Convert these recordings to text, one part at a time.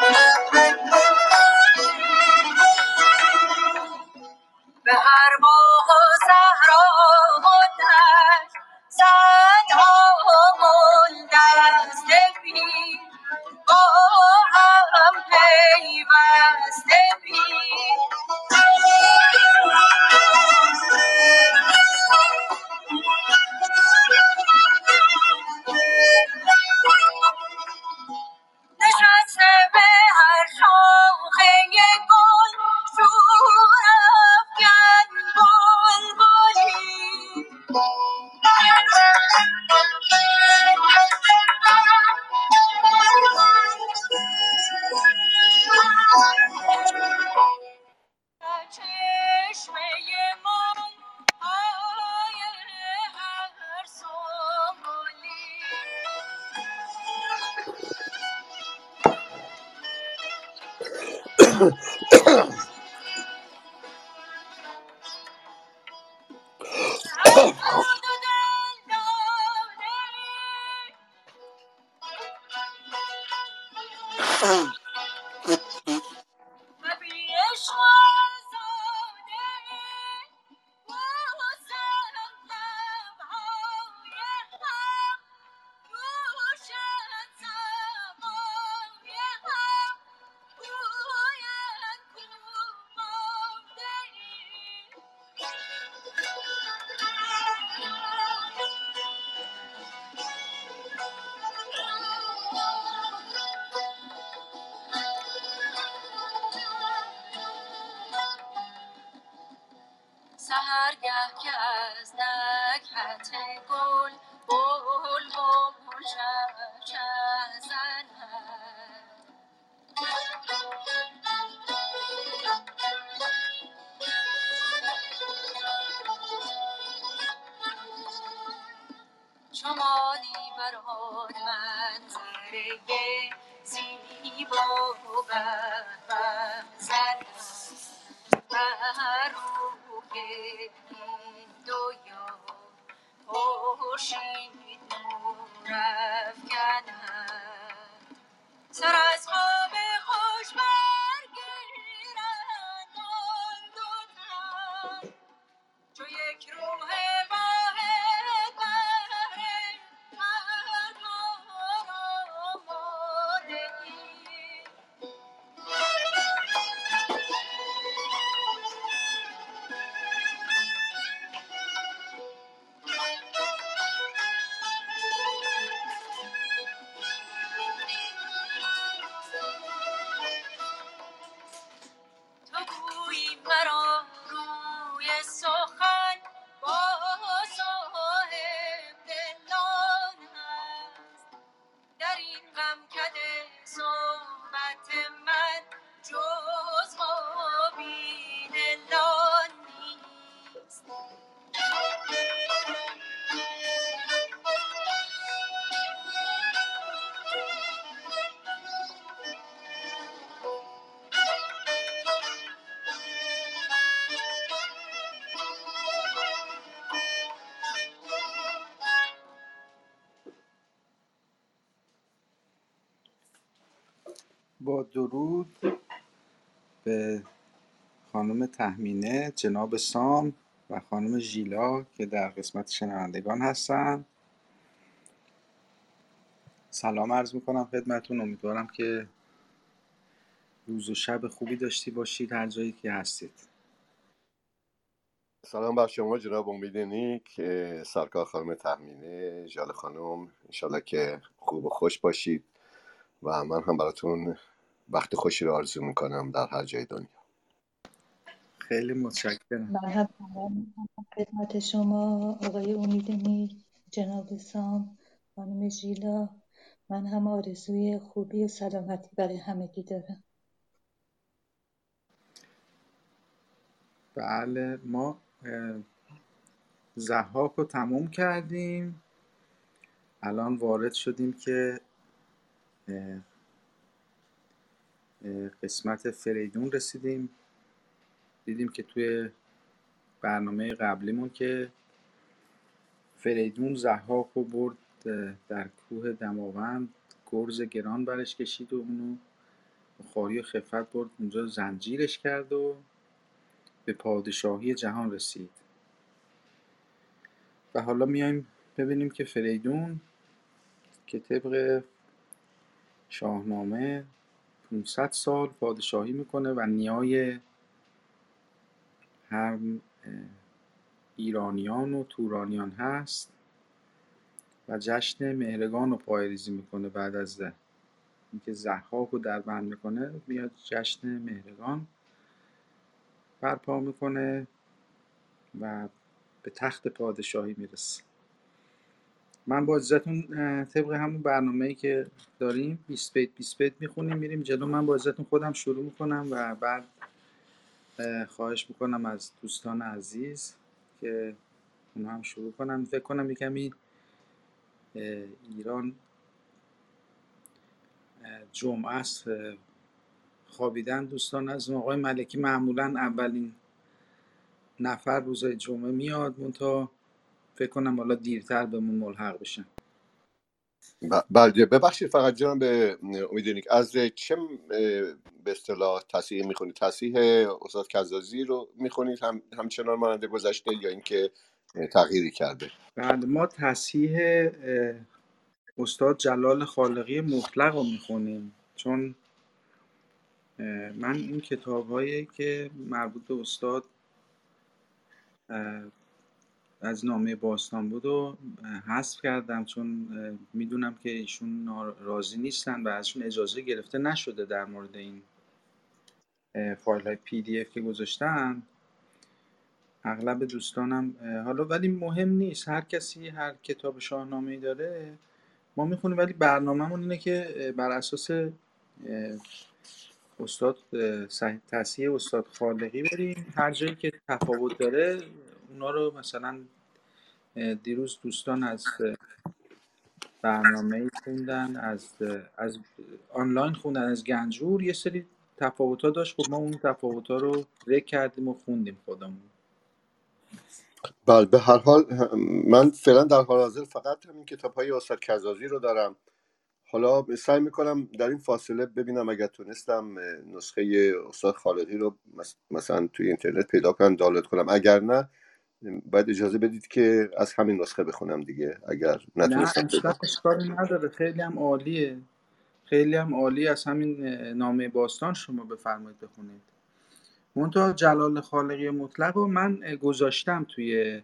به درود به خانم تهمینه جناب سام و خانم ژیلا که در قسمت شنوندگان هستن. سلام عرض می‌کنم خدمتون. امیدوارم که روز و شب خوبی داشتی باشید هر جایی که هستید. سلام بر شما جناب امید نیک سرکار خانم تهمینه ژال خانم. انشالله که خوب و خوش باشید و من هم براتون وقت خوشی رو آرزو می‌کنم در هر جای دنیا. خیلی متشکرم. من هم خدمت شما آقای امید نیک جناب سام خانم ژیلا. من هم آرزوی خوبی و سلامتی برای همگی دارم. بله ما اه، ضحاک رو تموم کردیم. الان وارد شدیم که قسمت فریدون رسیدیم. دیدیم که توی برنامه قبلیمون که فریدون ضحاک رو برد در کوه دماوند گرز گران برش کشید و اونو خاری و خفت برد اونجا زنجیرش کرد و به پادشاهی جهان رسید. و حالا میایم ببینیم که فریدون که طبق شاهنامه 500 سال پادشاهی می‌کنه و نیای هر ایرانیان و تورانیان هست و جشن مهرگان رو پایریزی می‌کنه بعد از اینکه زحاک رو در بند می‌کنه میاد جشن مهرگان برپا می‌کنه و به تخت پادشاهی می‌رسه. من با اجازتون طبق همون برنامه که داریم 20 بیت 20 بیت می‌خونیم میریم جلو. من با اجازتون خودم شروع می‌کنم و بعد خواهش می‌کنم از دوستان عزیز که اونا هم شروع کنم فکر کنم یکمی ایران جمعه است. خوابیدن دوستان از آقای ملکی معمولا اولین نفر روزای جمعه میاد منتها. فکر کنم حالا دیرتر بهمون ملحق بشن. بله ببخشید فقط جناب امیدونیک از چه به اصطلاح تصحیح می‌خونید؟ تصحیح استاد کزازی رو می‌خونید؟ هم همچنان ماننده گذشته یا اینکه تغییری کرده؟ بعد ما تصحیح استاد جلال خالقی مطلق رو می‌خونیم. چون من این کتاب هایی که مربوط به استاد از نامه باستان بود و حذف کردم چون می‌دونم که ایشون راضی نیستن و ازشون اجازه گرفته نشده در مورد این فایل های پی دی اف که گذاشتن. اغلب دوستانم حالا ولی مهم نیست هر کسی هر کتاب شاهنامه ای داره ما می‌خونیم ولی برنامهمون اینه که بر اساس استاد تصحیح استاد خالقی بریم. هر جایی که تفاوت داره اونا رو مثلا دیروز دوستان از برنامه خوندن از از آنلاین خوندن از گنجور یه سری تفاوت ها داشت. خب ما اون تفاوت ها رو ذکر کردیم و خوندیم خودمون. بله به هر حال من فعلا در حال حاضر فقط همین کتاب های استاد کزازی رو دارم. حالا سعی می‌کنم در این فاصله ببینم اگر تونستم نسخه استاد خالقی رو مثلا توی اینترنت پیدا کنم دانلود کنم. اگر نه باید اجازه بدید که از همین نسخه بخونم دیگه اگر نتونستم نه اشکالی نداره. خیلی هم عالیه. خیلی هم عالی از همین نامه باستان شما بفرمایید بخونید. منتها جلال خالقی مطلق رو من گذاشتم توی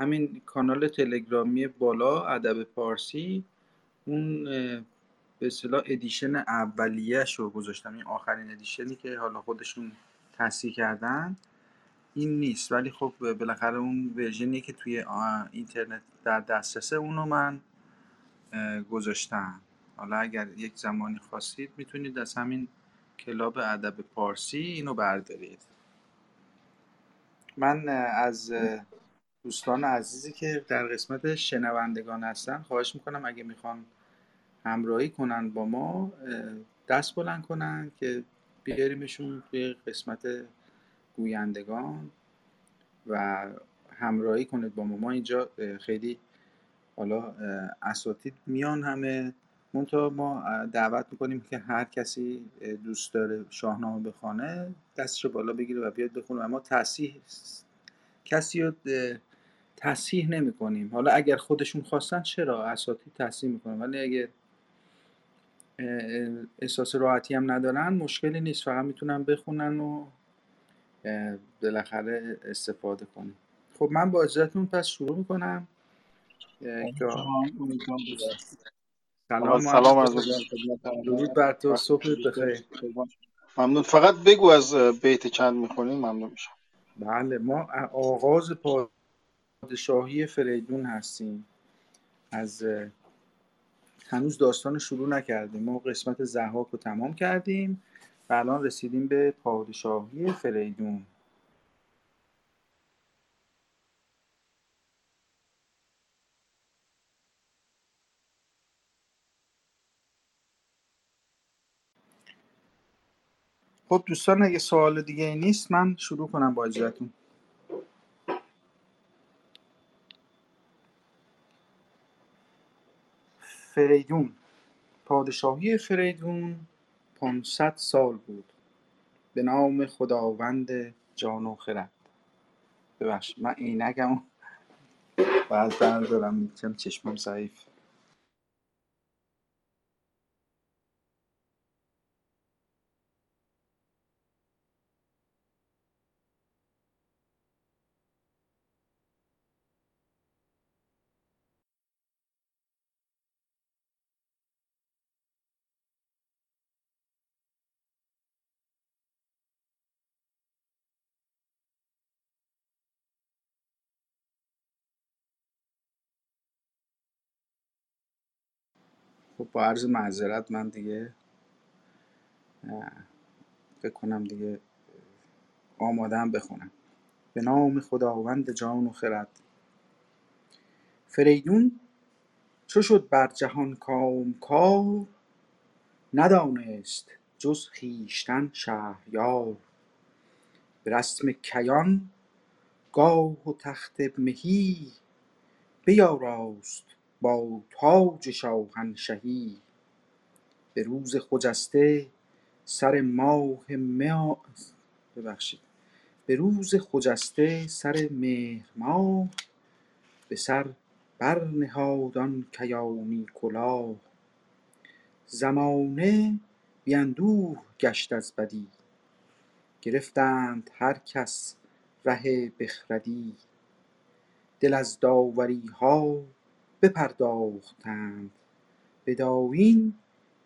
همین کانال تلگرامی بالا ادب پارسی. اون به اصطلاح ادیشن اولیه‌ش رو گذاشتم. این آخرین ادیشنی که حالا خودشون تصحیح کردن. این نیست ولی خب بالاخره اون ورژنی که توی اینترنت در دسترسه اونو من گذاشتم. حالا اگر یک زمانی خواستید می‌تونید از همین کلاب ادب پارسی اینو بردارید. من از دوستان عزیزی که در قسمت شنوندگان هستن خواهش می‌کنم اگه می‌خوان همراهی کنن با ما دست بلند کنن که بیاریمشون توی قسمت گویندگان و همراهی کنید با ما. ما اینجا خیلی حالا اساتید میان همه. منتها ما دعوت می‌کنیم که هر کسی دوست داره شاهنامه بخوانه دستش رو بالا بگیره و بیاد بخونه. و ما تصیح کسی رو تصحیح نمی کنیم حالا اگر خودشون خواستن چرا اساتید تصحیح می‌کنن؟ ولی اگر احساس راحتی هم ندارن مشکلی نیست. فقط می‌تونن بخونن و بالاخره استفاده کنیم. خب من با اجازهتون پس شروع می‌کنم. سلام سلام از درود بر تو صبح بخیر. ممنون. فقط بگو از بیت چند می‌خونیم ممنون میشم. بله ما آغاز پادشاهی فریدون هستیم. از هنوز داستان شروع نکردیم. ما قسمت زحاک رو تمام کردیم. و الان رسیدیم به پادشاهی فریدون. خب دوستان اگه سوال دیگه ای نیست من شروع کنم با اجازهتون. فریدون. پادشاهی فریدون. 500 سال بود. به نام خداوند جان و خرد. ببخشید من عینکمو باید بردارم چون چشمم ضعیف خب با عرض معذرت من دیگه فکر کنم دیگه آمادم بخونم. به نام خداوند جان و خرد. فریدون چو شد بر جهان کامکار ندانست جز خویشتن شهریار. به رسم کیان گاه و تخت مهی بیاراست با تاج شاهنشهی به روز خجسته سر ماه ماه ببخشید. به روز خجسته سر مهر ماه به سر برنهاد آن کیانی کلاه. زمانه بی اندوه گشت از بدی. گرفتند هر کس ره بخردی. دل از داوریها بپرداختند. بدایین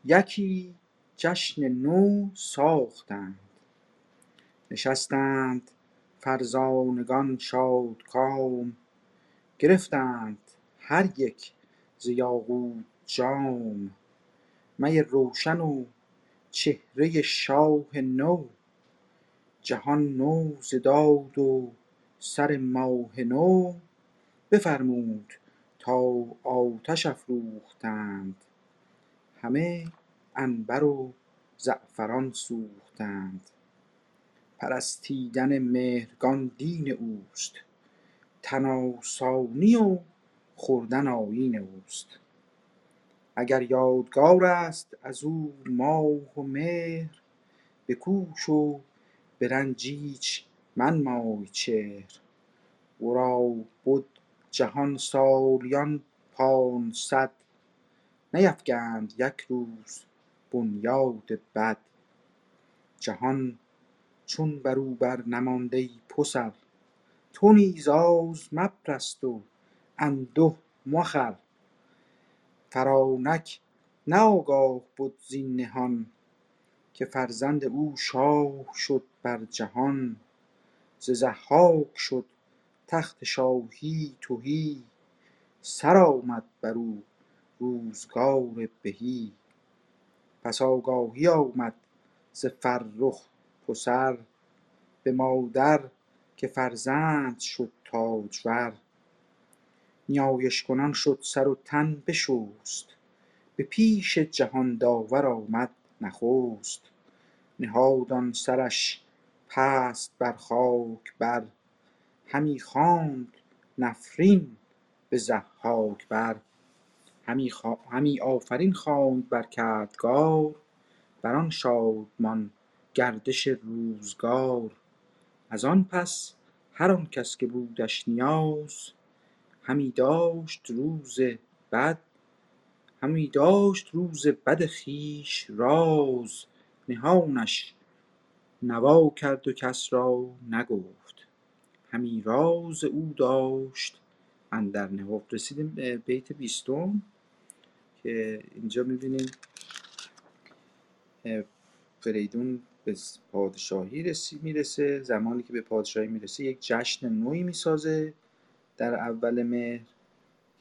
یکی جشن نو ساختند. نشستند فرزانگان شادکام. گرفتند هر یک ز یاقوت جام. می روشن و چهره شاه نو. جهان نو ز و سر ماه نو. بفرمود تا آتش افروختند. همه عنبر و زعفران سوختند. پرستیدن مهرگان دین اوست. تن آسانی و خوردن آیین اوست. اگر یادگار است از او ماه و مهر بکوش و به رنج ایچ منمای چهر. ورا بد جهان سالیان پانصد نیفگند یک روز بنیاد بد. جهان چون بر او برنماند ای پسر تو نیز آز مپرست و انده مخور فرانک نه آگاه بد زین نهان که فرزند او شاه شد بر جهان ز ضحاک شد تخت شاهی تهی سر آمد بر او روزگار بهی. پس آگاهی آمد ز فرخ پسر به مادر که فرزند شد تاجور. نیایش کنان شد سر و تن بشست به پیش جهان داور آمد نخست. نهاد آن سرش پست بر خاک بر همی خواند نفرین به ضحاک بر. همی آفرین خواند بر کردگار. بر آن شادمان گردش روزگار. از آن پس هر آن کس که بودش نیاز همی داشت روز بد همی داشت روز بد خویش راز. نهانش نوا کرد و کس را نگفت. همی راز او داشت. اندر نهفت رسیدیم به بیت بیستم که اینجا می‌بینیم. فریدون به پادشاهی رسی می‌رسه. زمانی که به پادشاهی می‌رسه یک جشن نوعی می‌سازه در اول مهر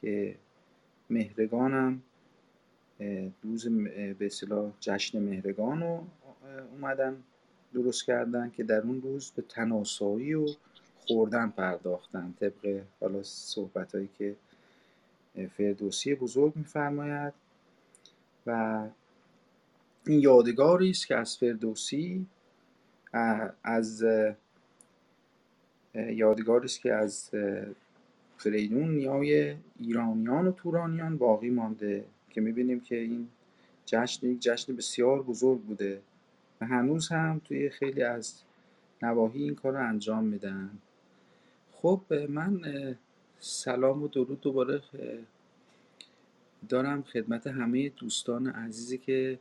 که مهرگانم. روز به اصطلاح جشن مهرگان رو اومدن درست کردن که در اون روز به تناسایی و خوردن پرداختن طبق حالا صحبت هایی که فردوسی بزرگ میفرماید. و این یادگاری است که از فردوسی از یادگاری است که از فریدون نیای ایرانیان و تورانیان باقی مانده که می‌بینیم که این جشن یک جشن بسیار بزرگ بوده و هنوز هم توی خیلی از نواحی این کار رو انجام میدن. خب من سلام و درود دوباره دارم خدمت همه دوستان عزیزی که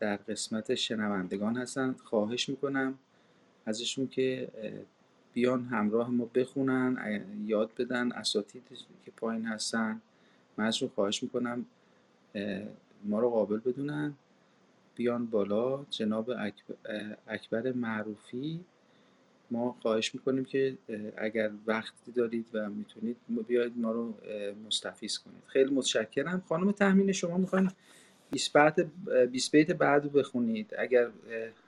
در قسمت شنوندگان هستن. خواهش می‌کنم ازشون که بیان همراه ما بخونن یاد بدن اساتید که پایین هستن. من ازشون خواهش می‌کنم ما رو قابل بدونن. بیان بالا جناب اکبر معروفی. ما خواهش می‌کنیم که اگر وقتی دارید و می‌تونید بیاید ما رو مستفیز کنید. خیلی متشکرم. خانم تحمین شما می‌خواین 20 بیت بعد رو بخونید اگر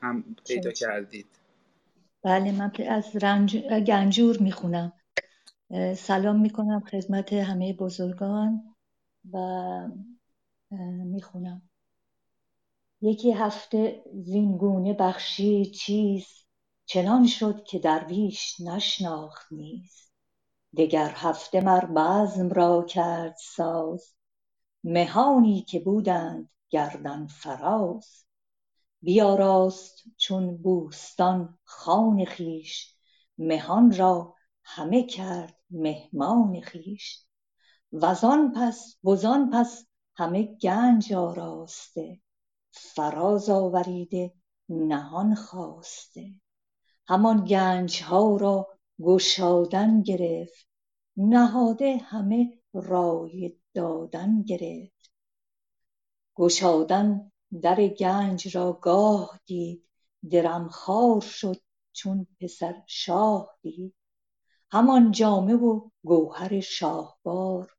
هم پیدا کردید. بله من از رنج... گنجور می‌خونم. سلام می‌کنم خدمت همه بزرگان و می‌خونم. یکی هفته زینگونه بخشی چیز چنان شد که درویش نشناخت نیز. دگر هفته مر بزم را کرد ساز. مهانی که بودند گردن فراز. بیاراست چون بوستان خان خویش. مهان را همه کرد مهمان خویش. وزان پس وزان پس همه گنج آراسته. فراز آوریده نهان خواسته. همان گنجها را گشادن گرفت. نهاده همه رای دادن گرفت. گشادن در گنج را گاه دید. درم خوار شد چون پسر شاه دید. همان جامه و گوهر شاهوار.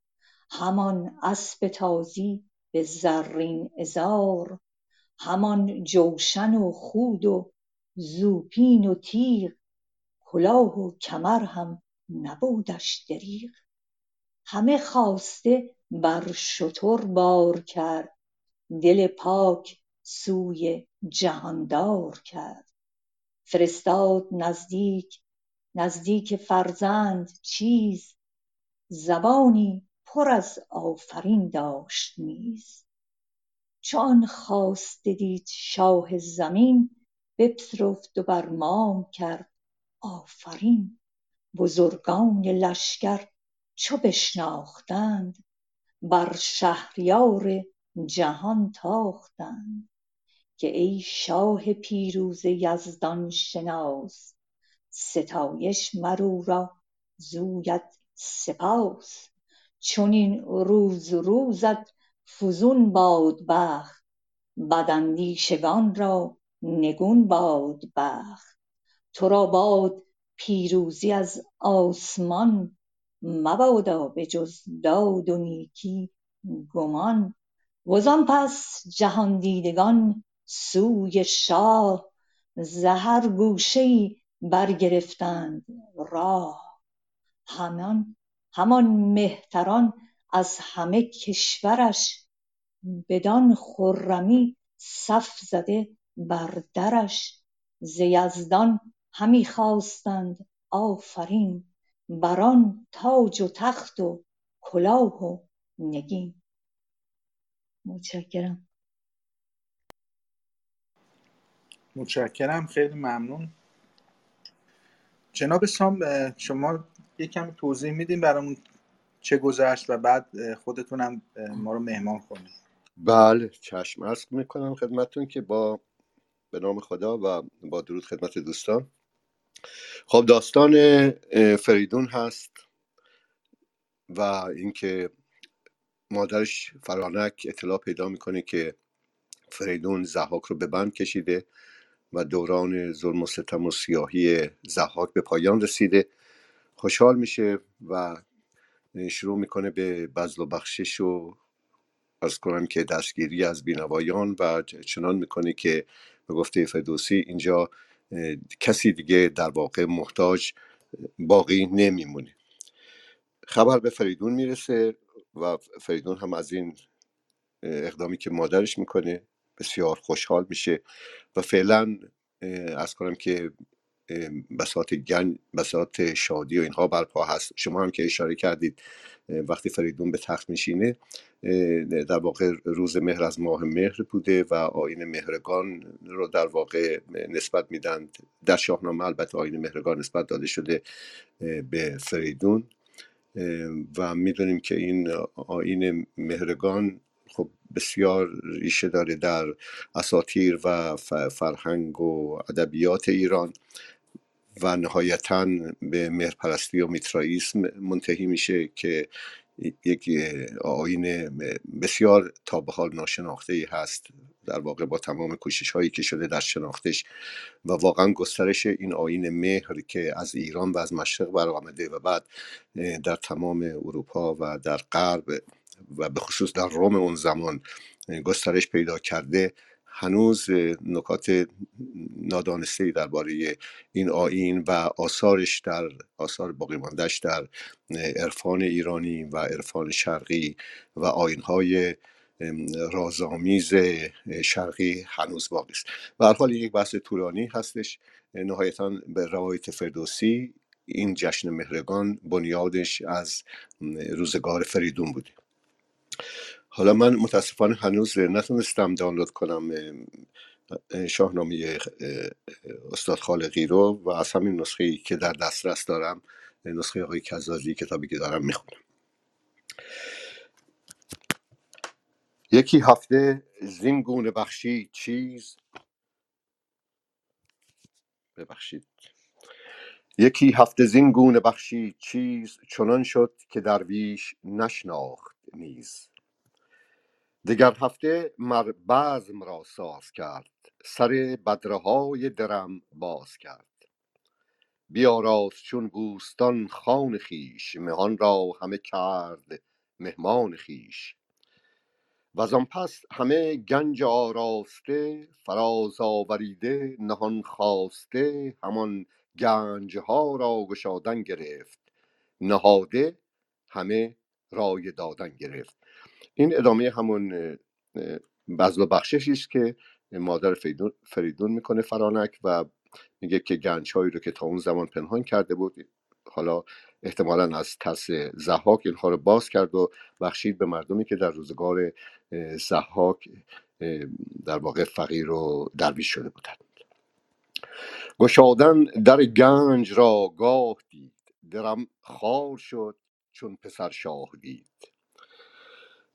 همان اسب تازی به زرین عذار همان جوشن و خود و زوپین و تیغ کلاه و کمر هم نبودش دریغ. همه خواسته بر شتر بار کرد دل پاک سوی جهاندار کرد. فرستاد نزدیک نزدیک فرزند چیز زبانی پر از آفرین داشت نیز. چو آن خواسته دید شاه زمین بپذرفت و بر مام کرد. آفرین بزرگان لشکر چو بشناختند بر شهریار جهان تاختند. که ای شاه پیروزه یزدان شناس ستایش مر او را زویت سپاس. چنین روز روزت فزون باد بخت بداندیشگان را نگون باد بخت. تو را باد پیروزی از آسمان مبادا به جز داد و نیکی گمان. وزان پس جهاندیدگان سوی شاه ز هر گوشه ای برگرفتند راه. همان مهتران از همه کشورش بدان خرمی صف زده بر درش ز یزدان همی خواستند آفرین بران تاج و تخت و کلاه و نگین. متشکرم. متشکرم خیلی ممنون. جناب سام شما یک کمی توضیح میدین برامون چه گذشت و بعد خودتونم ما رو مهمان کنید بله چشم عرض می‌کنم خدمتتون که با به نام خدا و با درود خدمت دوستان. خب داستان فریدون هست و اینکه مادرش فرانک اطلاع پیدا می‌کنه که فریدون زحاک رو به بند کشیده و دوران ظلم و ستم و سیاهی زحاک به پایان رسیده. خوشحال میشه و شروع می‌کنه به بزل و بخشش و از کنم که دستگیری از بینوایان و چنان می‌کنه که به گفته فردوسی اینجا کسی دیگه در واقع محتاج باقی نمیمونه. خبر به فریدون می‌رسه و فریدون هم از این اقدامی که مادرش می‌کنه بسیار خوشحال میشه و فعلا از کنم که بساط گن بساط شادی و اینها برپا هست. شما هم که اشاره کردید وقتی فریدون به تخت میشینه در واقع روز مهر از ماه مهر بوده و آین مهرگان رو در واقع نسبت میدن. در شاهنامه البته آین مهرگان نسبت داده شده به فریدون. و می‌دونیم که این آین مهرگان خب بسیار ریشه داره در اساتیر و فرهنگ و ادبیات ایران و نهایتا به مهرپرستی و میترائیسم منتهی میشه که یک آین بسیار تا به حال ناشناخته ای هست در واقع با تمام کوشش هایی که شده در شناختش و واقعا گسترش این آین مهر که از ایران و از مشرق برآمده و بعد در تمام اروپا و در غرب و به خصوص در روم اون زمان گسترش پیدا کرده هنوز نکات نادانسته درباره این آین و آثارش در آثار باقی ماندهش در عرفان ایرانی و عرفان شرقی و آینهای رازآمیز شرقی هنوز باقی است. و هر حال یک بحث طولانی هستش. نهایتا به روایت فردوسی این جشن مهرگان بنیادش از روزگار فریدون بوده. حالا من متاسفانه هنوز نتونستم دانلود کنم شاهنامه استاد خالقی رو و از همین نسخه که در دسترس دارم نسخه آقای کزازی کتابی که دارم می‌خونم. یکی هفته زین گونه بخشی چیز ببخشید. یکی هفته زین گونه بخشی چیز چنان شد که درویش نشناخت نیز. دگر هفته مر بزم را ساز کرد سر بدره های درم باز کرد. بیاراست چون بوستان خان خیش مهان را همه کرد مهمان خیش و آن پس همه گنج آراسته فراز آوریده نهان خواسته همان گنج ها را گشادن گرفت. نهاده همه رای دادن گرفت. این ادامه همون بزل و بخششی است که مادر فریدون, فریدون می‌کنه فرانک و میگه که گنج هایی رو که تا اون زمان پنهان کرده بود حالا احتمالا از ترس زحاک اینها رو باز کرد و بخشید به مردمی که در روزگار زحاک در واقع فقیر و درویش شده بودند. گشادن در گنج را گاه دید درم خار شد چون پسر شاه دید.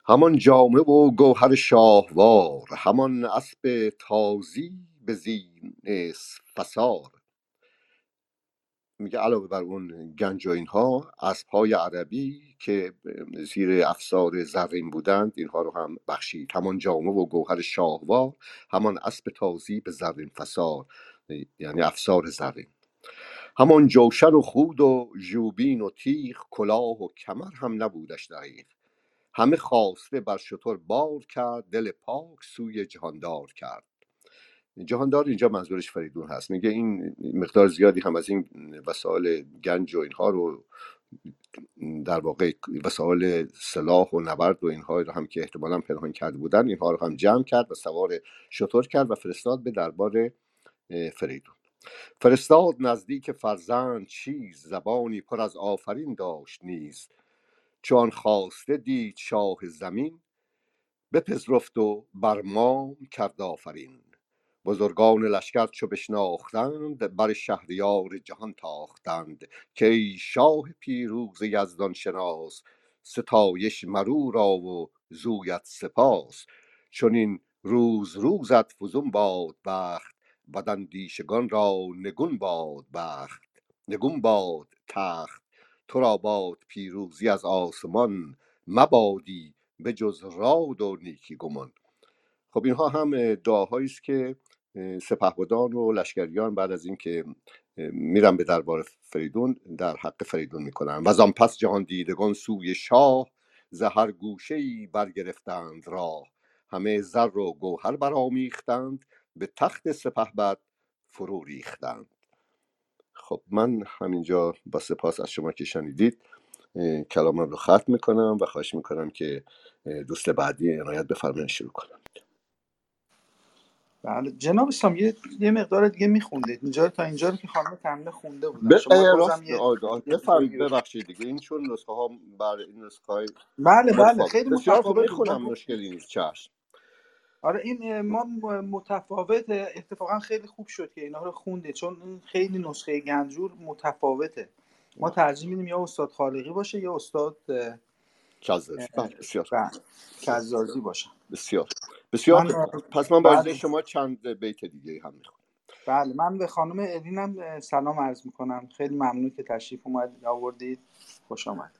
همان جامه و گوهر شاهوار همان اسب تازی به زین فسار. میگه علاوه بر اون گنج و اینها اسب های عربی که زیر افسار زرین بودند اینها رو هم بخشید. همان جامه و گوهر شاهوار همان اسب تازی به زرین فسار یعنی افسار زرین. همان جوشن و خود و جوبین و تیخ کلاه و کمر هم نبودش دقیق همه خواسته بر شطور بار کرد دل پاک سوی جهاندار کرد. جهاندار اینجا منظورش فریدون هست. میگه این مقدار زیادی هم از این وسایل گنج و اینها رو در واقع وسایل سلاح و نبرد و اینها رو هم که احتمالا پنهان کرده بودن اینها رو هم جمع کرد و سوار شطور کرد و فرستاد به دربار فریدون. فرستاد نزدیک فرزند چیز زبانی پر از آفرین داشت نیست چون خواسته دید شاه زمین بپذرفت و بر مام کرد آفرین. بزرگان لشکر چو بشناختند بر شهریار جهان تاختند. که ای شاه پیروز یزدان شناس ستایش مرو را و زویت سپاس. چنین روز روزت فزون باد بخت بداندیشگان را نگون باد بخت. نگون باد تخت. تو را باد پیروزی از آسمان مبادی به جز راد و نیکی گمان. خب اینها هم دعاهایی است که سپهبدان و لشکریان بعد از اینکه میرن به دربار فریدون در حق فریدون می‌کنن. و آن پس جهان دیدگان سوی شاه زهر گوشه ای برگرفتند راه. همه زر و گوهر برآمیختند به تخت سپهبد فرو ریختند. خب من همینجا با سپاس از شما که شنیدید کلامم رو ختم می‌کنم و خواهش می‌کنم که دوست بعدی عنایت بفرمایید شروع کنم. بله جناب سام یه, یه مقدار دیگه میخوندید. اینجا تا اینجا رو که خانم تمنه خونده بودن. شما بفرمایید. ببخشید دیگه. این چون نسخه ها بر این نسخه های بله بله متفاوت خیلی متفاوت می‌خونم ما مشکلی نیست. چشم. آره این ما م- متفاوت اتفاقا خیلی خوب شد که اینا رو خونده. چون این خیلی نسخه گنجور متفاوته. ما ترجیح میدیم یا استاد خالقی باشه یا استاد اه، بله بسیار بله، کزازی باشه. بسیار. بسیار من پس من بله. شما چند بیت دیگه هم می‌خونم. بله من به خانم الینم اه، سلام عرض می‌کنم. خیلی ممنون که تشریف اومدید آوردید. خوش آمد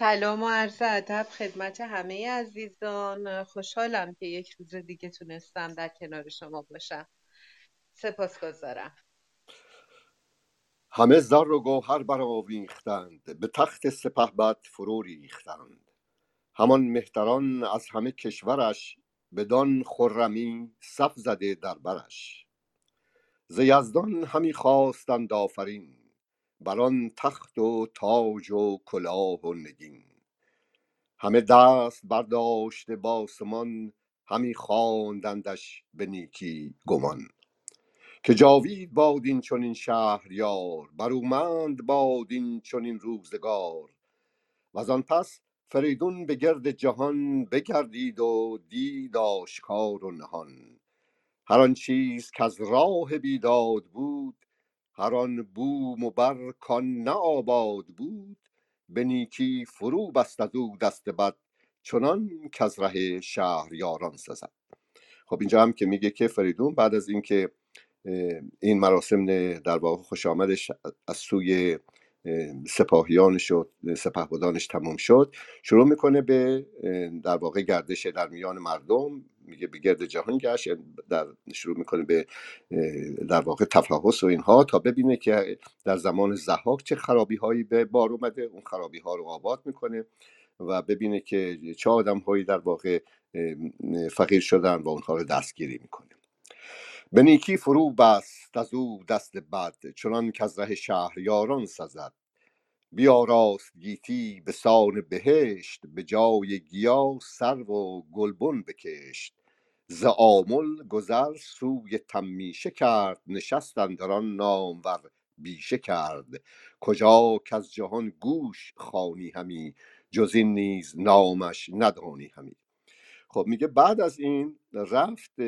سلام و عرض ادب خدمت همه عزیزان. خوشحالم که یک روز دیگه تونستم در کنار شما باشم. سپاسگزارم. همه زر و گوهر برآویختند به تخت سپهبد فرو ریختند. همان مهتران از همه کشورش بدان خرمی صف زده در برش. ز یزدان همی خواستند آفرین بر آن تخت و تاج و کلاه و نگین. همه دست برداشته باسمان همی خواندندش به نیکی گمان. که جاوید باد این چنین شهریار برومند باد این چنین روزگار. و آن پس فریدون به گرد جهان بگردید و دید آشکار و نهان. هر آن چیز که از راه بیداد بود هر آن بوم و بر کان نه آباد بود به نیکی فرو بست از او دست بد چنان که از ره شهریاران سزد. خب اینجا هم که میگه که فریدون بعد از اینکه این مراسم در واقع خوش آمدش از سوی اه، سپاهیانش و سپهبدانش تمام شد شروع می‌کنه به در واقع گردش در میان مردم میگه به گرد جهان گشت یعنی در شروع می‌کنه به در واقع تفحص و اینها تا ببینه که در زمان زحاک چه خرابی هایی به بار اومده اون خرابی ها رو آباد می‌کنه و ببینه که چه آدم هایی در واقع فقیر شدن و اونها رو دستگیری می‌کنه. به نیکی فرو بست از او دست بد چنان که از ره شهریاران سزد. بیاراست گیتی به سان بهشت به جای گیا سرو و گلبن بکشت. ز آمل گذر سوی تمیشه کرد نشست اندر آن نامور بیشه کرد. کجا از جهان گوش خوانی همی جز این نیز نامش ندانی همی. خب میگه بعد از این رفت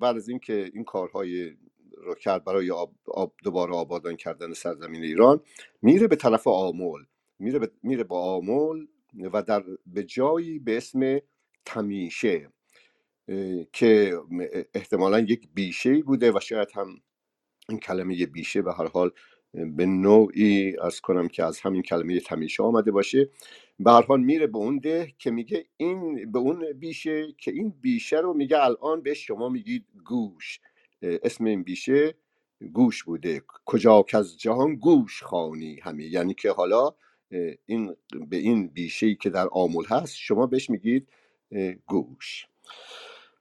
بعد از این که این کارهای رو کرد برای آب, آب دوباره آبادان کردن سرزمین ایران میره به طرف آمل. میره, به- میره با آمل و در به جایی به اسم تمیشه. که احتمالا یک بیشه بوده و شاید هم این کلمه بیشه به هر حال به نوعی از کنم که از همین کلمه تمیشه آمده باشه. به هر حال میره به اون ده که میگه این به اون بیشه که این بیشه رو میگه الان به شما میگید گوش. اسم این بیشه گوش بوده. کجا که از جهان گوش خانی همه یعنی که حالا این به این بیشه که در آمول هست شما بهش میگید گوش.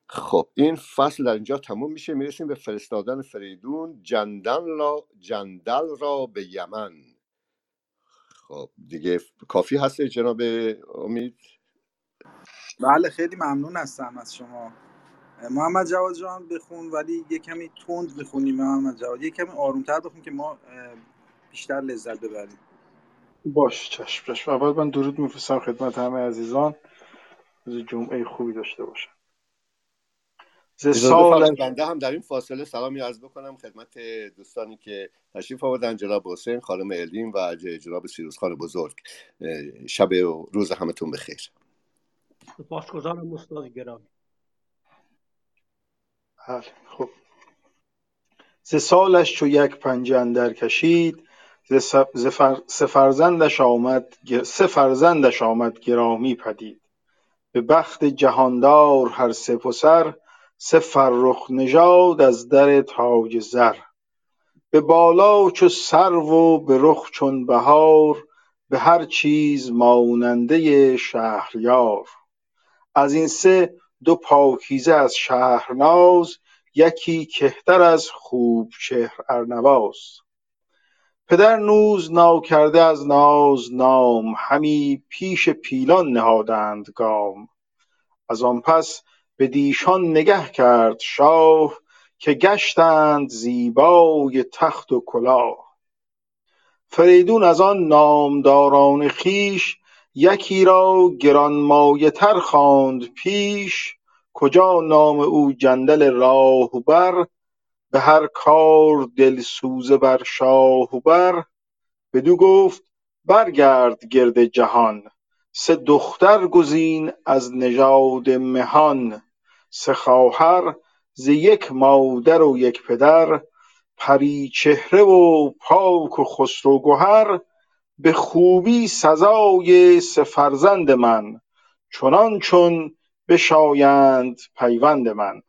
خب این فصل در اینجا تموم میشه. می‌رسیم به فرستادن فریدون. جندل را جندل را به یمن. خب دیگه کافی هست جناب امید؟ بله خیلی ممنون هستم از شما. محمد جواد جان بخون ولی یه کمی تند بخونیم محمد جواد. یه کمی آرومتر بخون که ما بیشتر لذت ببریم. باش چشم چشم. اول من درود میفرستم خدمت همه عزیزان. روز جمعه خوبی داشته باشم بفرمایید. بنده هم در این فاصله سلامی عرض بکنم خدمت دوستانی که تشریف آوردن جناب حسین خانم الین و جناب سیروس خان بزرگ. شب و روز همتون بخیر. سپاسگزارم استاد گرامی. بله خب. ز سالش چو یک پنجه اندر کشید ز فرزندش آمد سه فرزندش آمد گرامی پدید. به بخت جهاندار هر سه پسر سه فرخ نژاد از در تاج زر. به بالا چو سرو و به رخ چون بهار به هر چیز ماننده شهریار. از این سه دو پاکیزه از شهرناز یکی کهتر از خوب چهر ارنواز. پدر نوز ناکرده از ناز نام همی پیش پیلان نهادند گام. از آن پس به دیشان نگه کرد شاه که گشتند زیبای تخت و کلاه. فریدون از آن نامداران خویش یکی را گرانمایه تر خواند پیش. کجا نام او جندل راهبر؟ به هر کار دلسوزه بر شاه بر بدو گفت برگرد گرد جهان. سه دختر گزین از نژاد مهان. سه خواهر ز یک مادر و یک پدر پری چهره و پاک و خسرو گهر به خوبی سزای سه فرزند من چنان چون بشایند پیوند من.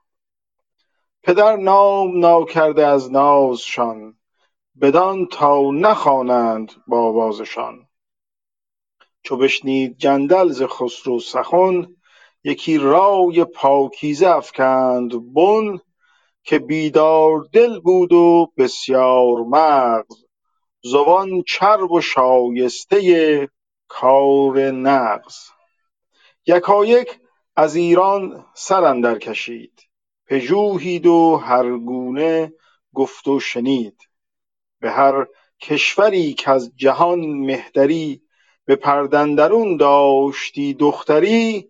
پدر نام ناکرده از نازشان بدان تا نخوانند با آوازشان. چو بشنید جندل ز خسرو سخن یکی رای پاکیزه افکند بن که بیدار دل بود و بسیار مغز زبان چرب و شایسته کار نغز. یکایک از ایران سر اندر کشید پژوهید و هر گونه گفت و شنید. به هر کشوری کز جهان مهتری به پرده اندرون داشتی دختری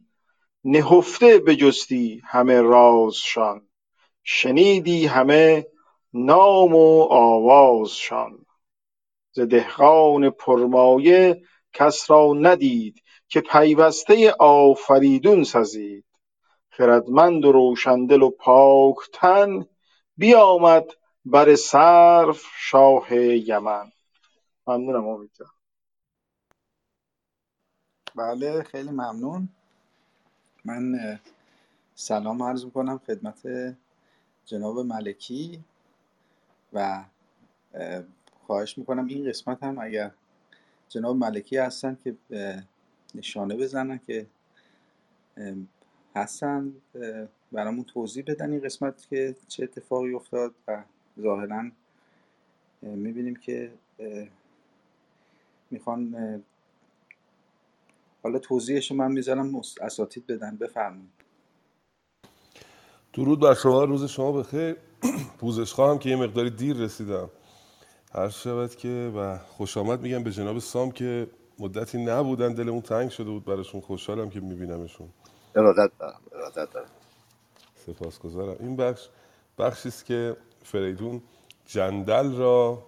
نهفته بجستی همه رازشان شنیدی همه نام و آوازشان. ز دهقان پرمایه کس را ندید که پیوسته آفریدون سزید. خردمند و روشندل و پاک تن بیامد بر سرو شاه یمن. ممنونم امید بله خیلی ممنون. من سلام عرض می‌کنم خدمت جناب ملکی و اه، خواهش می‌کنم این قسمت هم اگر جناب ملکی هستن که نشانه بزنن که هستن برامون توضیح بدن این قسمت که چه اتفاقی افتاد و ظاهرا می‌بینیم که می‌خوان حالا توضیحش رو من می‌ذارم اساتید بدن بفرمایید. درود بر شما روز شما بخیر. پوزش خواهم که یه مقداری دیر رسیدم. هر شود که و خوش آمد میگم به جناب سام که مدتی نبودن دلمون تنگ شده بود براشون خوشحالم که میبینمشون. ارادت دارم ارادت دارم. سپاسگزارم. این بخش بخشی است که فریدون جندل را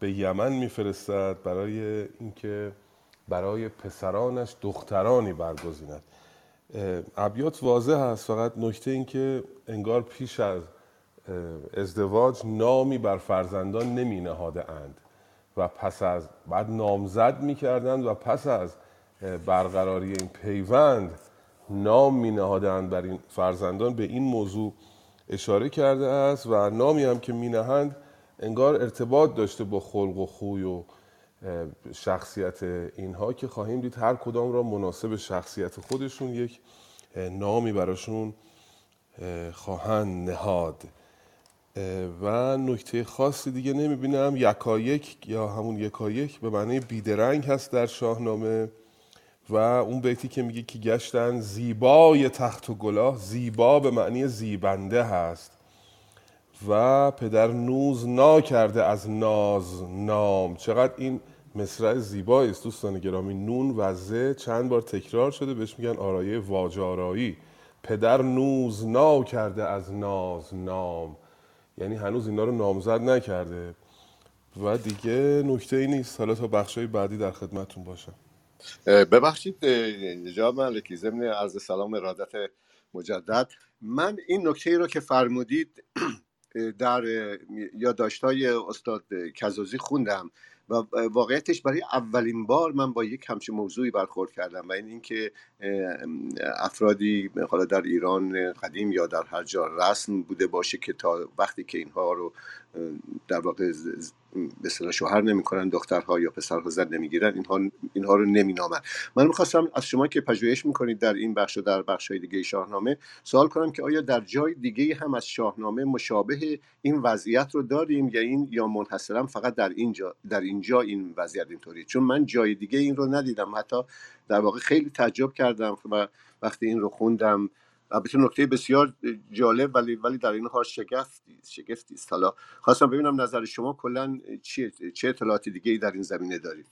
به یمن میفرستد برای اینکه برای پسرانش دخترانی برگزیند. ابیات واضح هست فقط نکته این که انگار پیش از ازدواج نامی بر فرزندان نمی نهاده اند و پس از بعد نامزد می کردند و پس از برقراری این پیوند نام می نهادند بر این فرزندان به این موضوع اشاره کرده است و نامی هم که می نهند انگار ارتباط داشته با خلق و خوی و شخصیت اینها که خواهیم دید هر کدام را مناسب شخصیت خودشون یک نامی براشون اه، خواهند نهاد. و نکته خاصی دیگه نمی‌بینم. یکایک یا همون یکایک به معنی بیدرنگ هست در شاهنامه و اون بیتی که میگه که گشتن زیبای تخت و گلاه زیبا به معنی زیبنده هست. و پدر نوز ناکرده از ناز نام. چقدر این مصرع زیبایی است دوستان گرامی. نون و ز چند بار تکرار شده بهش میگن آرایه واجارایی پدر نوز ناکرده از ناز نام یعنی هنوز اینا رو نامزد نکرده. و دیگه نکته ای نیست. حالا تا بخشای بعدی در خدمتون باشم. ببخشید جناب ملکی ضمن عرض سلام ارادت مجدد. من این نکته ای رو که فرمودید در یادداشت‌های استاد کزازی خوندم. و واقعیتش برای اولین بار من با یک همچین موضوعی برخورد کردم و این اینکه افرادی حالا در ایران قدیم یا در هر جا رسم بوده باشه که تا وقتی که اینها رو در واقع به اصطلاح شوهر نمی‌کنن دخترها یا پسرها زن نمی‌گیرن اینها اینها رو نمینامن. من می‌خواستم از شما که پژوهش می‌کنید در این بخش و در بخش های دیگه شاهنامه سوال کنم که آیا در جای دیگه هم از شاهنامه مشابه این وضعیت رو داریم یا این یا منحصرا فقط در اینجا در اینجا این وضعیت اینطوری چون من جای دیگه این رو ندیدم. حتی در واقع خیلی تعجب کردم و وقتی این رو خوندم البته نکته بسیار جالب ولی ولی در این حال شگفتی شگفتی است حالا خواستم ببینم نظر شما کلا چیه؟ چه اطلاعات دیگه ای در این زمینه دارید؟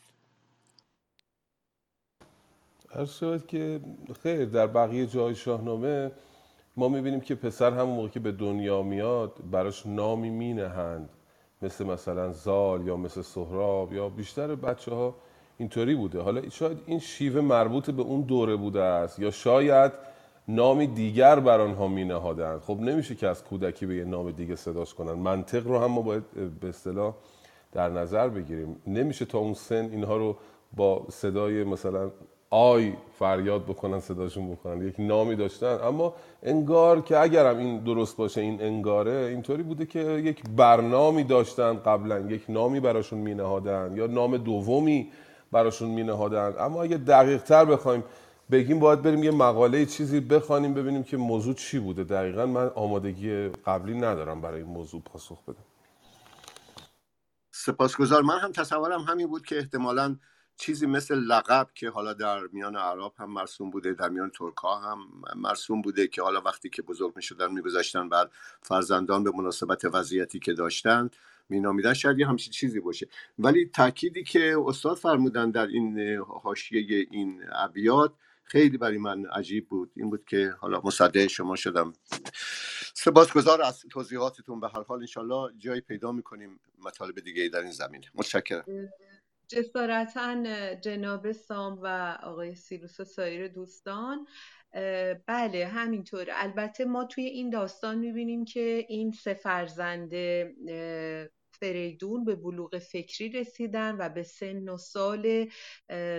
هر شود که خیر در بقیه جای شاهنامه ما می‌بینیم که پسر همون موقع که به دنیا میاد براش نامی مینهند. مثل مثلا زال یا مثل سهراب یا بیشتر بچه ها اینطوری بوده. حالا شاید این شیوه مربوط به اون دوره بوده است یا شاید نامی دیگر بر آنها می نهادند خب نمیشه که از کودکی به یه نام دیگه صداش کنن. منطق رو هم ما باید به اصطلاح در نظر بگیریم. نمیشه تا اون سن اینها رو با صدای مثلا آی فریاد بکنن صداشون بکنن. یک نامی داشتن. اما انگار که اگرم این درست باشه این انگاره اینطوری بوده که یک برنامی داشتن قبلا. یک نامی براشون می نهادن یا نام دومی براشون می نهادن اما اگه دقیق تر بخوایم بگیم باید بریم یه مقاله چیزی بخوانیم ببینیم که موضوع چی بوده. دقیقا من آمادگی قبلی ندارم برای این موضوع پاسخ بدم. سپاسگزار من هم تصورم همین بود که احتمالا چیزی مثل لقب که حالا در میان عرب هم مرسوم بوده در میان ترک ها هم مرسوم بوده که حالا وقتی که بزرگ می شدن میگذاشتن بر فرزندان به مناسبت وضعیتی که داشتن مینامیدن شاید یه همچین چیزی باشه. ولی تأکیدی که استاد فرمودن در این حاشیه این ابیات خیلی برای من عجیب بود. این بود که حالا مصدق شما شدم. سپاسگزار از توضیحاتتون. به هر حال انشالله جایی پیدا می‌کنیم مطالب دیگه در این زمینه. متشکرم. جسارتا جناب سام و آقای سیروس و سایر دوستان. بله همینطوره البته ما توی این داستان می‌بینیم که این سه فرزنده فریدون به بلوغ فکری رسیدن و به سن و سال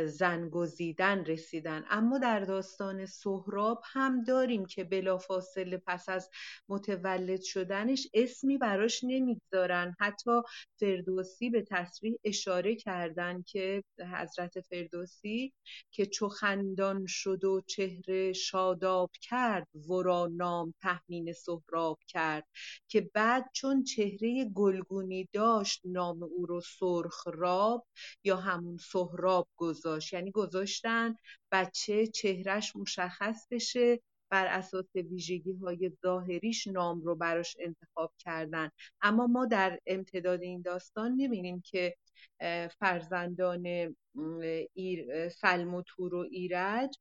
زنگزیدن رسیدن. اما در داستان سهراب هم داریم که بلافاصله پس از متولد شدنش اسمی براش نمی‌گذارن. حتی فردوسی به تصریح اشاره کردن که حضرت فردوسی که چو خندان شد و چهره شاداب کرد ورا نام تهمین سهراب کرد. که بعد چون چهره گلگونی داشت نام او رو سرخ راب یا همون سهراب گذاشت. یعنی گذاشتن بچه چهرش مشخص بشه بر اساس ویژگی های ظاهریش نام رو براش انتخاب کردن. اما ما در امتداد این داستان می‌بینیم که فرزندان سلم و تور و ایرج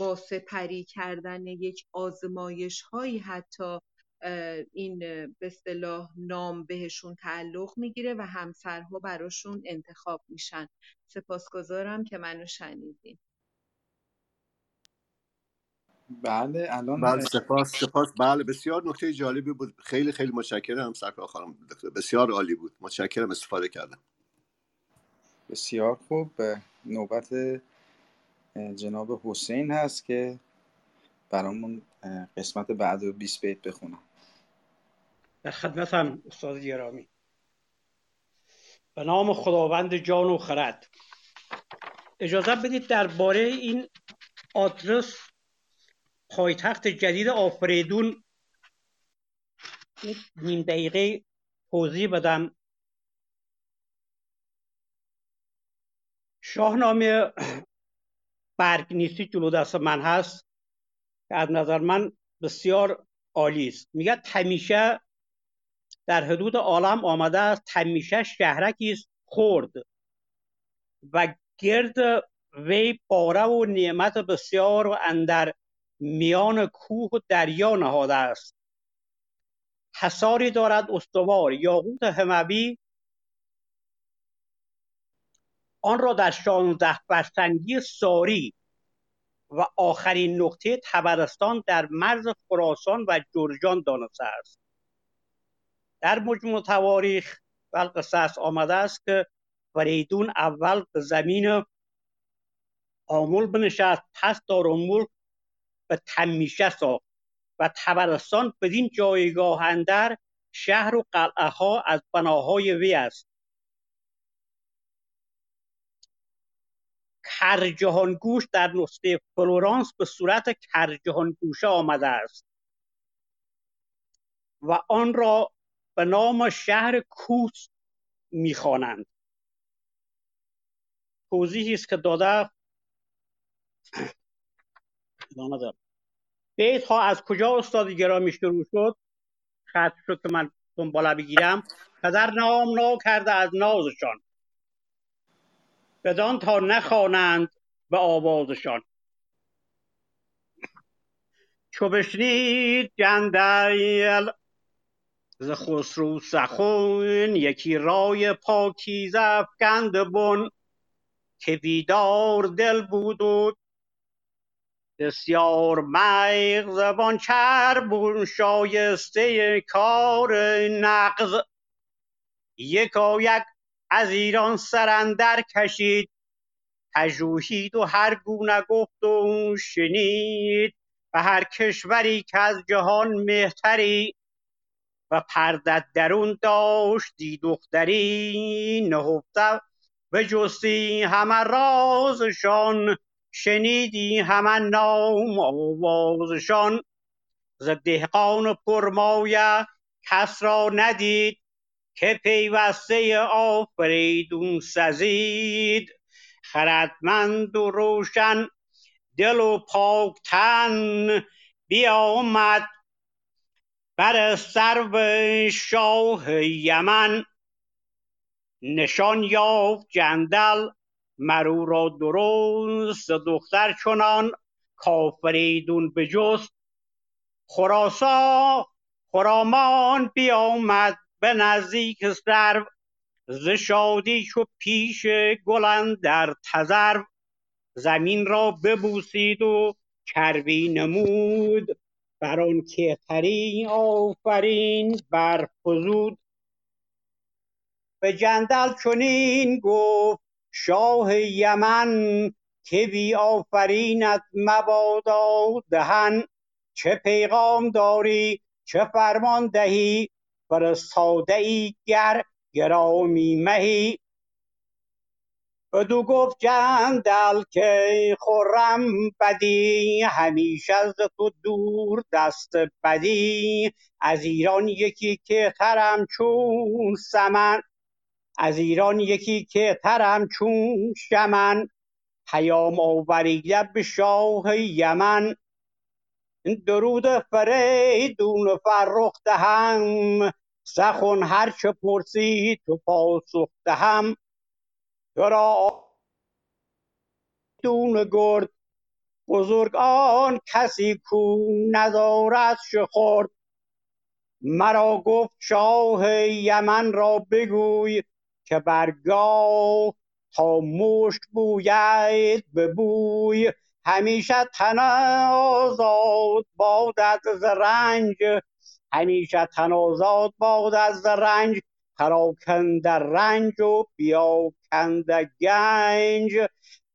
با سپری کردن یک آزمایش هایی حتی این به اصطلاح نام بهشون تعلق می‌گیره و همسرها براشون انتخاب میشن. سپاسگزارم که منو شنیدین. بله الان بله سپاس سپاس. بله بسیار نکته جالبی بود. خیلی خیلی متشکرم سرکار خانم. بسیار عالی بود. متشکرم استفاده کردم. بسیار خوب. نوبت جناب حسین هست که برامون قسمت بعد و 20 بیت بخونم در خدمتم استاد گرامی. به نام خداوند جان و خرد. اجازه بدید درباره این آدرس پایتخت جدید آفریدون یک نیم دقیقه توضیح بدم. شاهنامه برگ نیستی جلو دست من هست که از نظر من بسیار عالی است. میگه همیشه در حدود عالم آمده است. همیشه شهرکی است خرد و گرد وی پاره و نعمت بسیار و اندر میان کوه و دریا نهاده است. حساری دارد استوار. یاقوت هموی آن را در شانزده فرسنگی ساری و آخرین نقطه تبرستان در مرز خراسان و جرجان دانسته است. در مجموع تواریخ و القصص آمده است که فریدون اول به زمین آمول بنشست پس دارالملک به تمیشه ساخت و تبرستان بدین جایگاه اندر شهر و قلعه ها از بناهای وی است. کرجهانگوش در نسخه فلورانس به صورت کرجهانگوشه آمده است و آن را به نام شهر کوس می‌خوانند. توضیحی است که داده بیت ها از کجا استاد گرامی شروع شد؟ خط شد که من دنباله بگیرم. پدر نام نا کرده از نازشان. بدان تا نخوانند به آوازشان. چو بشنید جندل ز خسرو سخن یکی رای پاکیزه افکند بن که بیدار دل بود و بسیار میغ زبان چربون شایسته کار نقض یکایک از ایران سرندر کشید پژوهید و هر گونه گفت و شنید. و هر کشوری که از جهان مهتری و پردت درون داشتی دختری نهفته بجستی همه رازشان شنیدی همه نام آوازشان. ز دهقان پرمایه کس را ندید که پیوسته آفریدون سزید. خردمند و روشن دل و پاک تن بیامد بر سرو شاه یمن نشان یافت جندل مرو را درست دختر چنان کافریدون بجست خراسا خرامان بیامد به نزدیک سرو ز شادی چو پیش گل در تذرو. زمین را ببوسید و چربی نمود. بر آن کهترین آفرین برفزود به جندل چنین گفت شاه یمن که بی آفرینت مبادا دهن. چه پیغام داری چه فرمان دهی؟ فرستاده ای گر گرامی مهی. بدو گفت جندل که خرم بدی همیشه از تو دور دست بدی. از ایران یکی که ترم چون سمن از ایران یکی که ترم چون شمن. پیام آوریده به شاه یمن درود فریدون فرخ دهم. سخن هر چه پرسی تو پاسخ دهم. را دون گرد بزرگ آن کسی کو ندارد شخورد. مرا گفت شاه یمن را بگوی که برگاه تا مشت بوید به بوی همیشه تن آزاد بادت ز رنج همیشه تن آزاد بادت ز رنج. پراکنده رنج و بیاکنده گنج.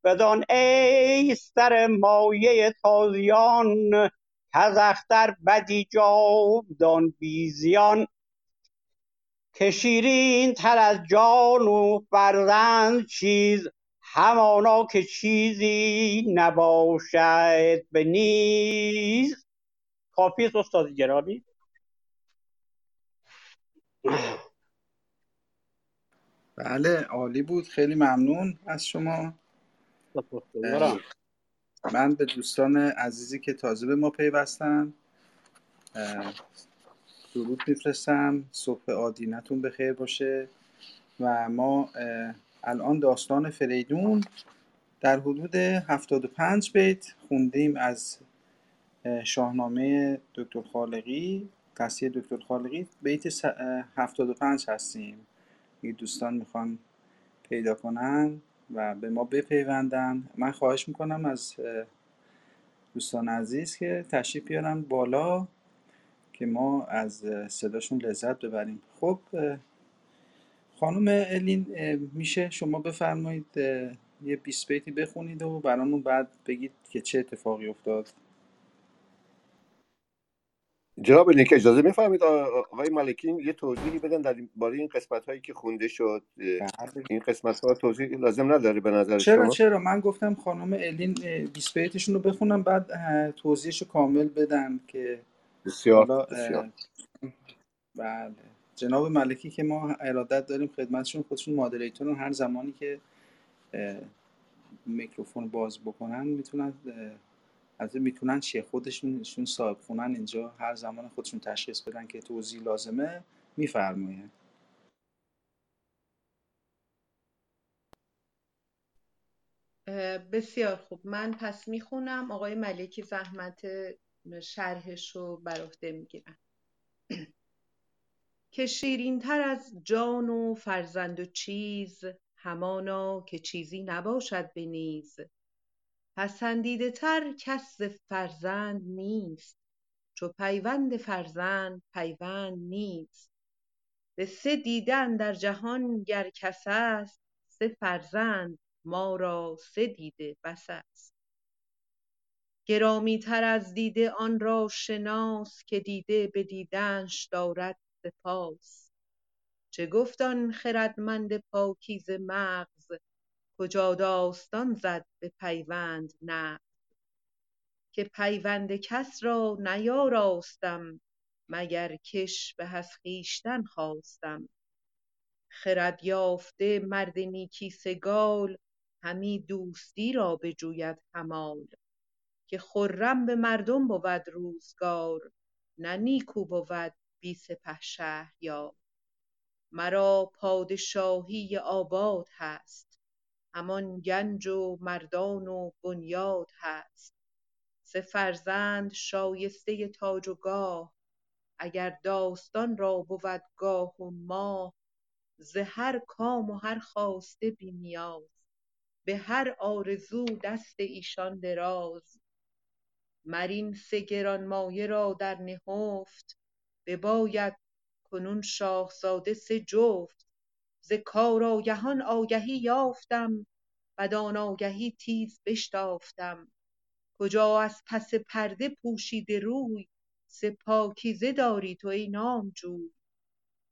بدان ای سر مایه تازیان کز اختر بدی جاودان بی زیان که شیرین تر از جان و فرزند چیز همانا که چیزی نباشد به نیز. کافی است استاد گرامی بله عالی بود. خیلی ممنون از شما. من به دوستان عزیزی که تازه به ما پیوستن درود میفرستم. صبح آدینتون بخیر باشه. و ما الان داستان فریدون در حدود 75 بیت خوندیم از اه، شاهنامه دکتر خالقی. قصیه دکتر خالقی. بیت س- اه، 75 هستیم. اگه دوستان می‌خوان پیدا کنن و به ما بپیوندن. من خواهش می‌کنم از دوستان عزیز که تشریف بیارن بالا که ما از صداشون لذت ببریم. خب خانم الین میشه شما بفرمایید یه 20 بیتی بخونید و برامون بعد بگید که چه اتفاقی افتاد. جناب نیک اجازه می‌فهمید آقای ملکین یه توضیحی بدن در باره این قسمت هایی که خونده شد بله. این قسمت ها توضیح لازم نداره به نظر چرا شما؟ چرا؟ من گفتم خانم الین اه، 20 بیتشون رو بخونم بعد توضیحش کامل بدن که بسیار بسیار. بله. جناب ملکی که ما ارادت داریم خدمتشون خودشون مادریتورن هر زمانی که میکروفون باز بکنن می‌تونن از می‌تونن چیه؟ خودشونشون صاحب خونن اینجا هر زمان خودشون تشخیص بدن که توضیح لازمه میفرمایه. بسیار خوب. من پس می‌خونم. آقای ملکی زحمت شرحش رو بر عهده می‌گیرن که شیرینتر از جان و فرزند و چیز همانا که چیزی نباشد به نیز. پسندیده تر کس فرزند نیست. چو پیوند فرزند پیوند نیست. به سه دیده در جهان گر کس است سه فرزند ما را سه دیده بس است. تر از دیده آن را شناس که دیده به دیدنش دارد سپاس. چه گفت آن خردمند پاکیزه مغز؟ کجا داستان زد به پیوند نغز که پیوند کس را نیاراستم مگر کش به از خویشتن خواستم. خرد یافته مرد نیکی سگال همی دوستی را بجوید همال. که خرم به مردم بود روزگار نه نیکو بود بی سپه شهریار. مرا پادشاهی آباد هست همان گنج و مردان و بنیاد هست. سه فرزند شایسته تاج و گاه اگر داستان را بود گاه و ماه ز هر کام و هر خواسته بی نیاز به هر آرزو دست ایشان دراز. مر این سه گرانمایه را در نهفت بباید کنون شاهزاده سه جفت. ز کار آگهان آگهی یافتم بدان آگهی تیز بشتافتم. کجا از پس پرده پوشیده روی سه پاکیزه داری تو ای نامجوی؟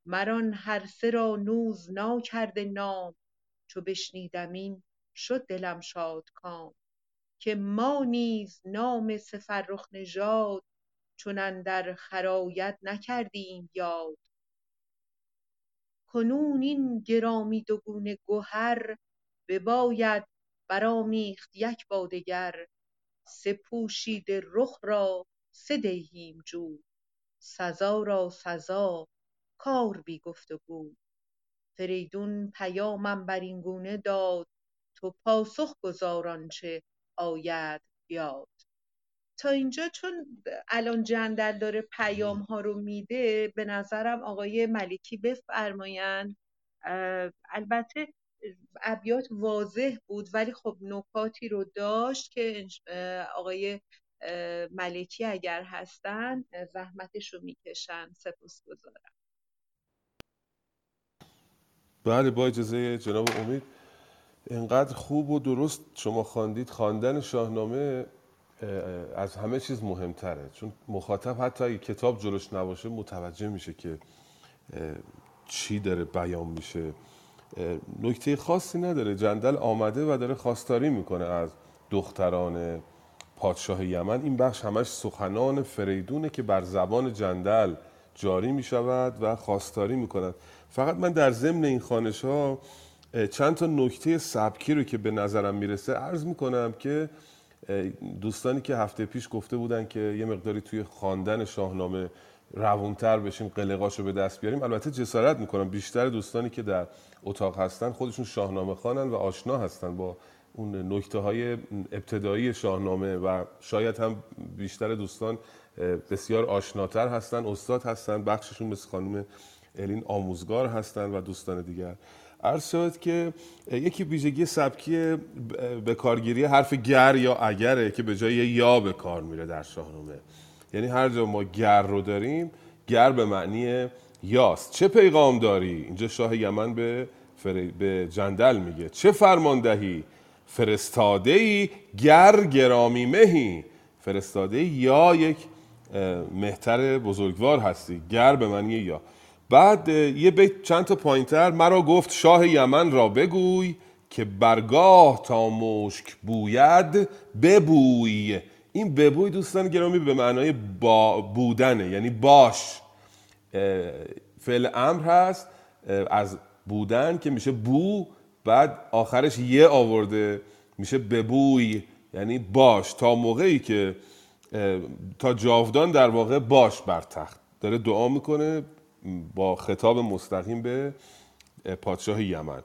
مر آن هر سه را نوز ناکرده نام چو بشنیدم این شد دلم شادکام که ما نیز نام سه فرخ نژاد چون اندر خرایط نکردیم یاد. کنون این گرامی دو گونه گهر بباید برآمیخت یک با دگر سه پوشیده رخ را سه دیهیم جوی سزا را سزا کار بی گفت و گوی فریدون پیامم بر این گونه داد تو پاسخ گزار آنچه آید یاد. تا اینجا چون الان جندل داره پیام ها رو میده به نظرم آقای ملکی بفرمایند. البته ابیات واضح بود ولی خب نکاتی رو داشت که آقای ملکی اگر هستن زحمتش رو می‌کشن. سپاس گذارم بله با اجازه جناب امید. اینقدر خوب و درست شما خواندید. خواندن شاهنامه از همه چیز مهمتره. چون مخاطب حتی اگه کتاب جلوش نباشه متوجه میشه که چی داره بیان میشه. نکته خاصی نداره. جندل آمده و داره خواستاری می‌کنه از دختران پادشاه یمن. این بخش همش سخنان فریدونه که بر زبان جندل جاری می‌شود و خواستاری می‌کند. فقط من در ضمن این خانش ها چند تا نکته سبکی رو که به نظرم می‌رسه عرض می‌کنم که دوستانی که هفته پیش گفته بودن که یه مقداری توی خواندن شاهنامه روونتر بشیم قلقاشو به دست بیاریم. البته جسارت می‌کنم بیشتر دوستانی که در اتاق هستن خودشون شاهنامه خوانن و آشنا هستن با اون نکته های ابتدایی شاهنامه و شاید هم بیشتر دوستان بسیار آشناتر هستن استاد هستن بخششون مثل خانم الین آموزگار هستن و دوستان دیگر. عرض شد که یکی ویژگی سبکی به کارگیری حرف گر یا اگره که به جای یا به کار میره در شاهنامه. یعنی هر جا ما گر رو داریم گر به معنی یاست. چه پیغام داری؟ اینجا شاه یمن به, به جندل میگه. چه فرماندهی فرستاده ای گر گرامی مهی. فرستاده یا یک مهتر بزرگوار هستی. گر به معنی یا. بعد یه بیت چند تا پایینتر مرا گفت شاه یمن را بگوی که برگاه تا مشک بوید ببوی. این ببوی دوستان گرامی به معنای با بودنه یعنی باش. فعل امر هست از بودن که میشه بو بعد آخرش یه آورده میشه ببوی یعنی باش. تا موقعی که تا جاودان در واقع باش بر تخت. داره دعا می‌کنه با خطاب مستقیم به پادشاه یمن.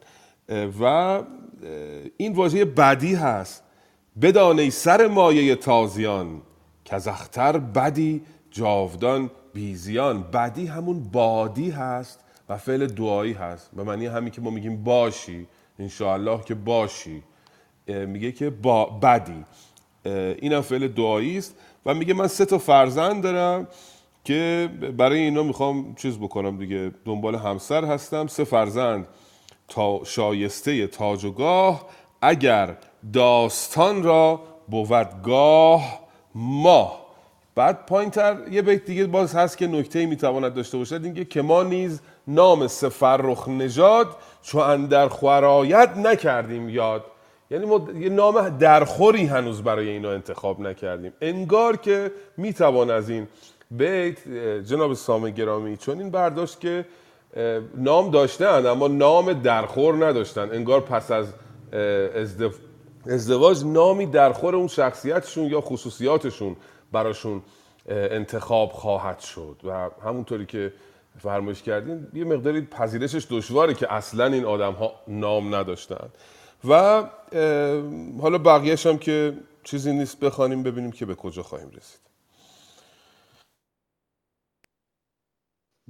و این واژه بدی هست. بدانه سر مایه تازیان که اختر بدی جاودان بیزیان. بدی همون بادی هست و فعل دعایی هست. به معنی همین که ما میگیم باشی انشاءالله که باشی. میگه که با بدی. این هم فعل دعایی است. و میگه من سه تا فرزند دارم. که برای اینا می‌خوام چیز بکنم دیگه. دنبال همسر هستم. سه فرزند. تا شایسته تاج و گاه. اگر داستان را بود گاه ما. بعد پایینتر یه بیت دیگه باز هست که نکته می‌تواند داشته باشد. اینکه که ما نیز نام سفرخ نژاد چو اندر خورایت نکردیم یاد. یعنی ما یه نام درخوری هنوز برای اینا انتخاب نکردیم. انگار که می‌توان از این بیت جناب سام گرامی چون این برداشت که نام داشتن اما نام درخور نداشتن. انگار پس از ازدواج نامی درخور اون شخصیتشون یا خصوصیاتشون براشون انتخاب خواهد شد. و همونطوری که فرمایش کردین یه مقداری پذیرشش دشواره که اصلا این آدم ها نام نداشتن. و حالا بقیهش هم که چیزی نیست بخوانیم ببینیم که به کجا خواهیم رسید.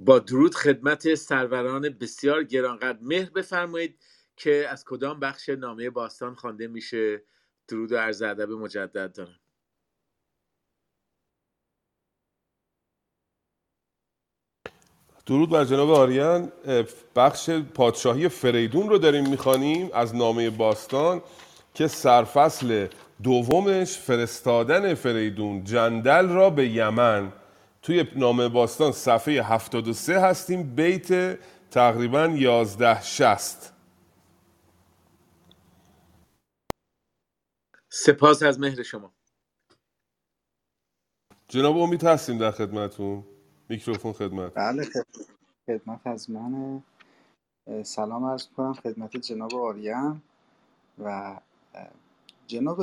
با درود خدمت سروران بسیار گرانقدر. مهر بفرمایید که از کدام بخش نامه باستان خوانده میشه؟ درود و عرض ادب مجدد دارم. درود بر جناب آریان. بخش پادشاهی فریدون رو داریم می‌خوانیم از نامه باستان که سرفصل دومش فرستادن فریدون جندل را به یمن توی نامه باستان صفحه 73 هستیم بیت تقریبا 11 شست سپاس از مهر شما. جناب امید هستیم در خدمتون میکروفون خدمت. بله خدمت از من سلام عرض کنم خدمت جناب آریان و جناب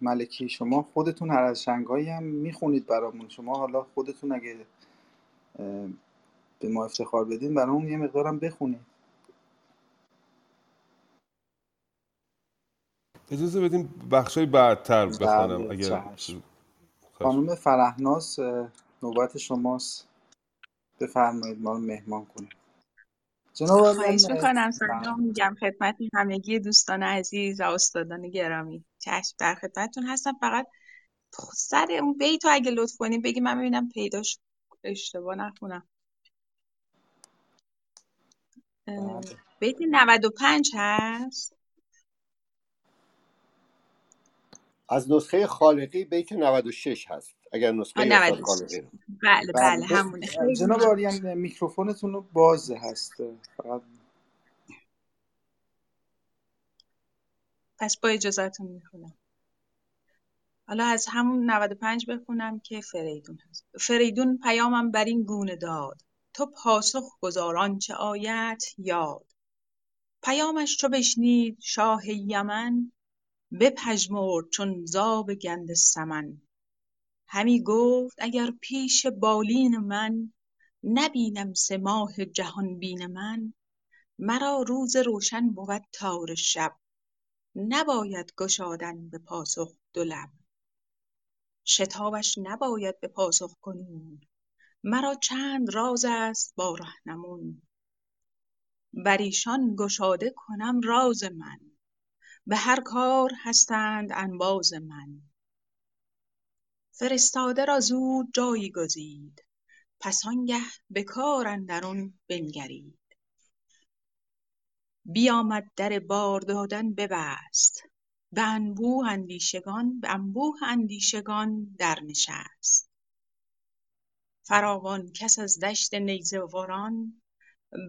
ملکی شما خودتون هر از شنگایی هم می‌خونید برامون. شما حالا خودتون اگه به ما افتخار بدین برامون یه مقدارم بخونید. اجازه بدین بخشای بعدتر بخونم بله، اگر خانم فرهناز نوبت شماست. بفرمایید ما رو مهمان کنید. جناب خواهش می‌کنم بله. سلام میگم خدمت همگی دوستان عزیز و استادان گرامی. چشم در خدمتتون هستم. فقط سر اون بیتو اگه لطف کنیم بگی من ببینم پیداش اشتباه اه، بله. بیت 95 هست. از نسخه خالقی بیت 96 هست. اگر نسخه استاد 96 خالقی رو. بله بله. بله همونه. جناب آریان میکروفونتون رو بازه هست. فقط پس با اجازهتون می‌خونم. حالا از همون 95 بخونم که فریدون هست. فریدون پیامم بر این گونه داد. تو پاسخ گزار آنچه آید یاد. پیامش چو بشنید شاه یمن بپژمرد چون زاب گنده سمن. همی گفت اگر پیش بالین من نبینم سه ماه جهان بین من مرا روز روشن بود تاره شب. نباید گشادن به پاسخ دو لب. شتابش نباید به پاسخ کنون مرا چند راز است با رهنمون. بر ایشان گشاده کنم راز من. به هر کار هستند انباز من. فرستاده را زود جایی گزید. پس آنگه به کار اندرون بنگرید. بیامد در بار دادن ببست. به انبوه اندیشگان به انبوه اندیشگان درنشست. فراوان کس از دشت نیزه وران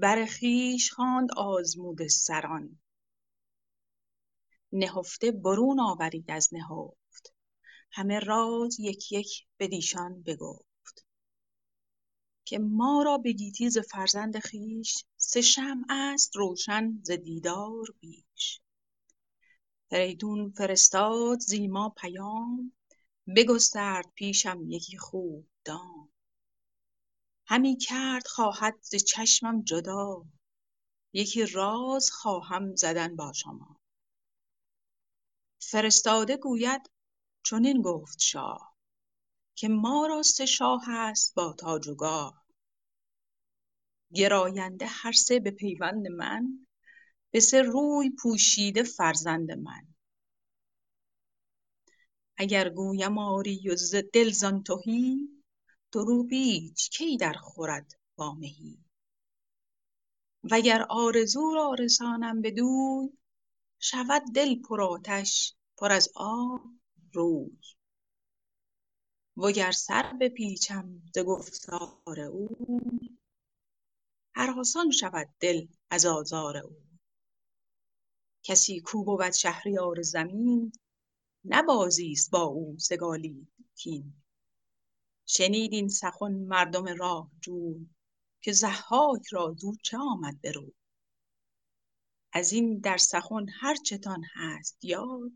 بر خویش خواند آزموده سران. نهفته برون آورید از نهفت همه راز یک یک بدیشان بگفت که ما را به گیتی ز فرزند خویش سه شمع است روشن ز دیدار بیش. فریدون فرستاد زیما پیام بگسترد پیشم یکی خوب دام. همی کرد خواهد ز چشمم جدا یکی راز خواهم زدن با شما. فرستاده گوید چنین گفت شاه که ما را سه شاه است با تاج و گاه. گراینده هر سه به پیوند من به سه روی پوشیده فرزند من. اگر گویم آری و دل زان تهی دروغ ایچ کی در خورد با مهی. وگر آرزو را رسانم بدوی شود دل پرآتش پر از آب. روی. وگر سر بپیچم ز گفتار اوی هراسان شود دل از آزار اوی کسی کو بود شهریار زمین نه بازی است با او سگالیده کین شنید این سخن مردم راه جوی که ضحاک را زو چه آمد به از این در سخن هر چتان هست یاد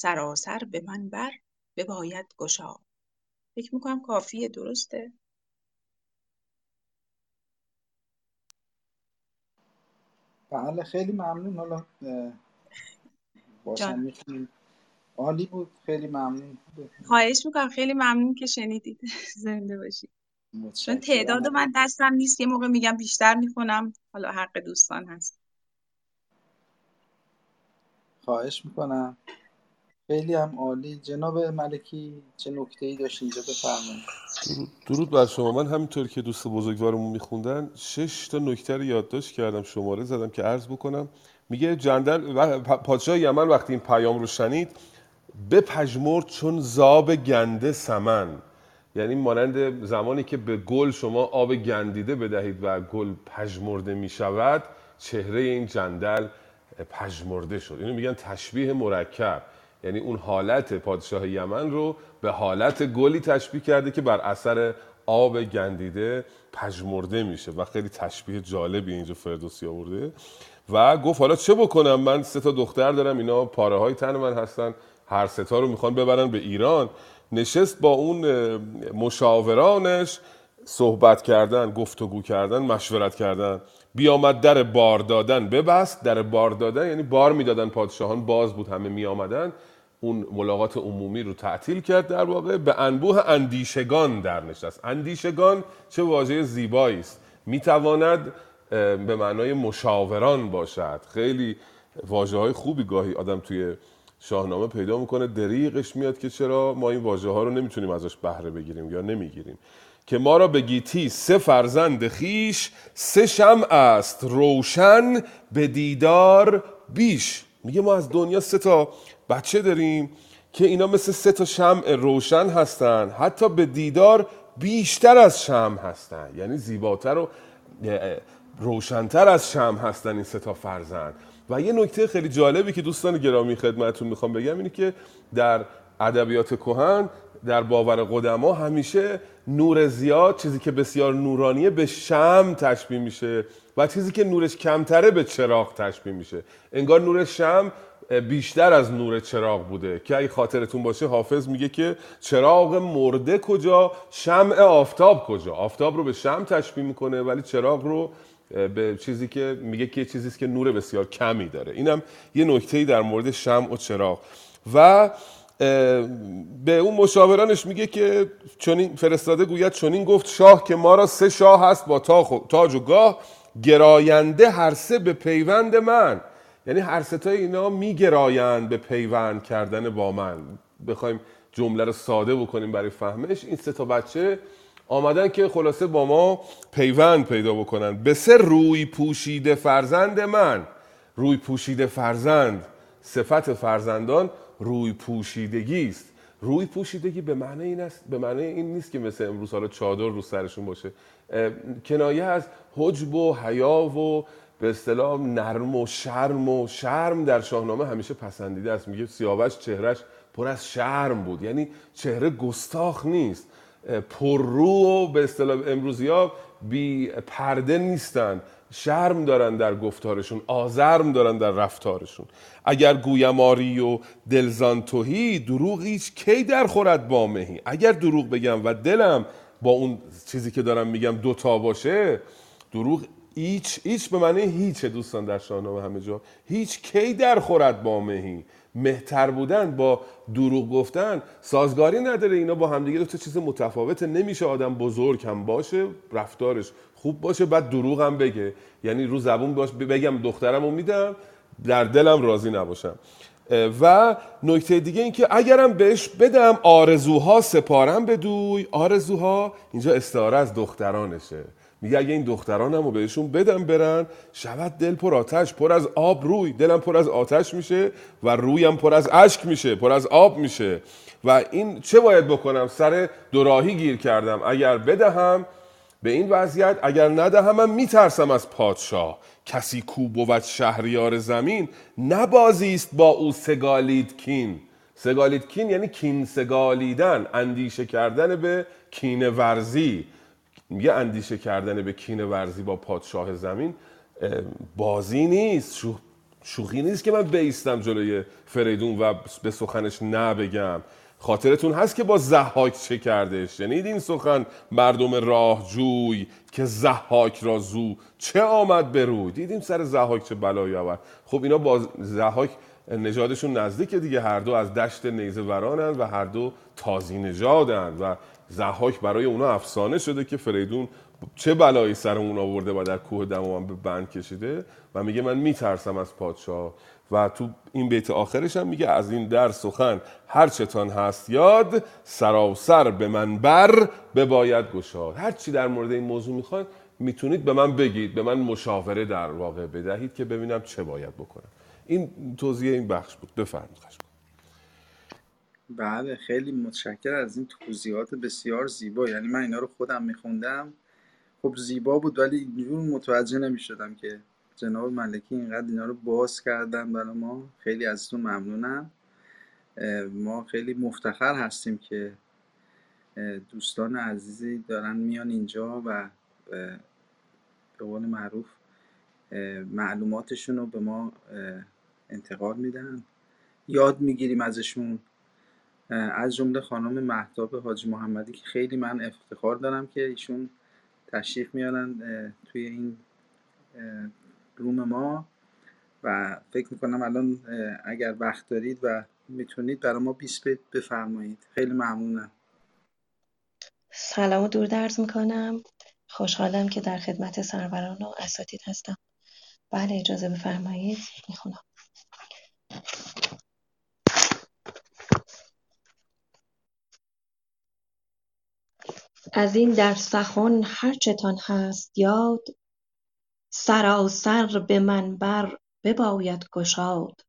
سراسر به من بر بباید گشاد فکر می‌کنم کافیه درسته؟ بله خیلی ممنون. حالا جان. می‌تونیم عالی بود. خیلی ممنون. خواهش می‌کنم. خیلی ممنون که شنیدید. زنده باشید. چون تعداد من دستم نیست. یه موقع میگم بیشتر می‌خونم. حالا حق دوستان هست. خواهش می‌کنم. خیلی هم عالی. جناب ملکی چه نکته ای داشت اینجا بفرمایید. درود, بر شما. من همینطور که دوست بزرگوارمون میخوندن شش تا نکته رو یادداشت کردم شماره زدم که عرض بکنم. میگه جندل پادشاه یمن وقتی این پیام رو شنید بپژمرد چون زاب گنده سمن. یعنی مانند زمانی که به گل شما آب گندیده بدهید و گل پژمرده می شود چهره این جندل پژمرده شد. اینو میگن تشبیه مرکب. یعنی اون حالت پادشاه یمن رو به حالت گلی تشبیه کرده که بر اثر آب گندیده پژمرده میشه و خیلی تشبیه جالبی اینجا فردوسی آورده. و گفت حالا چه بکنم؟ من سه تا دختر دارم اینا پاره های تن من هستن هر سه تا رو می‌خوان ببرن به ایران. نشست با اون مشاورانش صحبت کردن گفتگو کردن مشورت کردن. بیامد در بار دادن ببست در بار دادن یعنی بار می‌دادن پادشاهان باز بود همه می آمدن اون ملاقات عمومی رو تعطیل کرد در واقع. به انبوه اندیشگان در نشست. اندیشگان چه واژه زیبایی است. می‌تواند اه، به معنای مشاوران باشد. خیلی واژه های خوبی گاهی آدم توی شاهنامه پیدا می‌کنه. دریغش میاد که چرا ما این واژه ها رو نمی‌تونیم ازش بهره بگیریم یا نمی‌گیریم. که ما را به گیتی سه فرزند خیش سه شمع است. روشن به دیدار بیش. میگه ما از دنیا سه تا بچه داریم که اینا مثل سه تا شمع روشن هستن. حتی به دیدار بیشتر از شمع هستن. یعنی زیباتر و روشنتر از شمع هستن این سه تا فرزند. و یه نکته خیلی جالبی که دوستان گرامی خدمتتون می‌خوام بگم اینه که در ادبیات کهن در باور قدما همیشه نور زیاد چیزی که بسیار نورانیه به شم تشبیه میشه و چیزی که نورش کمتره به چراغ تشبیه میشه. انگار نور شم بیشتر از نور چراغ بوده. که اگه خاطرتون باشه حافظ میگه که چراغ مرده کجا شمع آفتاب کجا؟ آفتاب رو به شم تشبیه می‌کنه ولی چراغ رو به چیزی که میگه که چیزی که نور بسیار کمی داره. اینم یه نکته‌ای در مورد شمع و چراغ. و به اون مشاورانش میگه که چنین فرستاده گوید چنین گفت شاه که ما را سه شاه هست با تاج و گاه گراینده هر سه به پیوند من. یعنی هر سه اینا میگرایند به پیوند کردن با من. بخوایم جمله رو ساده بکنیم برای فهمش. این سه تا بچه آمدن که خلاصه با ما پیوند پیدا بکنن. به سه روی پوشیده فرزند من. روی پوشیده فرزند. صفت فرزندان روی پوشیدگی است. روی پوشیدگی به معنی این است به معنی این نیست که مثل امروز حالا چادر رو سرشون باشه. کنایه از حجب و حیا و به اصطلاح نرم و شرم و شرم در شاهنامه همیشه پسندیده است. میگه سیاوش چهرش پر از شرم بود. یعنی چهره گستاخ نیست. پررو و به اصطلاح امروزی ها بی پرده نیستن. شرم دارن در گفتارشون آزرم دارن در رفتارشون. اگر گویماری و دلزان توهی دروغ هیچ کی در خورد با مهی. اگر دروغ بگم و دلم با اون چیزی که دارم میگم دوتا باشه دروغ هیچ هیچ به معنی هیچ دوستان در شاهنامه همه جا. هیچ کی در خورد با مهی. مهتر بودن با دروغ گفتن سازگاری نداره. اینا با همدیگه دو تا چیز متفاوته. نمیشه آدم بزرگ هم باشه رفتارش خوب باشه بعد دروغ هم بگه. یعنی رو زبون باش بگم دخترم رو میدم در دلم راضی نباشم. و نکته دیگه این که اگرم بهش بدم آرزوها سپارم بدوی آرزوها اینجا استعاره از دخترانشه. میگه اگه این دخترانم رو بهشون بدم برن شود دل پر آتش پر از آب روی. دلم پر از آتش میشه و رویم پر از اشک میشه پر از آب میشه. و این چه باید بکنم؟ سر دوراهی گیر کردم. اگر بدهم به این وضعیت اگر ندهم من میترسم از پادشاه. کسی کو بود شهریار زمین؟ نبازیست با او سگالید کین. سگالید کین یعنی کین سگالیدن اندیشه کردن به کین ورزی. میگه اندیشه کردن به کین ورزی با پادشاه زمین بازی نیست شوخی نیست که من بیستم جلوی فریدون و به سخنش نبگم. خاطرتون هست که با زحاک چه کردش؟ شنید این سخن مردم راه جوی که زحاک را زو چه آمد بروی دیدیم سر زحاک چه بلایی آورد. خب اینا با زحاک نژادشون نزدیک دیگه هر دو از دشت نیزه ورانن و هر دو تازی و زحاک برای اونا افسانه شده که فریدون چه بلایی سر اون آورده و در کوه دماوند به بند کشیده؟ و میگه من میترسم از پادشاه. و تو این بیت آخرش هم میگه از این در سخن هر چتان هست یاد سراسر به من بر بباید گشاد. هر چی در مورد این موضوع می‌خواید می‌تونید به من بگید به من مشاوره در واقع بدهید که ببینم چه باید بکنم. این توضیح این بخش بود. بفرمایید. بله خیلی متشکر از این توضیحات بسیار زیبا. یعنی من اینا رو خودم میخوندم. خب زیبا بود ولی اینجور متوجه نمی‌شدم که جناب ملکی اینقدر اینا رو باز کردن برای ما. خیلی ازتون ممنونم. ما خیلی مفتخر هستیم که دوستان عزیزی دارن میان اینجا و به قول معروف معلوماتشون رو به ما انتقال میدن. یاد می‌گیریم ازشون از جمله خانم مهتاب حاجی محمدی که خیلی من افتخار دارم که ایشون تشریف میارن توی این روم ما. و فکر می‌کنم الان اگر وقت دارید و می‌تونید برای ما 20 بفرمایید. خیلی ممنونم. سلام و دور درز می‌کنم. خوشحالم که در خدمت سروران و اساتید هستم. بله اجازه بفرمایید. می‌خونم. از این در سخن هرچتان هست یاد سراسر به منبر بباید گشاد.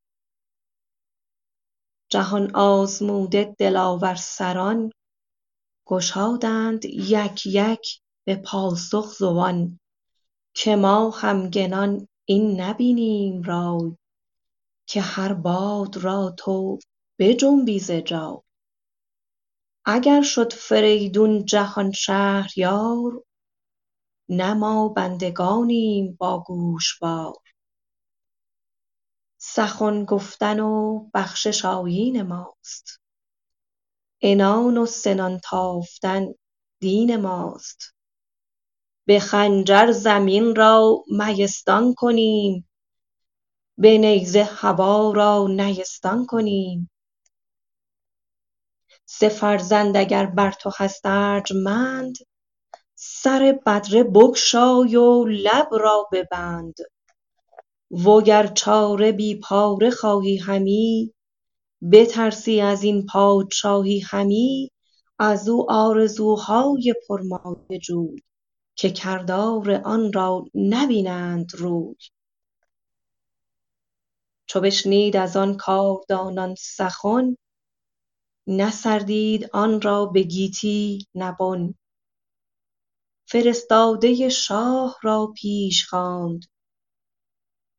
جهان آزموده دلاور سران گشادند یک یک به پاسخ زبان که ما همگنان این نبینیم رای که هر باد را تو بجنبی ز جای. اگر شد فریدون جهان شهریار نه ما بندگانیم با گوشوار. سخن گفتن و بخشش آیین ماست. عنان و سنان تافتن دین ماست. به خنجر زمین را میستان کنیم. به نیزه هوا را نیستان کنیم. سه فرزند اگر بر تو هست ارجمند سر بدره بگشای و لب را ببند. وگر چاره بی پاره خواهی همی بترسی از این پادشاهی همی از او آرزوهای پرمایه جوی که کردار آن را نبینند روی. چو بشنید از آن کاردانان سخن نسردید آن را به گیتی نه فرستاده شاه را پیش خواند.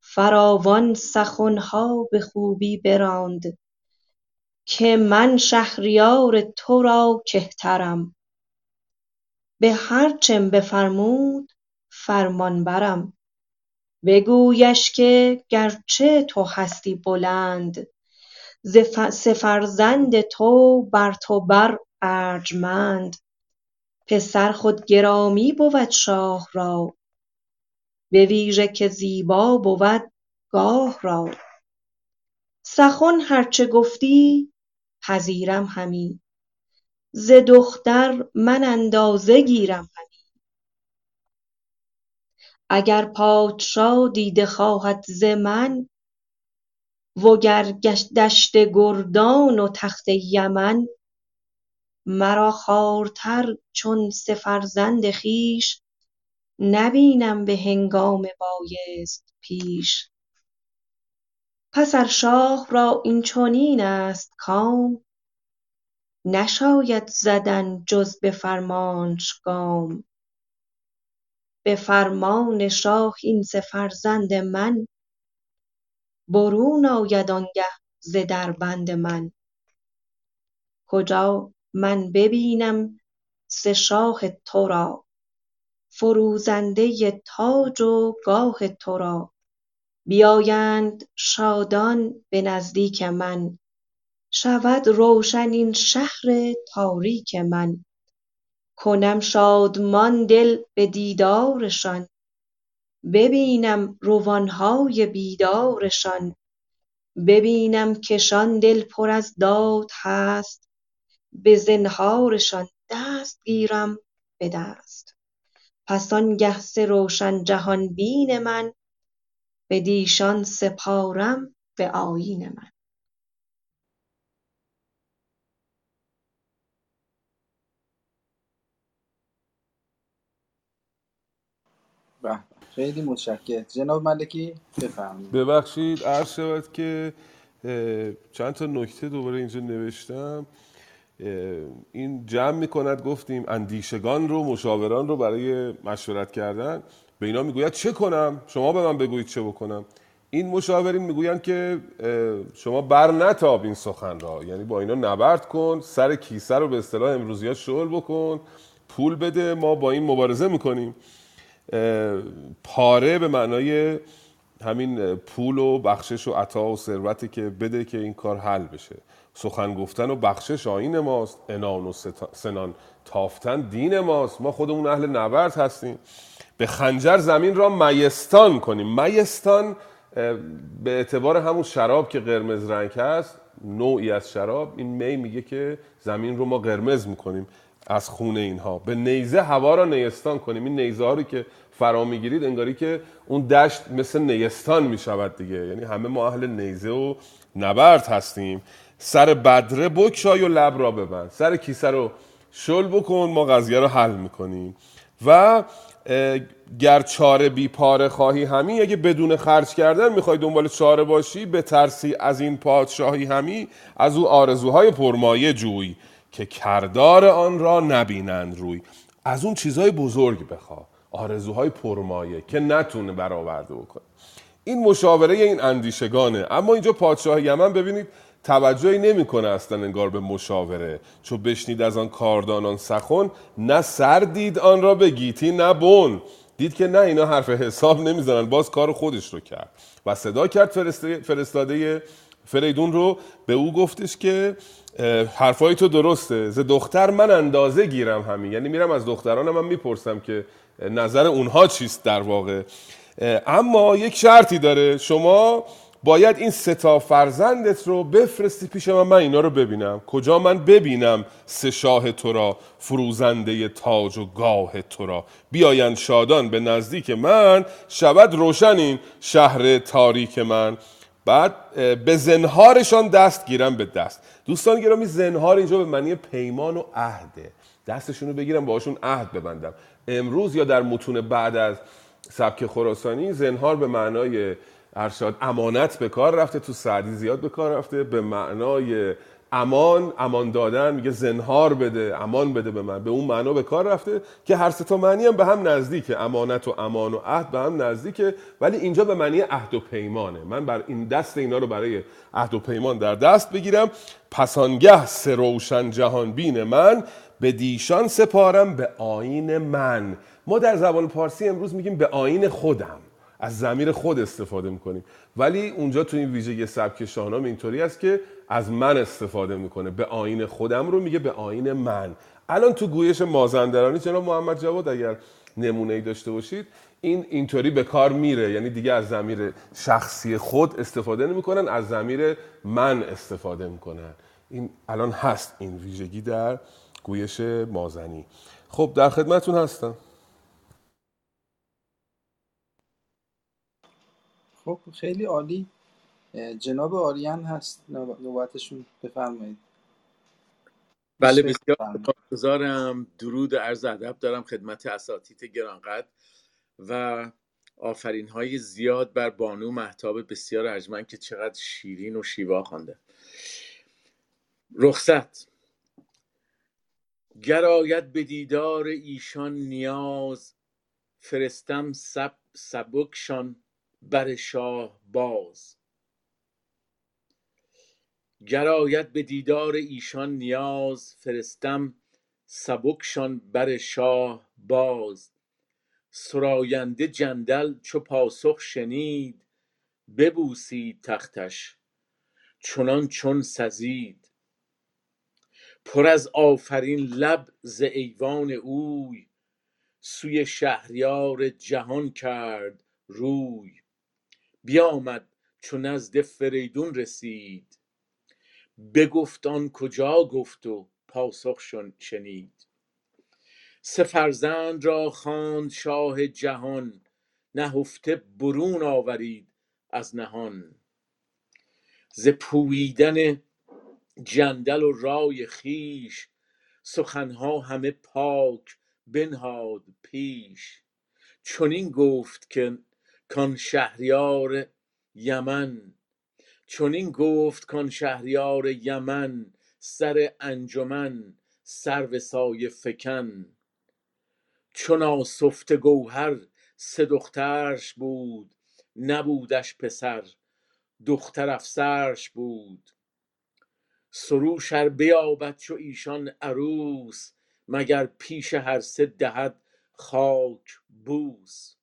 فراوان سخنها به خوبی براند. که من شهریار تو را کهترم. به هر چم بفرمود فرمان برم. بگویش که گرچه تو هستی بلند. ز فرزند تو بر تو بر ارجمند. پسر خود گرامی بود شاه را به ویژه که زیبا بود گاه را. سخن هرچه گفتی پذیرم همی. ز دختر من اندازه گیرم همی. اگر پادشا دیده خواهد ز من وگر دشت گردان و تخت یمن مرا خوارتر چون سه فرزند خویش نبینم به هنگام بایست پیش. پس ار شاه را این چنین است کام نشاید زدن جز به فرمانش گام. به فرمان شاه این سه فرزند من برون آید آنگه ز دربند من. کجا من ببینم سه شاه ترا فروزنده تاج و گاه ترا بیایند شادان به نزدیک من. شود روشن این شهر تاریک من. کنم شادمان دل به دیدارشان. ببینم روانهای بیدارشان ببینم کشان دل پر از داد هست به زنهارشان دست گیرم به دست. پس آنگه سه روشن جهان بین من بدیشان سپارم به آیین من. خیلی متشکرم. جناب ملکی بفرمایید. ببخشید عرض شود که چند تا نکته دوباره اینجا نوشتم. این جمع می‌کند گفتیم اندیشگان رو مشاوران رو برای مشورت کردن. به اینا می‌گوید چه کنم؟ شما به من بگویید چه بکنم؟ این مشاورین می‌گویند که شما بر نتاب این سخن را. یعنی با اینا نبرد کن سر کیسه رو به اصطلاح امروزی ها شغل بکن پول بده ما با این مبارزه می‌کنیم. پاره به معنای همین پول و بخشش و عطا و ثروتی که بده که این کار حل بشه. سخن گفتن و بخشش آین ماست انان و سنان تافتن دین ماست. ما خودمون اهل نبرد هستیم. به خنجر زمین را میستان کنیم. میستان به اعتبار همون شراب که قرمز رنگ هست نوعی از شراب این می میگه که زمین رو ما قرمز می‌کنیم. از خون اینها. به نیزه هوا را نیستان کنیم. این نیزه رو که فرا می‌گیرید انگاری که اون دشت مثل نیستان می‌شود دیگه. یعنی همه ما اهل نیزه و نبرد هستیم. سر بدره بکشای و لب را ببند. سر کیسه رو شل بکن ما قضیه رو حل می‌کنیم. و گر چاره بی پاره خواهی همی اگه بدون خرج کردن می‌خوای دنبال چاره باشی به ترسی از این پادشاهی همی از او آرزوهای پرمایه جوی. که کردار آن را نبینند روی. از اون چیزهای بزرگ بخوا. آرزوهای پرمایه که نتونه برآورده بکنه. این مشاوره این اندیشگانه. اما اینجا پادشاه یمن ببینید توجهی نمی‌کنه اصلا انگار به مشاوره. چو بشنید از آن کاردانان سخن نه سر دید آن را به گیتی نه بن. دید که نه اینا حرف حساب نمی‌زنن. باز کار خودش رو کرد. و صدا کرد فرستاده فریدون رو. به او گفتش که حرفای تو درسته. ز دختر من اندازه گیرم همین. یعنی میرم از دخترانم من می‌پرسم که نظر اونها چیست در واقع. اما یک شرطی داره. شما باید این سه تا فرزندت رو بفرستی پیش من. من اینا رو ببینم. کجا من ببینم سه شاه تو را فروزنده تاج و گاه تو را. بیایند شادان به نزدیک من. شود روشن این شهر تاریک من. بعد به زنهارشان دست گیرم به دست. دوستان گرامی زنهار اینجا به معنی پیمان و عهده دستشون رو بگیرم باهاشون عهد ببندم. امروز یا در متون بعد از سبک خراسانی زنهار به معنای ارشاد امانت به کار رفته تو سعدی زیاد به کار رفته به معنای امان امان دادن میگه زنهار بده امان بده به من. به اون معنا به کار رفته که هر سه تا معنی هم به هم نزدیکه. امانت و امان و عهد به هم نزدیکه ولی اینجا به معنی عهد و پیمانه. من بر این دست اینا رو برای عهد و پیمان در دست بگیرم. پسانگه سه روشن جهان بین من به دیشان سپارم به آین من. ما در زبان پارسی امروز میگیم به آین خودم. از زمیر خود استفاده می‌کنیم. ولی اونجا تو این ویژگی سبک شاهنامه اینطوری است که از من استفاده می‌کنه. به آین خودم رو میگه به آین من. الان تو گویش مازندرانی جناب محمد جواد اگر نمونه ای داشته باشید این اینطوری به کار میره. یعنی دیگه از زمیر شخصی خود استفاده نمی‌کنن از زمیر من استفاده می‌کنن. این الان هست این ویژگی در گویش مازنی. خب در خدمتون هستم. خب خیلی عالی. جناب آریان هست. نوبتشون بفرمایید. بله بسیار سپاسگزارم درود عرض ادب دارم خدمت اساتید گرانقدر و آفرین های زیاد بر بانو محتاب بسیار ارجمند که چقدر شیرین و شیوا خوانده. رخصت. گراید به دیدار ایشان نیاز فرستم سب سبکشان بر شاه باز. گراید به دیدار ایشان نیاز فرستم سبکشان بر شاه باز. سراینده جندل چو پاسخ شنید ببوسید تختش چنان چون سزید. پر از آفرین لب ز ایوان اوی سوی شهریار جهان کرد روی. بیامد چو نزد فریدون رسید بگفت آن کجا گفت و پاسخ شنید. سه فرزند را خواند شاه جهان نهفته برون آورید از نهان. ز پوییدن جندل و رای خویش سخنها همه پاک بنهاد پیش. چنین گفت که کان شهریار یمن چنین گفت کان شهریار یمن سر انجمن سرو سایه فکن. چون آسفته گوهر سه دخترش بود نبودش پسر دختر افسرش بود. سروش ار بیابد چو ایشان عروس مگر پیش هر سه دهد خاک بوس.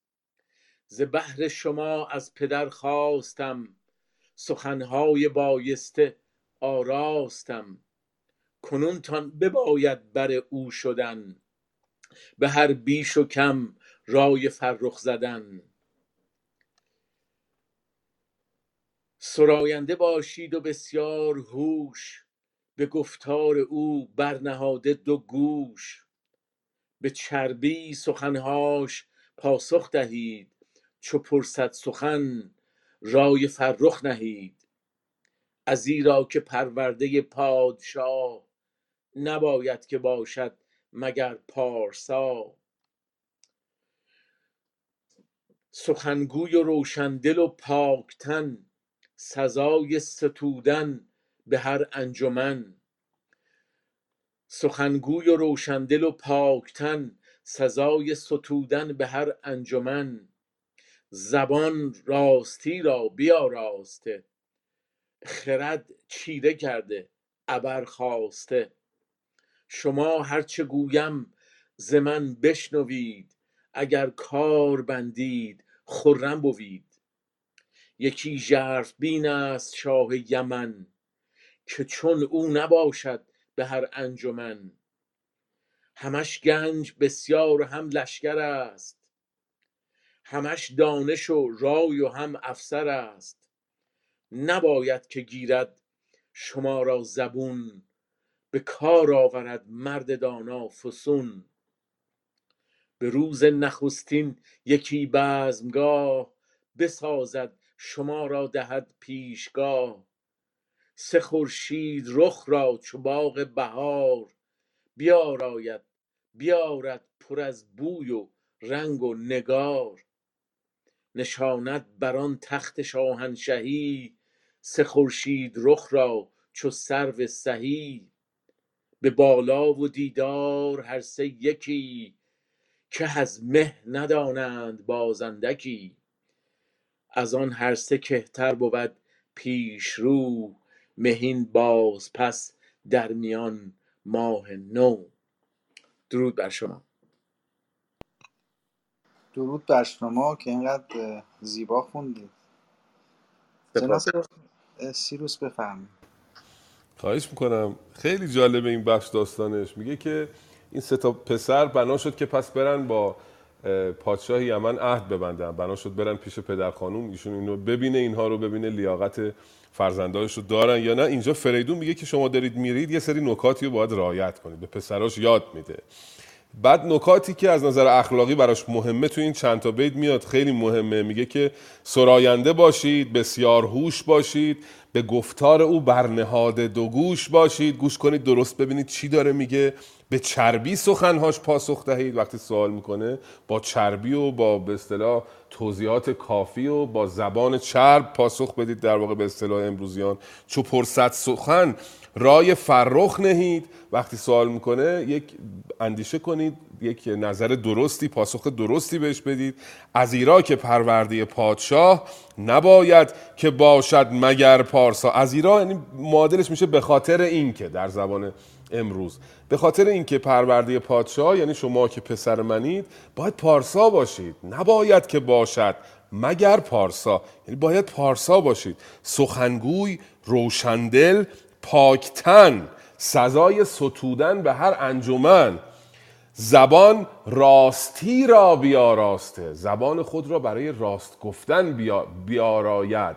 ز بهر شما از پدر خواستم سخنهای بایسته آراستم. کنونتان بباید بر او شدن. به هر بیش و کم رای فرخ زدن. سراینده باشید و بسیار هوش. به گفتار او برنهاده دو گوش. به چربی سخنهاش پاسخ دهید. چو پرسد سخن رای فرخ نهید. ازیرا که پرورده پادشاه نباید که باشد مگر پارسا. سخنگوی و روشندل و پاکتن سزای ستودن به هر انجمن. سخنگوی و روشندل و پاکتن سزای ستودن به هر انجمن. زبان راستی را بیاراسته خرد چیره کرده ابر خواسته شما هرچه گویم ز من بشنوید اگر کار بندید خرم بوید. یکی ژرف بین است شاه یمن که چون او نباشد به هر انجمن. همش گنج بسیار هم لشکر است همش دانش و رای و هم افسر است. نباید که گیرد شما را زبون به کار آورد مرد دانا فسون. به روز نخستین یکی بزمگاه بسازد شما را دهد پیشگاه. سه خورشید رخ را چو باغ بهار بیاراید بیارد پر از بوی و رنگ و نگار. نشاند بر آن تخت شاهنشهی سه خورشید رخ را چو سرو سهی. به بالا و دیدار هر سه یکی که از مه ندانند باز اندکی. از آن هر سه کهتر بود پیش رو مهین باز پس در میان ماه نو. درود بر شما. درود بر شما که اینقدر زیبا خوندید. جناب سیروس بفرمایید. خواهش می‌کنم. خیلی جالبه این بخش داستانش. میگه که این سه تا پسر بنا شد که پس برن با اه، پادشاه یمن عهد ببندن. بنا شد برن پیش پدر خانوم ایشون اینو ببینه اینها رو ببینه لیاقت فرزندانش رو دارن یا نه. اینجا فریدون میگه که شما دارید میرید یه سری نکاتی رو باید رعایت کنید. به پسراش یاد میده. بعد نکاتی که از نظر اخلاقی براش مهمه تو این چند تا بیت میاد خیلی مهمه. میگه که سراینده باشید بسیار هوش باشید به گفتار او برنهاد دو گوش باشید. گوش کنید درست ببینید چی داره میگه. به چربی سخنهاش پاسخ دهید وقتی سوال می‌کنه. با چربی و با به اصطلاح توضیحات کافی و با زبان چرب پاسخ بدید در واقع به اصطلاح امروزیان. چو پرصد سخن رای فرخ نهید. وقتی سوال می‌کنه یک اندیشه کنید یک نظر درستی پاسخ درستی بهش بدید. از ایرا که پرورده پادشاه نباید که باشد مگر پارسا. از ایرا یعنی معادلش میشه به خاطر اینکه در زبان امروز. به خاطر اینکه پرورده پادشاه یعنی شما که پسر منید باید پارسا باشید. نباید که باشد مگر پارسا. یعنی باید پارسا باشید. سخنگوی روشندل پاکتن سزای ستودن به هر انجمن. زبان راستی را بیاراسته زبان خود را برای راست گفتن بیا- بیاراید.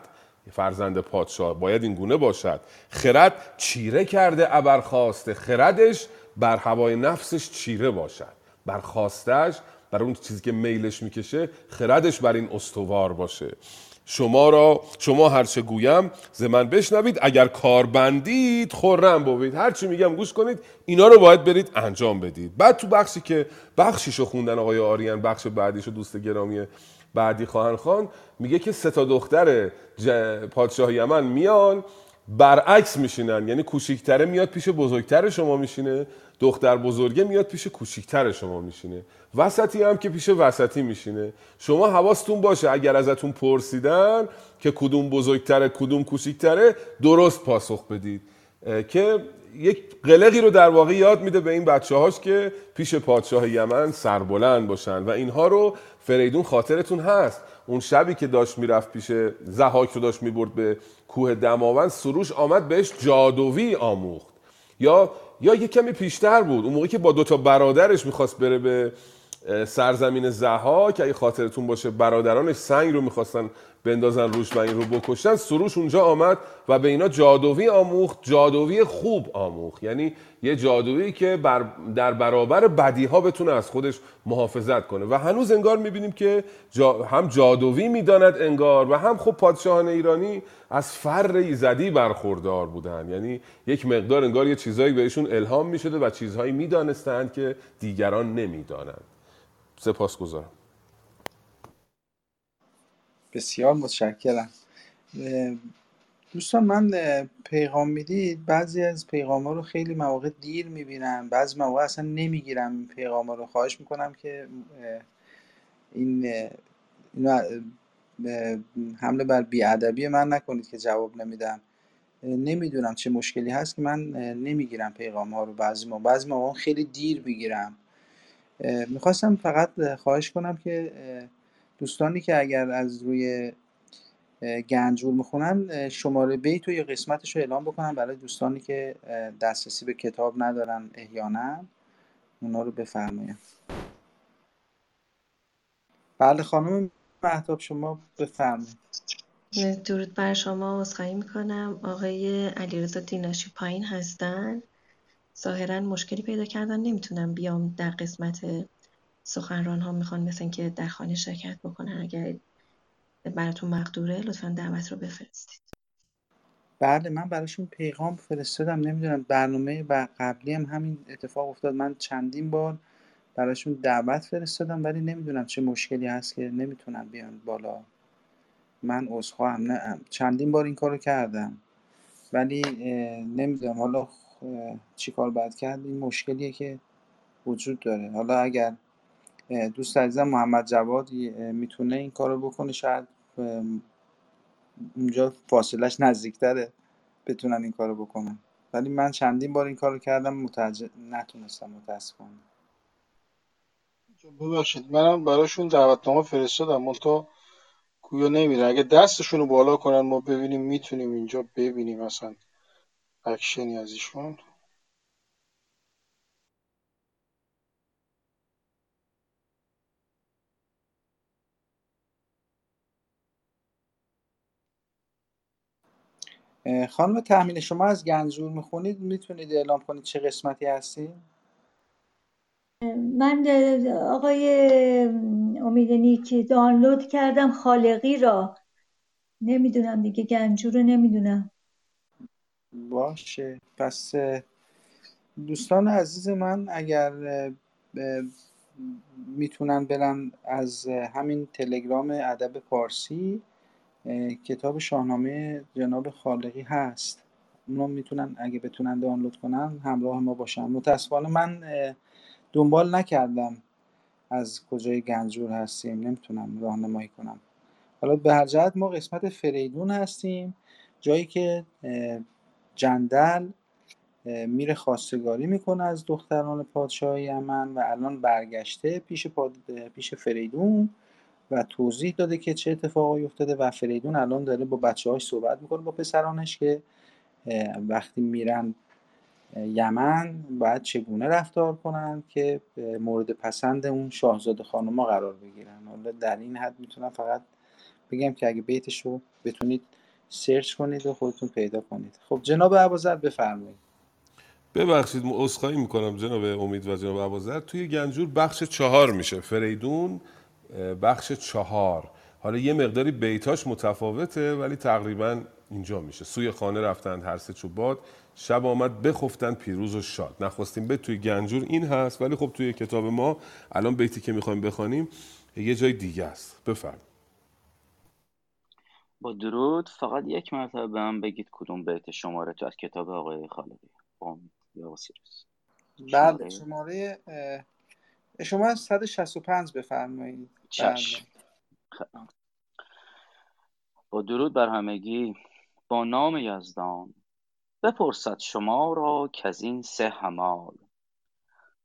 فرزند پادشاه باید این گونه باشد. خرد چیره کرده ابرخواسته. خردش بر هوای نفسش چیره باشد. بر خواستش بر اون چیزی که میلش می‌کشه خردش بر این استوار باشه. شما را شما هرچه گویم ز من بشنوید. اگر کار بندید خرم بوید هر چی میگم گوش کنید اینا رو باید برید انجام بدید. بعد تو بخشی که بخشیشو خوندن آقای آریان بخش بعدیشو دوست گرامی بعدی خواهن خان میگه که سه تا دختر پادشاه یمن میان برعکس میشینن. یعنی کوچیکتره میاد پیش بزرگتر شما میشینه. دختر بزرگه میاد پیش کوچیکتر شما میشینه. وسطی هم که پیش وسطی میشینه. شما حواستون باشه اگر ازتون پرسیدن که کدوم بزرگتره کدوم کوچیکتره درست پاسخ بدید. که یک قلقی رو در واقع یاد میده به این بچه هاش که پیش پادشاه یمن سربلند باشن و اینها رو فریدون خاطرتون هست. اون شبی که داشت می‌رفت پیش زهاک رو داشت می‌برد به کوه دماوند سروش آمد بهش جادویی آموخت. یا یا یه کمی پیشتر بود. اون موقعی که با دوتا برادرش می‌خواست بره به سرزمین زها اگه خاطرتون باشه برادرانش سنگ رو می‌خواستن بندازن روش و این رو بکشن سروش اونجا آمد و به اینا جادویی آموخت جادویی خوب آموخت. یعنی یه جادویی که بر در برابر بدی ها بتونه از خودش محافظت کنه. و هنوز انگار می‌بینیم که جا هم جادویی می‌داند انگار و هم خب پادشاهان ایرانی از فر ایزدی برخوردار بودن. یعنی یک مقدار انگار یه چیزایی بهشون الهام می‌شده و چیزهایی می‌دانستند که دیگران نمی‌دانند. سپاسگزارم. بسیار متشکرم. دوستان من پیغام می‌دید بعضی از پیغام ها رو خیلی مواقع دیر می‌بینم بعضی مواقع اصلا نمی‌گیرم این پیغام ها رو. خواهش می‌کنم که این اینو حمله بر بیادبی من نکنید که جواب نمیدم. نمی‌دونم چه مشکلی هست که من نمی‌گیرم پیغام ها رو بعضی ما بعضی مواقع خیلی دیر می‌گیرم. می‌خواستم فقط اه، خواهش کنم که دوستانی که اگر از روی گنجور می‌خونن شماره بیت و یا قسمتش رو اعلام بکنن برای دوستانی که دسترسی به کتاب ندارن احیانا. اونا رو بفرمایید بله خانم مهتاب شما بفرمایید درود بر شما. عذرخواهی می‌کنم. آقای علیرضا دیناشی پایین هستن. ظاهرا مشکلی پیدا کردن. نمی‌تونم بیام در قسمت سخنران ها می‌خوان مثل اینکه در خانه شرکت بکنن. اگر براتون مقدوره لطفا دعوت رو بفرستید. بله من براشون پیغام فرستادم نمی‌دونم برنامه و قبلی هم همین اتفاق افتاد. من چندین بار براشون دعوت فرستادم ولی نمی‌دونم چه مشکلی هست که نمی‌تونن بیان بالا. من عذرخواهم نه. چندین بار این کارو کردم. ولی نمی‌دونم حالا اه، چی کار باید کرد؟ این مشکلیه که وجود داره. حالا اگر دوست عزیزم محمد جواد می‌تونه این کارو بکنه. شاید اونجا فاصلش نزدیکتره بتونن این کارو بکنن. ولی من چندین بار این کارو کردم متوجه نتونستم متاسفانه ببخشید منم براشون دعوتنامه فرستادم. منتها گویا نمیره اگه دستشون رو بالا کنن ما ببینیم می‌تونیم اینجا ببینیم اصلا. اکشنی از ایشون. خانم تحمیل شما از گنجور می‌خونید؟ می‌تونید اعلام کنید چه قسمتی هستی؟ من آقای امید نیکی دانلود کردم خالقی را. نمی‌دونم دیگه گنجور رو نمی‌دونم. باشه. پس دوستان عزیز من اگر می‌تونن برن از همین تلگرام ادب پارسی کتاب شاهنامه جناب خالقی هست. اونو می‌تونن اگه بتونن دانلود کنن همراه ما باشن. متاسفانه من دنبال نکردم از کجای گنجور هستیم. نمی‌تونم راهنمایی کنم. حالا به هر جهت ما قسمت فریدون هستیم. جایی که جندل میره خواستگاری می‌کنه از دختران پادشاه یمن و الان برگشته پیش, پاد... پیش فریدون. و توضیح داده که چه اتفاقی افتاده و فریدون الان داره با بچه هاش صحبت می‌کنه با پسرانش که وقتی میرن یمن باید چگونه رفتار کنن که مورد پسند اون شاهزاده خانوما قرار بگیرن. حالا در این حد می‌تونم فقط بگم که اگه بیتش رو بتونید سرچ کنید و خودتون پیدا کنید. خب جناب عبازر بفرمایید. ببخشید عذرخواهی می‌کنم جناب امید و جناب عبازر توی گنجور بخش چهار میشه. فریدون بخش چهار. حالا یه مقداری بیتاش متفاوته ولی تقریبا اینجا میشه. سوی خانه رفتند هر سه چوباد شب آمد بخفتن پیروز و شاد. نخواستیم به توی گنجور این هست ولی خب توی کتاب ما الان بیتی که می‌خوایم بخوانیم یه جای دیگه است. بفرم با درود. فقط یک مرتبه به من بگید کدوم بیت شماره تو از کتاب آقای خالقی؟ یا بعد شماره. شما 165 بفرمایید. چشم. بله. با درود بر همگی. با نام یزدان. بپرسد شما را که از این سه همال.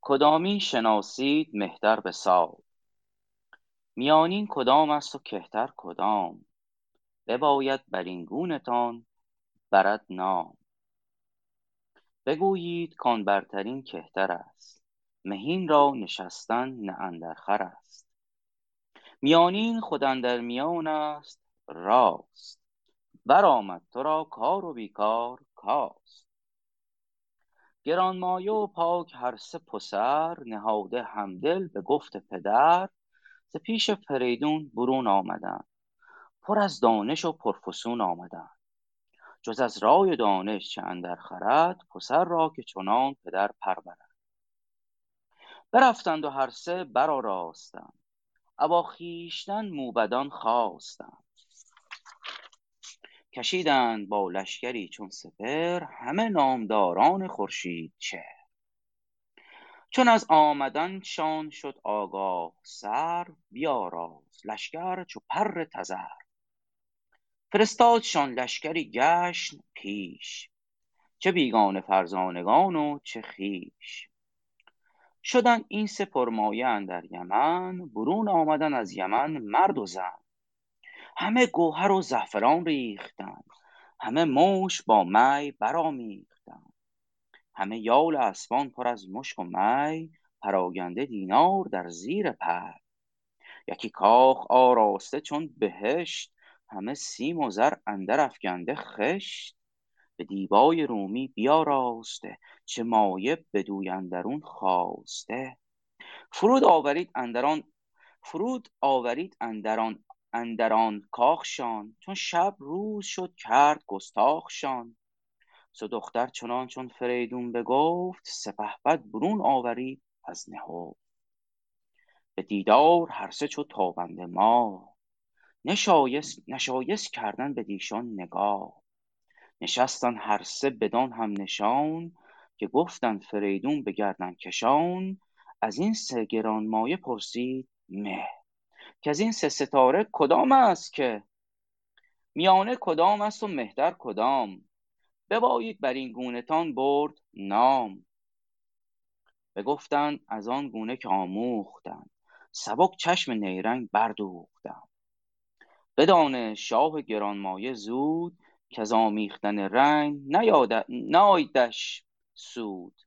کدامی شناسید مهتر به سال؟ میانین کدام است و کهتر کدام؟ بباید بر این گونتان برد نام. بگویید کان برترین کهتر است. مهین را نشستن نه اندرخور است. میانین خود اندر میان است راست. برآمد تو را کار و بیکار کاست. گرانمایه و پاک هر سه پسر نهاده همدل به گفت پدر. ز پیش فریدون برون آمدند. پر از دانش و پرفسون آمدند. جز از رای دانش چه اندر خرد پسر را که چنان پدر پرورد برفتند و هر سه برآراستند. ابا خویشتن موبدان خواستند. کشیدند با لشکری چون سپر همه نامداران چهر. چون از آمدنشان شد آگاه سر بیاراست لشکر چو پر تذر. فرستادشان لشکری گشن پیش چه بیگانه فرزانگان و چه خویش. شدند این سه پرمایه اندر یمن برون آمدن از یمن مرد و زن. همه گوهر و زعفران ریختند همه موش با می برآمیختند همه یال اسبان پر از مشک و می پراگنده دینار در زیر پر. یکی کاخ آراسته چون بهشت همه سیم و زر اندر افگنده خشت. به دیبای رومی بیاراسته چه مایه بدوی اندرون خواسته فرود آورید اندران فرود آورید اندران اندران کاخشان چون شب روز شد کرد گستاخشان. سو دختر چنان چون فریدون بگفت سپهبد برون آورید از نهفت. به دیدار هر سه چو تابنده ما نشایست نشایست کردن بدیشان نگاه. نشستن هر سه بدان هم نشان که گفتند فریدون به گردن کشان. از این سه گرانمایه پرسید مه. که از این سه ستاره کدام است که؟ میانه کدام است و مهتر کدام؟ ببایید بر این گونهتان برد نام. بگفتند از آن گونه که آموختند. سبک چشم نیرنگ بردوختم بدان شاه گرانمایه زود که از آمیختن رنگ نایدش سود.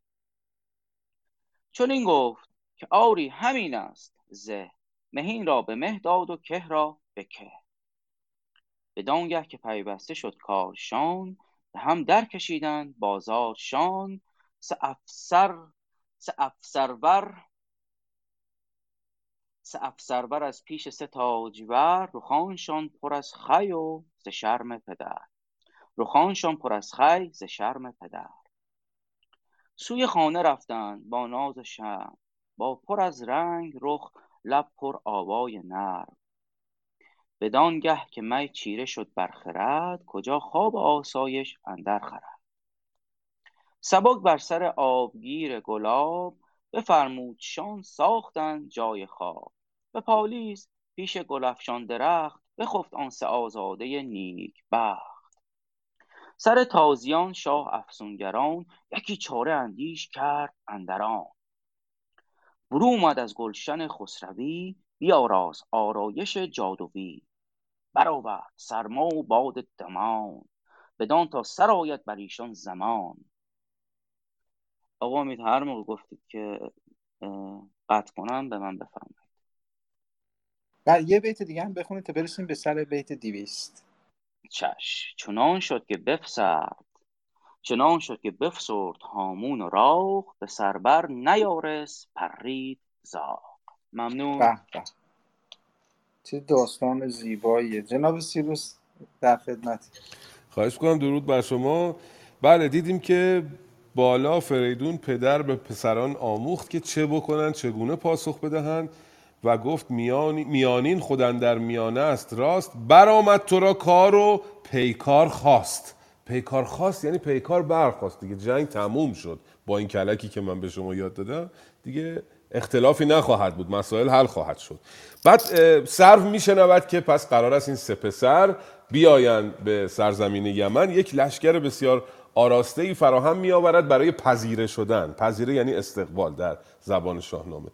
چون این گفت که آری همین است زه مهین را به مه داد و که را به که. بدانگه که پیوسته شد کارشان به هم در کشیدند بازارشان. سه افسر سه افسرور سه افسرور از پیش سه تاجور رخانشان پر از خی و ز شرم پدر. رخانشان پر از خی ز شرم پدر. سوی خانه رفتند با ناز و شرم با پر از رنگ رخ لب پر آوای نرم. بدانگه که می چیره شد بر خرد کجا خواب آسایش اندر خورد سبک بر سر آبگیر گلاب بفرمودشان ساختند جای خواب. به پالیز پیش گلفشان درخت بخفت آن سه آزاده نیکبخت سر تازیان شاه افسونگران یکی چاره اندیش کرد اندر آن برون اومد از گلشن خسروی بیاراست آرایش جادوی. برآورد سرما و باد دمان بدان تا سر آید بر ایشان زمان. آقا امید هر موقع گفتید که قطع کنم به من بفرمایید. بعد یه بیت دیگه هم بخونید تا برسیم به سر بیت دیویست چش. چنان شد که بفسرد. چنان شد که بفسرد هامون و راغ به سربر نیارس پرید زاغ. ممنون. به به. چه داستان زیباییه. جناب سیروس در خدمت خواهش کنم درود بر شما. بله دیدیم که بالا فریدون پدر به پسران آموخت که چه بکنند چگونه پاسخ بدهند و گفت میانی میانین خودن در میانه است راست برآمد تو را کار و پیکار خواست. پیکار خواست یعنی پیکار برخواست دیگه جنگ تموم شد با این کلکی که من به شما یاد دادم. دیگه اختلافی نخواهد بود مسائل حل خواهد شد. بعد سرو میشنود که پس قرار است این سه پسر بیایند به سرزمین یمن. یک لشکر بسیار آراسته ای فراهم می آورد برای پذیره شدن. پذیره یعنی استقبال در زبان شاهنامه.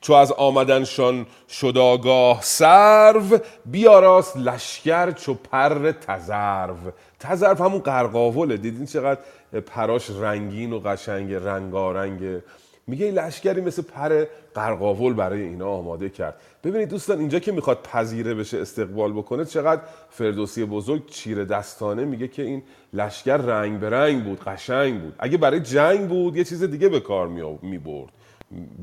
چو از آمدنشان شد آگاه سرو بیاراست لشکر چو پر تزرو. تزرو همون قرقاوله دیدین چقدر پراش رنگین و قشنگ رنگارنگ. میگه لشکری مثل پر قرقاول برای اینا آماده کرد. ببینید دوستان اینجا که می‌خواد پذیره بشه استقبال بکنه چقدر فردوسی بزرگ چیر دستانه میگه که این لشکر رنگ به رنگ بود قشنگ بود. اگه برای جنگ بود یه چیز دیگه به کار می‌برد.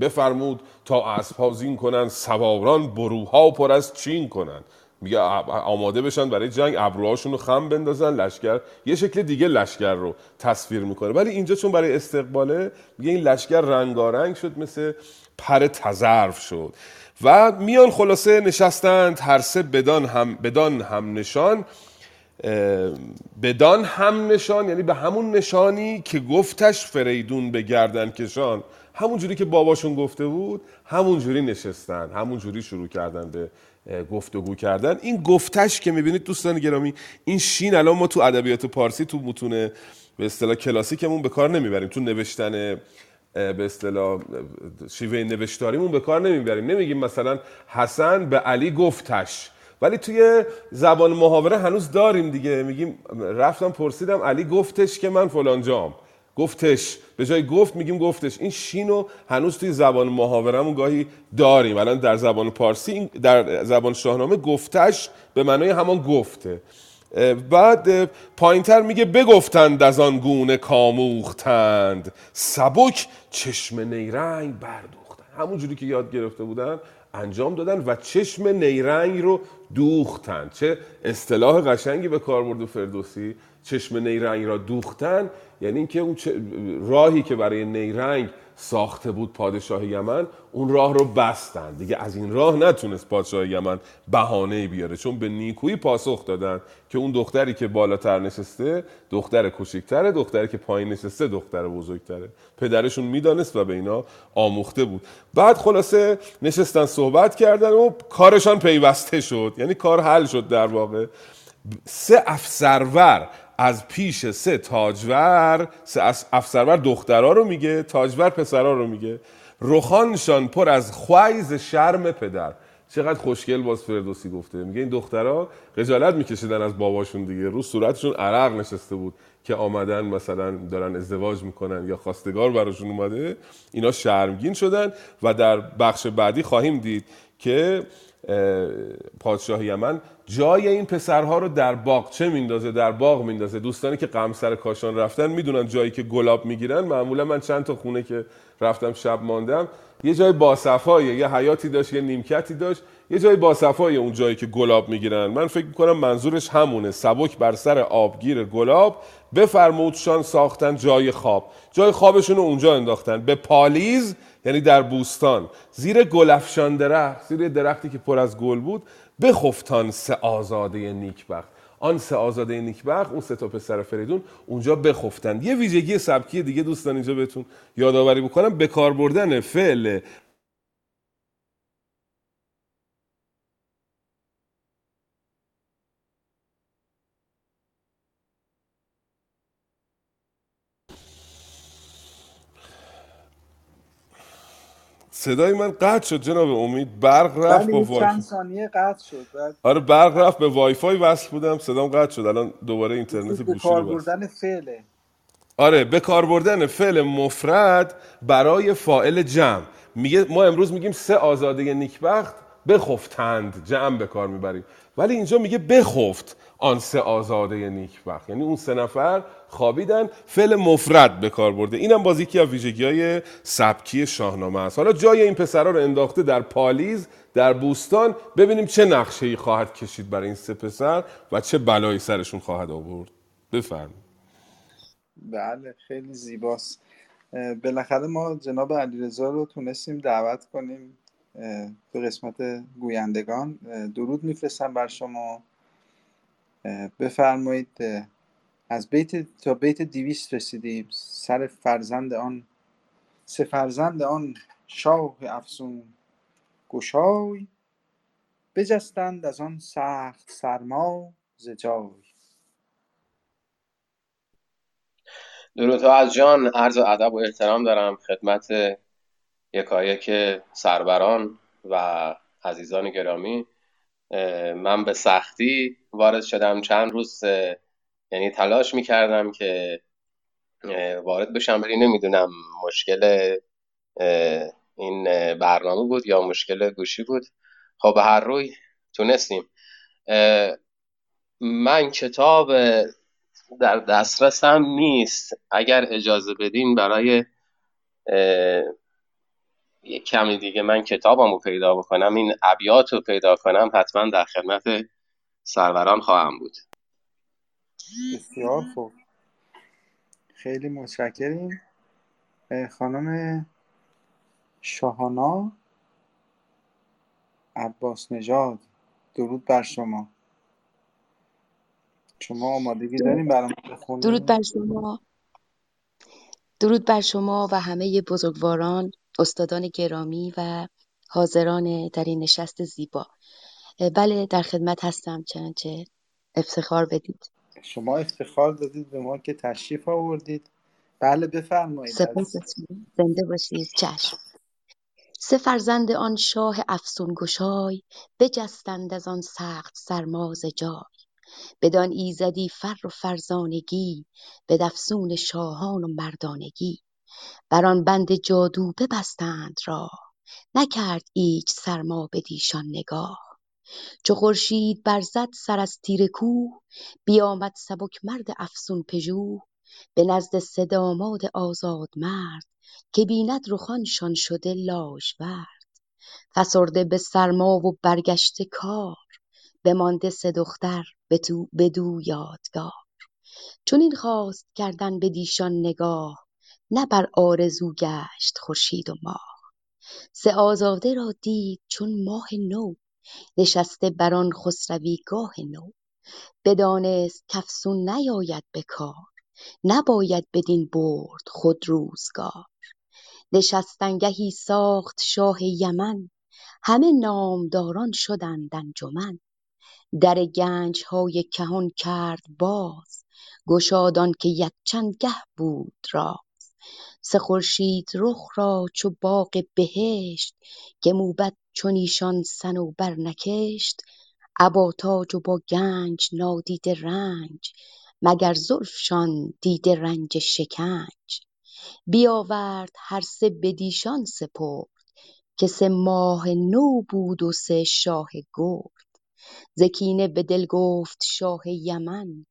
بفرمود تا اسبها زین کنن سواران بروها پر از چین کنن میگه آماده بشن برای جنگ ابروهاشون رو خم بندازن لشکر یه شکل دیگه لشکر رو تصویر می‌کنه. ولی اینجا چون برای استقباله میگه این لشکر رنگارنگ شد مثل پر تزرف شد. و میان خلاصه نشستند هر سه بدان هم بدان هم نشان. بدان هم نشان یعنی به همون نشانی که گفتش فریدون به گردن کشان. همون جوری که باباشون گفته بود همون جوری نشستن همون جوری شروع کردن به گفتگو کردن. این گفتش که می‌بینید دوستان گرامی این شین الان ما تو ادبیات پارسی تو متون به اصطلاح کلاسیکمون به کار نمی‌بریم. تو نوشتن به اصطلاح شیوه نوشتاریمون به کار نمی‌بریم. نمیگیم مثلا حسن به علی گفتش. ولی توی زبان محاوره هنوز داریم دیگه. میگیم رفتم پرسیدم علی گفتش که من فلان جام. گفتش. به جای گفت میگیم گفتش. این شینو هنوز توی زبان محاورمون گاهی داریم. الان در زبان پارسی در زبان شاهنامه گفتش به معنای همان گفته. بعد پایینتر میگه بگفتند از آن گونه کاموختند. سبک چشم نیرنگ بردوختند. همون جوری که یاد گرفته بودن. انجام دادن و چشم نیرنگ رو دوختند چه اصطلاح قشنگی به کار برد فردوسی. چشم نیرنگ را دوختن یعنی اینکه اون راهی که برای نیرنگ ساخته بود پادشاه یمن اون راه رو بستن. دیگه از این راه نتونست پادشاه یمن بهانه بیاره. چون به نیکویی پاسخ دادن که اون دختری که بالاتر نشسته دختر کوچیکتره دختری که پایین نشسته دختر بزرگتره. پدرشون می‌دانست و به اینا آموخته بود. بعد خلاصه نشستن صحبت کردن و کارشان پیوسته شد. یعنی کار حل شد در واقع. سه افسرور از پیش سه تاجور سه افسرور دخترها رو میگه تاجور پسرها رو میگه. رخانشان پر از خویز شرم پدر. چقدر خوشگل باز فردوسی گفته. میگه این دخترها خجالت میکشیدن از باباشون دیگه. رو صورتشون عرق نشسته بود که آمدن مثلا دارن ازدواج می‌کنن یا خواستگار براشون اومده. اینا شرمگین شدن و در بخش بعدی خواهیم دید که پادشاه یمن جای این پسرها رو در باغ چه میندازه؟ در باغ میندازه. دوستانی که قمسر کاشان رفتن می‌دونن جایی که گلاب می‌گیرن. معمولا من چند تا خونه که رفتم شب ماندم یه جای باصفایه یه حیاتی داشت یه نیمکتی داشت. یه جای باصفای اون جایی که گلاب می‌گیرن. من فکر می‌کنم منظورش همونه. سبک بر سر آبگیر گلاب. بفرمودشان ساختن جای خواب. جای خوابشون رو اونجا انداختن. به پالیز یعنی در بوستان. زیر گلفشان درخت زیر درختی که پر از گل بود. بخفتان سه آزاده نیکبخت. آن سه آزاده نیکبخت اون سه تا پسر فریدون اونجا بخفتن یه ویژگی سبکی دیگه دوستان اینجا بهتون یادآوری بکنم به کار بردن فعل صدای من قطع شد جناب امید. برق رفت با وای چند ثانیه قطع شد بعد آره برق رفت به وای فای وصل بودم. صدام قطع شد. الان دوباره اینترنت گوشی رو بردن فعله. آره به کار بردن فعل مفرد برای فاعل جمع. میگه ما امروز میگیم سه آزاده نیکبخت بخفتند. جمع به کار می‌بریم. ولی اینجا میگه بخفت. آن سه آزاده نیکبخت. یعنی اون سه نفر خوابیدن فعل مفرد به کار برده. اینم باز یکی ویژگی های سبکی شاهنامه است. حالا جای این پسرا رو انداخته در پالیز در بوستان. ببینیم چه نقشه ای خواهد کشید برای این سه پسر و چه بلایی سرشون خواهد آورد. بفرمایید. بله خیلی زیباست. بالاخره ما جناب علیرضا رو تونستیم دعوت کنیم به قسمت گویندگان. درود میفرستم بر شما. بفرمایید از بیت تا بیت دیویست رسیدیم. سر فرزند آن سه فرزند آن شاه افسون گشای بجستند از آن سخت سرما ز جای. درودها از جان عرض ادب و احترام دارم خدمت یکایک سروران و عزیزان گرامی. من به سختی وارد شدم. چند روز یعنی تلاش می‌کردم که اه، وارد بشم ولی نمی‌دونم مشکل این برنامه بود یا مشکل گوشی بود. خب به هر روی تونستیم. من کتاب در دسترسم نیست. اگر اجازه بدین برای یک کمی دیگه من کتابمو پیدا بکنم این ابیات رو پیدا کنم حتما در خدمت سروران خواهم بود. بسیار خوب. خیلی متشکریم. خانم شاهانا عباس نژاد درود بر شما. شما آمادگی داریم برام درود بخونیم بر شما. درود بر شما و همه بزرگواران استادان گرامی و حاضران در این نشست زیبا. بله در خدمت هستم چنانچه افتخار بدید. شما افتخار دادید به ما که تشریف آوردید. بله بفرمایید. سپاس زنده باشید. چشم. سه فرزند آن شاه افسون گشای بجستند از آن سخت سرما ز جای. بدان ایزدی فر و فرزانگی بدافسون شاهان و مردانگی. بر آن بند جادو ببستند راه نکرد ایچ سرما بدیشان نگاه. چو خورشید برزد سر از تیره کوه بیامد سبک مرد افسون پژوه. به نزد سه داماد آزادمرد که بیند رخانشان شده لاژورد. فسرده به سرما و برگشته کار بمانده سه دختر بدو یادگار. چنین خواست کردن بدیشان نگاه نه بر آرزو گشت خورشید و ماه. سه آزاده را دید چون ماه نو نشسته بر آن خسروی گاه نو. بدانست کافسون نیاید به کار. نباید بدین برد خود روزگار. نشستنگهی ساخت شاه یمن. همه نامداران شدند انجمن. در گنجهای کهان کرد باز. گشاد آنکه یکچند گه بود راز. سه خورشید رخ را چو باغ بهشت که موبد چون ایشان صنوبر نکشت ابا تاج و با گنج نادیده رنج مگر زلفشان دیده رنج شکنج بیاورد هر سه بدیشان سپرد که سه ماه نو بود و سه شاه گرد ز کینه به دل گفت شاه یمن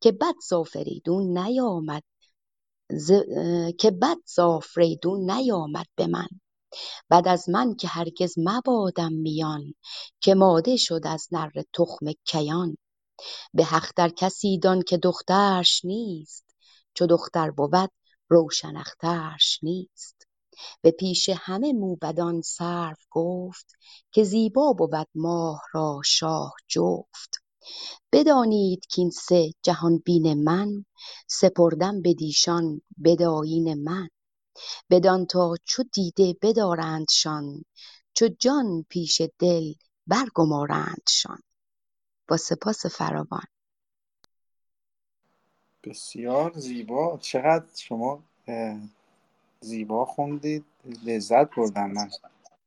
که بد ز نیامد که بد ز آفریدون نیامد به من. بد از من که هرگز مبادم میان که ماده شد از نره تخم کیان. به اختر کسی دان که دخترش نیست چو دختر بود روشن اخترش نیست. به پیش همه موبدان سرو گفت که زیبا بود ماه را شاه جفت. بدانید کاین سه جهان بین من سپردم بدیشان بدایین من. بدان تا چو دیده بدارندشان چو جان پیش دل برگمارندشان. با سپاس فراوان. بسیار زیبا. چقدر شما زیبا خوندید. لذت بردم من.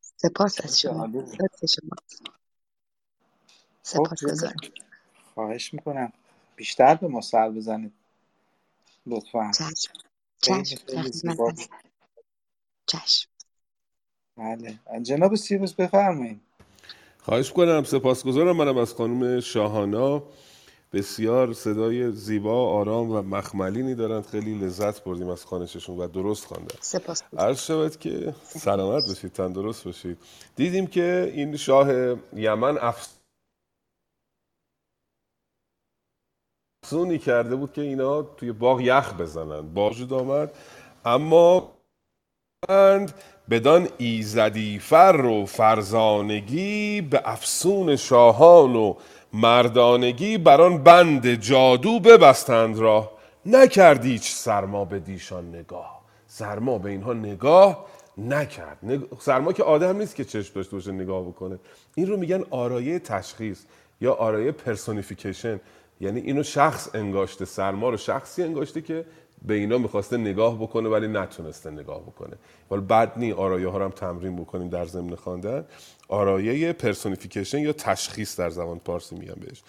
سپاس از شما. بود. لطف شما. خب سپاسگزارم. خواهش می‌کنم. بیشتر به ما سر بزنید. لطفا. چشم. بله. جناب سیروس بفرمایید. خواهش کنم سپاسگزارم منم از خانم شاهانا. بسیار صدای زیبا آرام و مخملینی دارند. خیلی لذت بردیم از خانششون و درست خواندن. سپاس عرض شود که سلامت باشید تندرست باشید. دیدیم که این شاه یمن افسونی کرده بود که اینا توی باغ یخ بزنن. با وجود آمد. اما بدان ایزدی فر و فرزانگی به افسون شاهان و مردانگی بر آن بند جادو ببستند راه. نکرد هیچ سرما به دیشان نگاه. سرما به اینها نگاه نکرد. سرما که آدم نیست که چشم داشته باشه نگاه بکنه. این رو میگن آرایه تشخیص یا آرایه personification. یعنی اینو شخص انگاشته سرما رو شخصی انگاشته که به اینا می‌خواسته نگاه بکنه ولی نتونسته نگاه بکنه. ولی بد نی آرایه ها رو هم تمرین بکنیم در ضمن خواندن. آرایه personification یا تشخیص در زبان پارسی میگن بهش.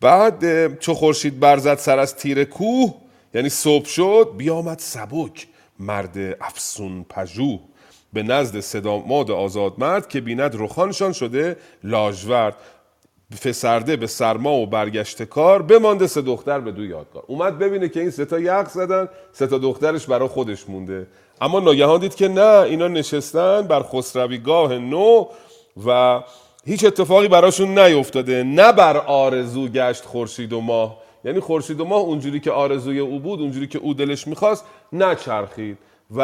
بعد چو خورشید برزد سر از تیر کوه یعنی صبح شد بیامد سبک مرد افسون پژوه. به نزد صداماد آزاد مرد که بیند رخانشان شده لاجورد فسرده به سرما و برگشت کار بمانده سه دختر به دو یادگار. اومد ببینه که این سه تا یخ زدن سه تا دخترش برا خودش مونده. اما ناگهان دید که نه اینا نشستن بر خسرویگاه نو و هیچ اتفاقی براشون نیفتاده. نه بر آرزو گشت خورشید و ماه. یعنی خورشید و ماه اونجوری که آرزوی او بود اونجوری که او دلش می‌خواست نچرخید. و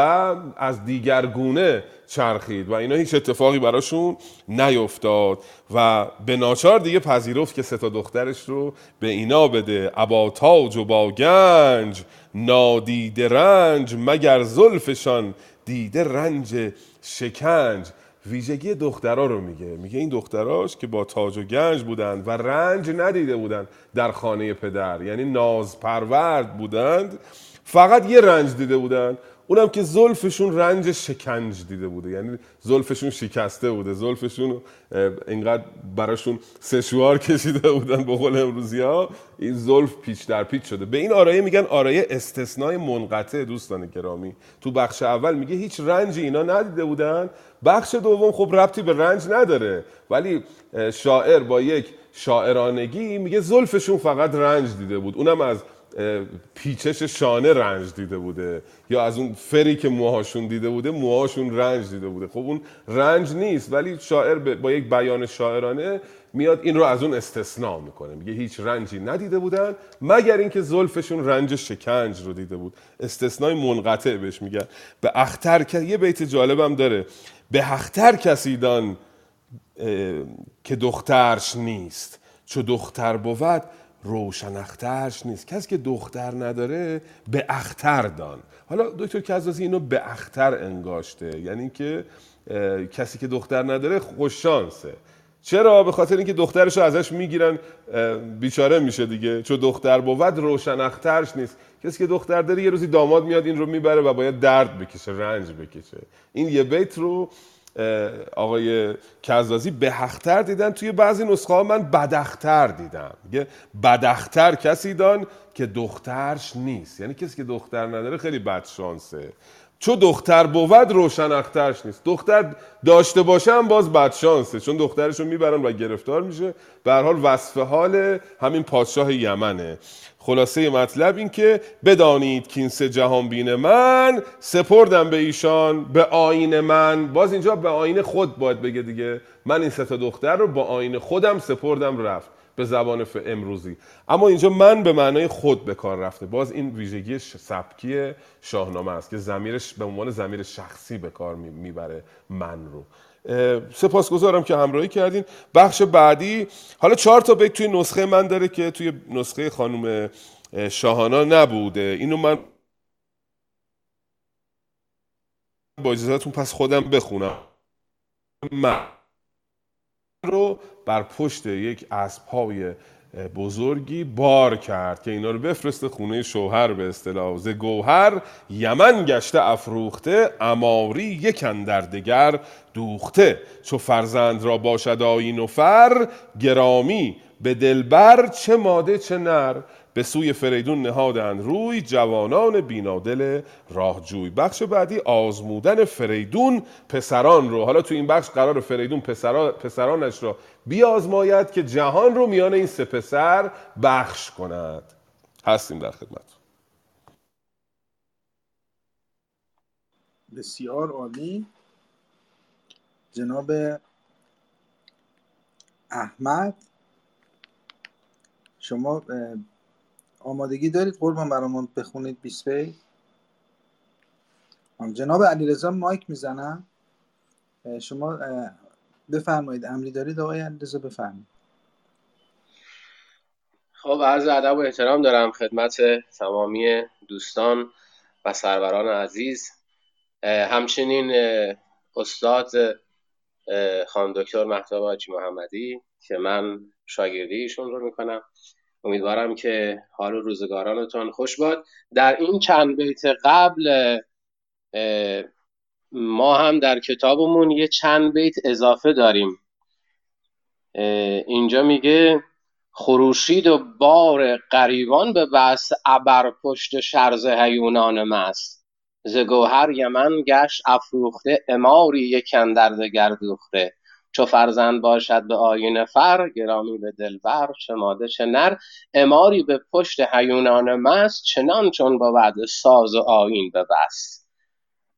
از دیگر گونه چرخید و اینا هیچ اتفاقی براشون نیفتاد و به ناچار دیگه پذیرفت که سه تا دخترش رو به اینا بده. ابا تاج و با گنج نادیده رنج مگر زلفشان دیده رنج شکنج. ویژگی دخترها رو میگه. میگه این دختراش که با تاج و گنج بودند و رنج ندیده بودند در خانه پدر. یعنی ناز پرورد بودند. فقط یه رنج دیده بودن اونم که زلفشون رنج شکنج دیده بوده. یعنی زلفشون شکسته بوده. زلفشون اینقدر براشون سشوار کشیده بودن به قول امروزی ها این زلف پیچ در پیچ شده. به این آرایه میگن آرایه استثنای منقطع دوستان گرامی. تو بخش اول میگه هیچ رنجی اینا ندیده بودن. بخش دوم خب ربطی به رنج نداره. ولی شاعر با یک شاعرانگی میگه زلفشون فقط رنج دیده بود. اونم از پیچش شانه رنج دیده بوده. یا از اون فری که موهاشون دیده بوده موهاشون رنج دیده بوده. خب اون رنج نیست ولی شاعر با یک بیان شاعرانه میاد این رو از اون استثناء می‌کنه. میگه هیچ رنجی ندیده بودن مگر اینکه زلفشون رنج شکنج رو دیده بود. استثنای منقطع بهش میگن. به اختر یه بیت جالبم داره. به اختر کسی دان که دخترش نیست. چو دختر بود روشن اخترش نیست. کسی که دختر نداره به اختر دان. حالا دکتر کزازی اینو به اختر انگاشته. یعنی که کسی که دختر نداره خوش شانسه. چرا؟ به خاطر اینکه دخترش رو ازش می‌گیرن بیچاره میشه دیگه. چون دختر بود روشن اخترش نیست. کسی که دختر داره یه روزی داماد میاد این رو می‌بره و باید درد بکشه رنج بکشه. این یه بیت رو آقای کزازی به حقتر دیدن توی بعضی نسخه ها من بدختر دیدم. میگه بدختر کسی دان که دخترش نیست. یعنی کسی که دختر نداره خیلی بد شانسه. چون دختر بود روشن اخترش نیست. دختر داشته باشه هم باز بد شانسه چون دخترش رو می‌برن و گرفتار میشه. به حال وصف حال همین پادشاه یمنه. خلاصه مطلب این که بدانید که این سه جهان بین من سپردم به ایشان به آین من. باز اینجا به آین خود باید بگه دیگه. من این سه تا دختر رو با آین خودم سپردم رفت. به زبان امروزی. اما اینجا من به معنای خود به کار رفته. باز این ویژگی سبکی شاهنامه است که زمیرش به عنوان زمیر شخصی به کار می‌بره من رو. سپاسگزارم که همراهی کردین. بخش بعدی حالا چهار تا بیت توی نسخه من داره که توی نسخه خانم شاهانا نبوده. اینو من با اجازهتون پس خودم بخونم. من. رو بر پشت یک اسب های بزرگی بار کرد که اینا رو بفرسته خونه شوهر به اصطلاح. ز گوهر یمن گشته افروخته اماری یک در دگر دوخته. چو فرزند را باشد آیین و فر گرامی به دلبر چه ماده چه نر. به سوی فریدون نهادند. روی جوانان بینادل راهجوی. بخش بعدی آزمودن فریدون پسران رو. حالا تو این بخش قرار فریدون پسرانش را بیازماید که جهان رو میان این سه پسر بخش کند. هستیم در خدمت بسیار عالی. جناب احمد شما آمادگی دارید؟ قربان برامون بخونید 20 بیت جناب علیرضا مایک می‌زنم شما بفرمایید. امری دارید؟ آقای علیرضا بفرمایید. خب عرض ادب و احترام دارم خدمت تمامی دوستان و سروران عزیز. همچنین استاد خانم دکتر مهتاب حاجی محمدی که من شاگردی ایشون رو می‌کنم. امیدوارم که حال و روزگارانتان خوش باد. در این چند بیت قبل ما هم در کتابمون یه چند بیت اضافه داریم. اینجا میگه خروشید و بار قریبان به بس ابر پشت شرز هیونان مست. ز گوهر یمن گشت افروخته اماری یک در دگر دوخته. چو فرزند باشد به آین فر گرامی به دلبر چه ماده چه نر اماری به پشت هیونان مست چنان چون بعد ساز و آین ببست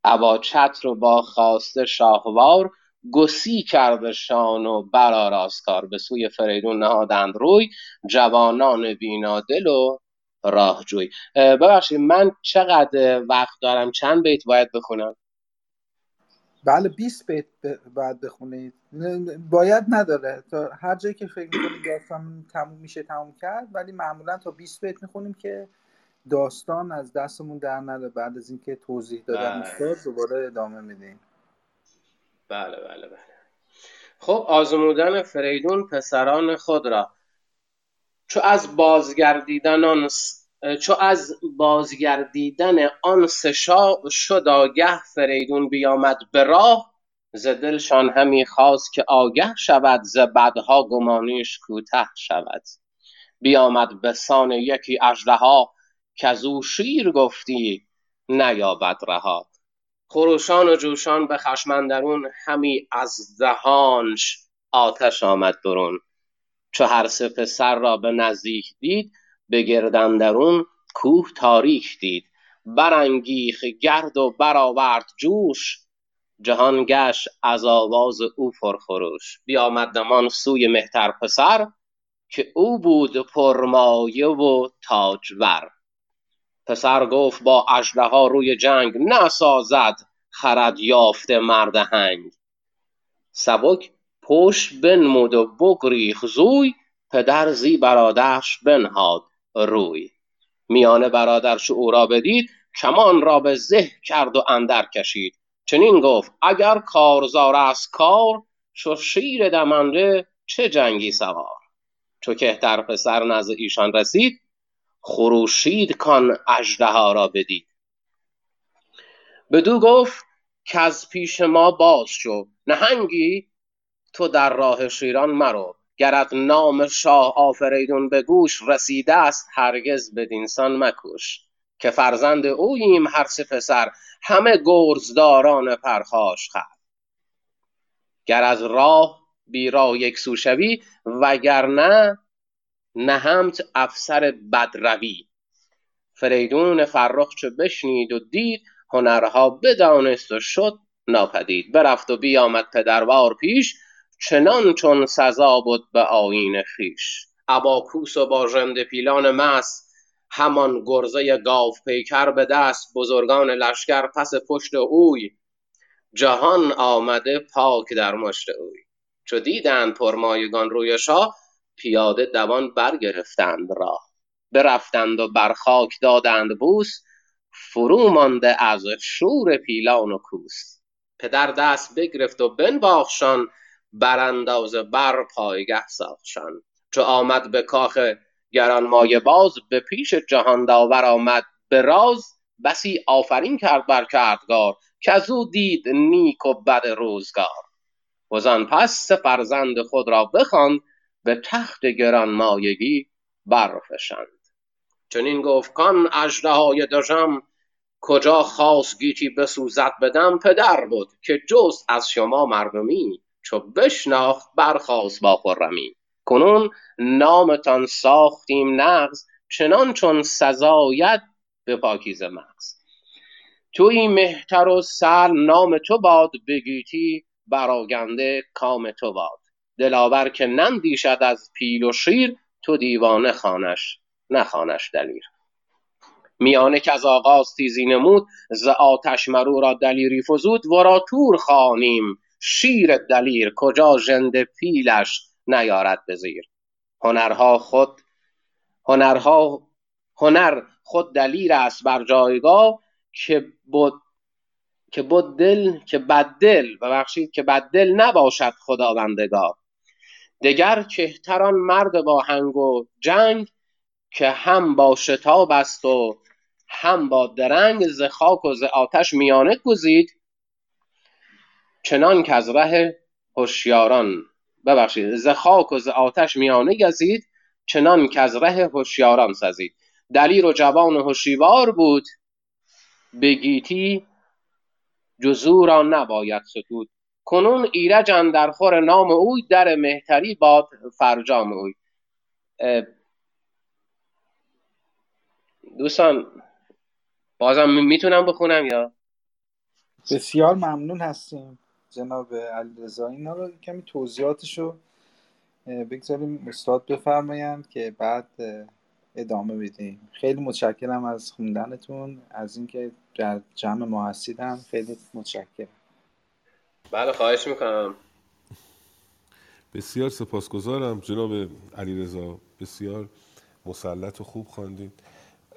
ابا چتر و با خواسته شاهوار گسی کرده شان و برآراست کار به سوی فریدون نهادند روی جوانان بینادل و راهجوی. ببخشید من چقدر وقت دارم؟ چند بیت باید بخونم؟ بله 20 بیت باید بخونید. باید نداره. تا هر جایی که فکر می‌کنید داستان تموم میشه تموم کرد ولی معمولا تا 20 بیت می‌خونیم که داستان از دستمون در نره. بعد از اینکه توضیح دادن استاد دوباره ادامه میدیم. بله بله بله. خب آزمودن فریدون پسران خود را چو از بازگردیدن آن چو از بازگردیدن آن سشا شد آگه فریدون بیامد به راه. ز دلشان همی خواست که آگه شود ز بدها گمانیش کوته شود. بیامد به سان یکی اژدها کزو شیر گفتی نیابد رها. خروشان و جوشان به خشم اندرون همی از دهانش آتش آمد برون. چو هر سه پسر را به نزدیک دید به گرد اندرون کوه تاریک دید. برانگیخت گرد و برآورد جوش. جهان گشت از آواز او پرخروش. بیامد دمان سوی مهتر پسر که او بود پرمایه و تاجور. پسر گفت با اژدها روی جنگ نسازد خرد یافته مرد هنگ. سبک پشت بنمود و بگریخت زوی پدر زی برادرش بنهاد. روی. میان برادرش او را بدید کمان را به زه کرد و اندر کشید. چنین گفت اگر کارزار است کار چو شیر دمنده چه جنگی سوار؟ چو کهتر پسر نزد ایشان رسید خروشید کان اژدها را بدید. بدو گفت از پیش ما باز شو. نهنگی تو در راه شیران مرو. گرت نام شاه آفریدون به گوش رسیده است هرگز بدینسان مکوش که فرزند اوییم هر سه پسر همه گرزداران پرخاش خر. گر از راه بی راه یک سو شوی وگرنه نهمت افسر بدروی فریدون فرخ چو بشنید و دید هنرها بدانست و شد ناپدید. برفت و بیامد پدروار پیش چنان چون سزا بود به آیین خویش. ابا کوس و با ژنده پیلان مست همان گرزه گاو پیکر به دست بزرگان لشکر پس پشت اوی. جهان آمده پاک در مشت اوی. چو دیدند پرمایگان روی شاه پیاده دوان برگرفتند راه. برفتند و بر خاک دادند بوس فرو مانده از شور پیلان و کوس. پدر دست بگرفت و بنواختشان براندازه بر پایگه ساختشان چو آمد به کاخ گرانمایه باز به پیش جهان داور آمد. به راز بسی آفرین کرد بر کردگار کزو دید نیک و بد روزگار. وزان پس سه فرزند خود را بخواند به تخت گرانمایگی برفشاند. چنین گفت کان اژدهای دژم کجا خواست گیتی بسوزد بدم پدر بود که جست از شما مردمی. چو بشناخت برخاست با خرمی. کنون نامتان ساختیم نغز چنان چون سزاید به پاکیزه مغز. تویی مهتر و سر نام تو باد به گیتی برآگنده کام تو باد. دلاور که نندیشد از پیل و شیر تو دیوانه خوانش نخوانش دلیر. میانه کز آغاز تیزی نمود ز آتش مرو را دلیری فزود ورا تور خوانیم. شیر دلیر کجا ژنده پیلش نیارد به زیر. هنرها خود هنرها هنر خود دلیر است بر جایگاه که بد که بد دل که بد دل ببخشید که بد دل نباشد خداوندگار. دگر کهتران مرد با هنگ و جنگ که هم با شتاب است و هم با درنگ ز خاک و ز آتش میانه گزید چنان کز ره هوشیاران ببخشید ز خاک و ز آتش میانه گزید چنان کز ره هوشیاران سزید. دلیر و جوان و هوشیوار بود به گیتی جز او را نباید ستود. کنون ایرج اندرخور نام اوی در مهتری باد فرجام اوی. دوستان بازم می‌تونم بخونم یا؟ بسیار ممنون هستیم. جناب علیرضا اینا رو کمی توضیحاتشو اه، بگذاریم استاد بفرمایند که بعد ادامه بدیم. خیلی متشکرم از خوندنتون از اینکه در جمع ما هستیدم خیلی متشکرم. بله خواهش می‌کنم. بسیار سپاسگزارم جناب علیرضا. بسیار مسلط و خوب خواندید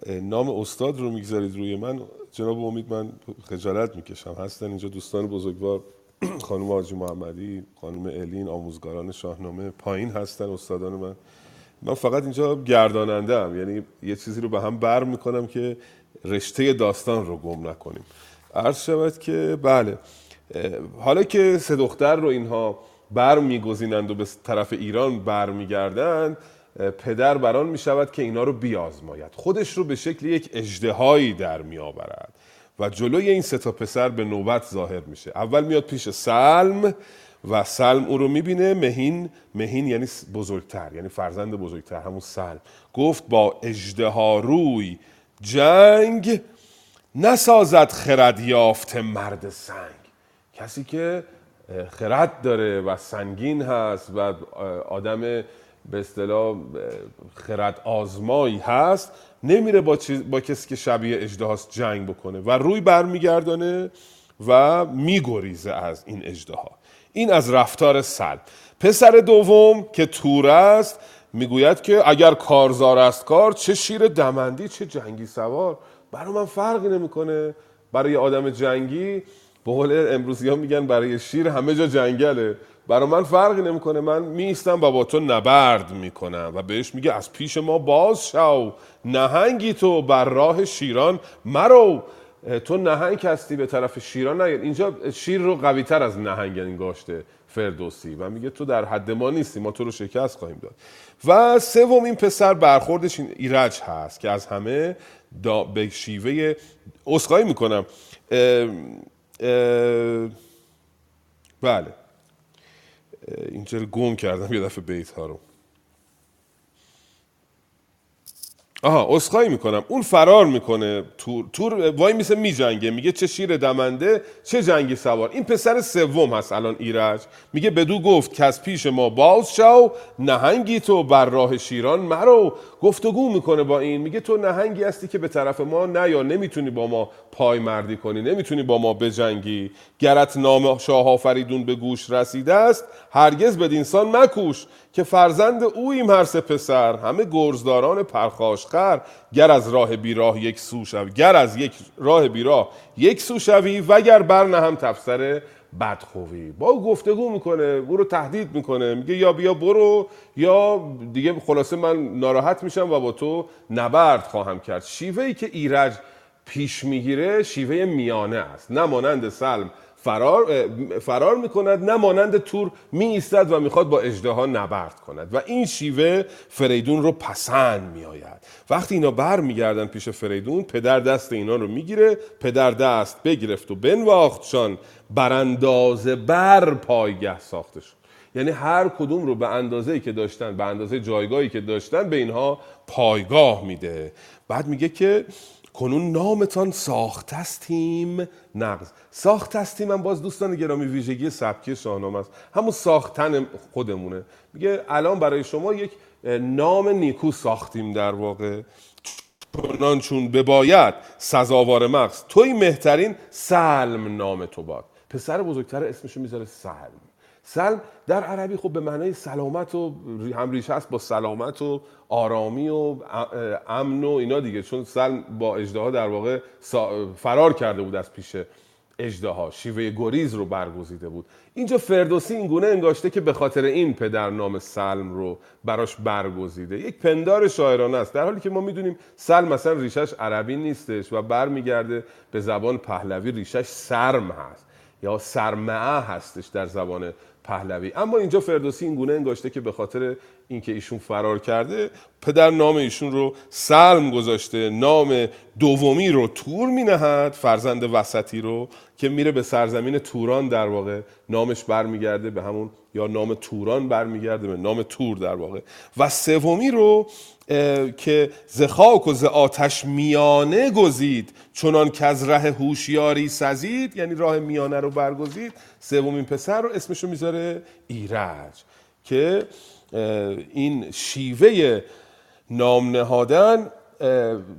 نام استاد رو می‌گذارید روی من. جناب امید من خجالت می‌کشم. هستن اینجا دوستان بزرگوار. خانم آجی محمدی خانم الین آموزگاران شاهنامه پایین هستن استادان من. من فقط اینجا گرداننده ام. یعنی یه چیزی رو به هم بر می‌کنم که رشته داستان رو گم نکنیم. عرض شود که بله حالا که سه دختر رو اینها بر میگزینند و به طرف ایران برمیگردند پدر بران می شود که اینا رو بیازماید. خودش رو به شکل یک اجدهایی در می آورد و جلوی این سه تا پسر به نوبت ظاهر میشه. اول میاد پیش سلم و سلم او رو می‌بینه. مهین مهین یعنی بزرگتر یعنی فرزند بزرگتر همون سلم. گفت با اژدهاروی جنگ نسازد خرد یافته مرد سنگ. کسی که خرد داره و سنگین هست و آدم به اصطلاح خرد آزمایی هست نمیره با, چیز- با کسی که شبیه اجدهاست جنگ بکنه و روی برمیگردانه و میگریزه از این اجدها این از رفتار سلم پسر دوم که تور است می‌گوید که اگر کارزار است کار چه شیر دمندی چه جنگی سوار. برای من فرقی نمی‌کنه. برای آدم جنگی به قول امروزی ها میگن برای شیر همه جا جنگله. برای من فرقی نمی‌کنه. من میستم و با تو نبرد می‌کنم و بهش میگه از پیش ما باز شو. نهنگی تو بر راه شیران مرو. تو نهنگ هستی به طرف شیران نیاد اینجا شیر رو قوی تر از نهنگ انگاشته فردوسی و میگه تو در حد ما نیستی. ما تو رو شکست خواهیم داد. و سوم این پسر برخوردش این ایرج هست که از همه به شیوه اسخایی می‌کنم. بله. اینجا گم کردم یه دفعه بیت ها رو. آها اسخایی می‌کنم. اون فرار می‌کنه. تور تور وای میسه میجنگه. میگه چه شیر دمنده چه جنگی سوار. این پسر سوم هست الان ایرج. میگه بدو گفت که از پیش ما باز شو نهنگی تو بر راه شیران مرو. گفتگو می‌کنه با این. میگه تو نهنگی هستی که به طرف ما نیا نمی‌تونی با ما پای مردی کنی. نمی‌تونی با ما بجنگی. گرت نام شاه آفریدون به گوش رسیده است. هرگز به انسان مکوش که فرزند اویم هر سه پسر. همه گرزداران پرخاشخر گر از راه بیراه یک سو شوی گر از یک راه بیراه یک سو شوی وگر بر هم تفسر بدخوی. با او گفتگو می‌کنه او رو تهدید می‌کنه. میگه یا بیا برو یا دیگه خلاصه من ناراحت میشم و با تو نبرد خواهم کرد. شیوه ای که ایرج پیش می‌گیره شیوه میانه است. نه مانند سلم فرار, فرار می‌کند نه مانند تور می ایستد و می‌خواد با اجده نبرد کند. و این شیوه فریدون رو پسند میآید. وقتی اینا بر میگردن پیش فریدون پدر دست اینا رو می‌گیره پدر دست بگرفت و بنواختشان براندازه بر پایگه ساخته شد. یعنی هر کدوم رو به اندازه‌ای که داشتن به اندازه جایگاهی که داشتن به اینها پایگاه میده. بعد میگه که کنون نامتان ساختستیم نقض. ساختستیم من باز دوستان گرامی ویژگی سبکی شاهنامه است. همون ساختن خودمونه. میگه الان برای شما یک نام نیکو ساختیم در واقع. چنان چون بباید سزاوار مغز. توی مهترین سلم نام تو باد. پسر بزرگتر اسمشو می‌ذاره سلم. سلم در عربی خب به معنای سلامت و هم ریشه است با سلامت و آرامی و امن و اینا دیگه. چون سلم با اجده در واقع فرار کرده بود از پیش اجده شیوه گریز رو برگزیده بود. اینجا فردوسی این گونه انگاشته که به خاطر این پدر نام سلم رو براش برگزیده. یک پندار شاعرانه است. در حالی که ما می‌دونیم سلم مثلا ریشش عربی نیستش و برمیگرده به زبان پهلوی. ریشش سرم هست یا سرمعه هستش در زبان پهلوی. اما اینجا فردوسی این گونه انگاشته که به خاطر اینکه ایشون فرار کرده پدر نام ایشون رو سلم گذاشته نام دومی رو تور می نهد فرزند وسطی رو که میره به سرزمین توران در واقع نامش برمیگرده به همون یا نام توران برمیگرده به نام تور در واقع. و سومی رو که ز خاک و ز آتش میانه گزید چنان که از ره هوشیاری سزید یعنی راه میانه رو برگزید سومین پسر رو اسمشو می‌ذاره ایرج که این شیوه نام نهادن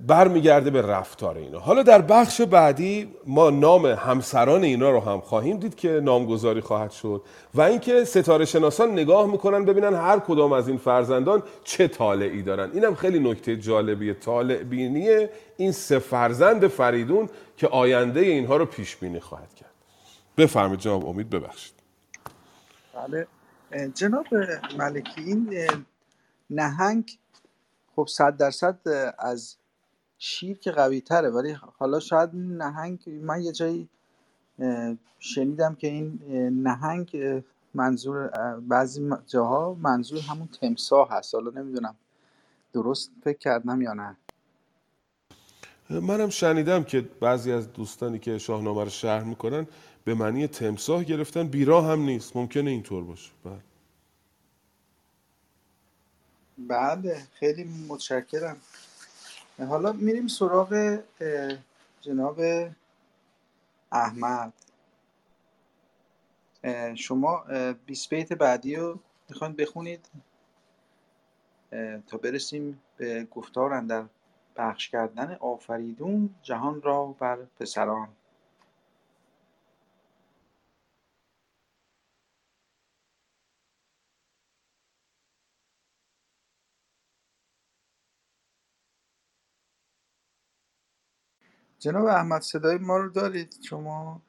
برمیگرده به رفتار اینا. حالا در بخش بعدی ما نام همسران اینا رو هم خواهیم دید که نامگذاری خواهد شد و اینکه ستاره شناسان نگاه می‌کنن ببینن هر کدام از این فرزندان چه طالعی دارن. اینم خیلی نکته جالبیه. طالع بینی این سه فرزند فریدون که آینده اینها رو پیش بینی خواهد کرد. بفرمایید جناب امید ببخشید. بله. جناب ملکی این نهنگ خب صد درصد از شیر که قوی تره ولی حالا شاید نهنگ من یه جایی شنیدم که این نهنگ منظور بعضی جاها منظور همون تمساه هست. حالا نمی‌دونم درست فکر کردم یا نه. منم شنیدم که بعضی از دوستانی که شاهنامه رو شهر می‌کنن به معنی تمساه گرفتن بیراه هم نیست. ممکنه اینطور باشه. بله. بله خیلی متشکرم. حالا میریم سراغ جناب احمد. شما 20 بیت بعدی رو می‌خواین بخونید تا برسیم به گفتار در پخش کردن آفریدون جهان را بر پسران. جناب احمد صدای ما رو دارید شما؟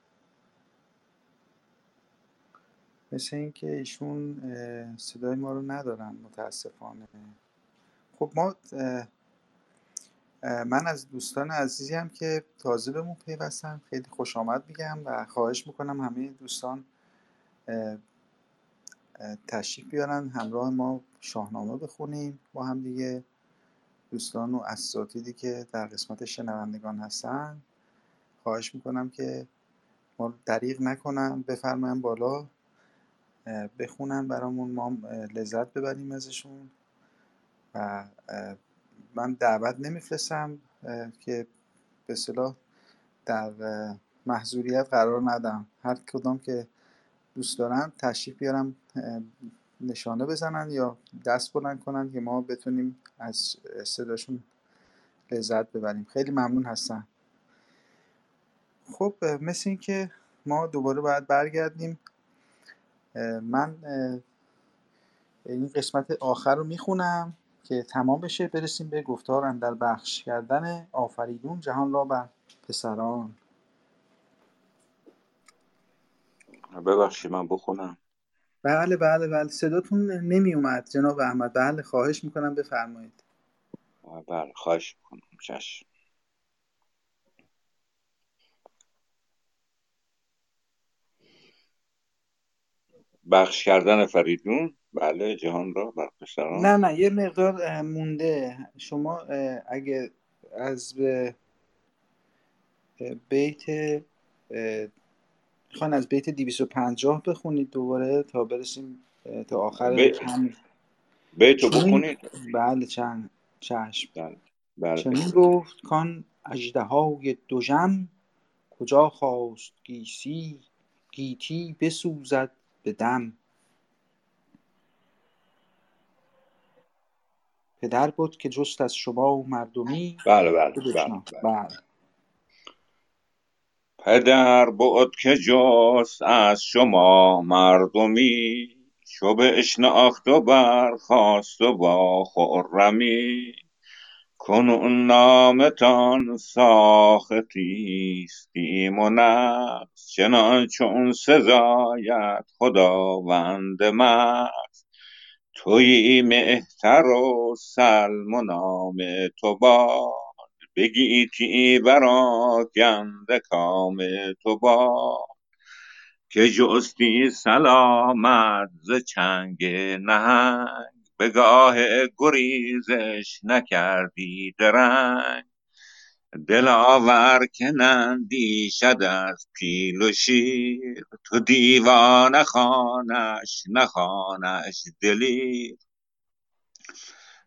مثل اینکه ایشون صدای ما رو ندارن متاسفانه. خب ما من از دوستان عزیزی هم که تازه بهمون پیوستن خیلی خوش آمد میگم و خواهش می‌کنم همه دوستان تشریف بیارن همراه ما شاهنامه بخونیم با هم دیگه دوستان و اساتیدی که در قسمت شنوندگان هستن خواهش می‌کنم که ما دریغ نکنن بفرماین بالا بخونن برامون ما لذت ببریم ازشون و من دعوت نمیفرستم که به صلاح در محضوریت قرار ندم. هر کدام که دوست دارن تشریف بیارم نشانه بزنن یا دست بلند کنن که ما بتونیم از صداشون لذت ببریم. خیلی ممنون هستم. خب مثل اینکه ما دوباره باید برگردیم. من این قسمت آخر رو می‌خونم که تمام بشه. برسیم به گفتار اندر بخش کردن آفریدون جهان را بر پسران. ببخشید من بخونم. بله بله بله. صداتون نمی اومد جناب احمد. بله خواهش می‌کنم بفرمایید. بله خواهش می‌کنم. چشم. بخش کردن فریدون؟ بله جهان را بر پسران. نه نه یه مقدار مونده. شما اگه از به بیت اه، می‌خواین از بیت 250 بخونید دوباره تا برسیم تا آخر بی... همین بیتو بخونید؟ بله چند؟ چشم. بله بله. چنین گفت کان اژدهای دژم کجا خواست گیسی؟ گیتی بسوزد به دم. پدر بود که جست از شما و مردمی. بله بله بله بله. بله. پدر بود که جست از شما مردمی چو بشناخت و برخاست و با خرمی. کنون نامتان ساختیستیم و نقص چنان چون سزاید خداوند مست. تویی مهتر و سلم و نام تو باد بگیتی براکنده کام تو باد که جستی سلامت ز چنگ نهنگ. به گاه گریزش نکردی درنگ. دلاور که نندیشد از پیل و شیر. تو دیوانه خانش نخوانش دلیر.